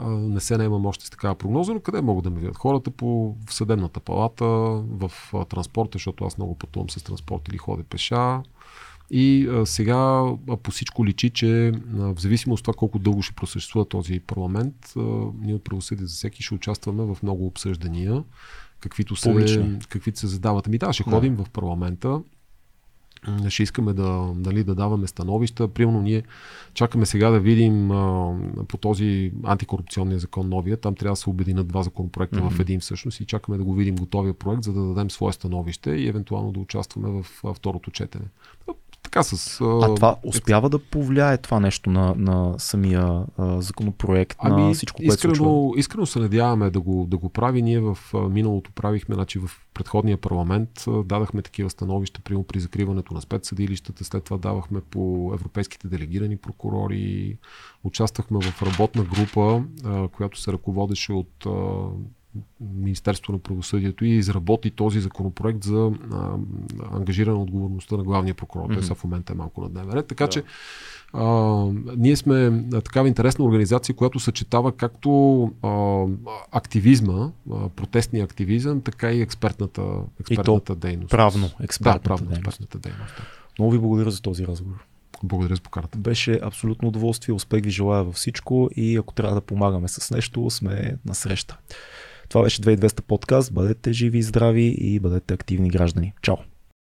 не се наемам още с такава прогноза, но къде могат да ме видят? Хората по в съдебната палата, в транспорта, защото аз много пътувам с транспорт или ходя пеша. И а, сега а, по всичко личи, че а, в зависимост от това колко дълго ще просъществува този парламент, а, ние от правосъдие за всеки ще участваме в много обсъждания, каквито се, каквито се задават. Ами да, ще ходим в парламента ще искаме да, дали, да даваме становища. Примерно ние чакаме сега да видим а, по този антикорупционния закон новия. Там трябва да се обединят два законопроекта mm-hmm. в един всъщност и чакаме да го видим готовия проект, за да дадем свое становище и евентуално да участваме в а, второто четене така с... А, а това успява да повлияе това нещо на, на самия а, законопроект, ами, на всичко, което искрено, случва? Искрено се надяваме да го, да го прави. Ние в а, миналото правихме, значи в предходния парламент а, дадахме такива становища при, при закриването на спецсъдилищата, след това давахме по европейските делегирани прокурори, участвахме в работна група, а, която се ръководеше от а, Министерство на правосъдието и изработи този законопроект за а, ангажирана отговорността на главния прокурор. Mm-hmm. Той са в момента е малко на дневен ред. Така да. че а, ние сме такава интересна организация, която съчетава както а, активизма, а, протестния активизъм, така и експертната, експертната и дейност. Правно, експертната, да, правно, дейност. експертната дейност. Да. Много ви благодаря за този разговор. Благодаря за покарата. Беше абсолютно удоволствие. Успех ви желая във всичко и ако трябва да помагаме с нещо, сме на среща. Това беше 2200 подкаст. Бъдете живи и здрави и бъдете активни граждани. Чао!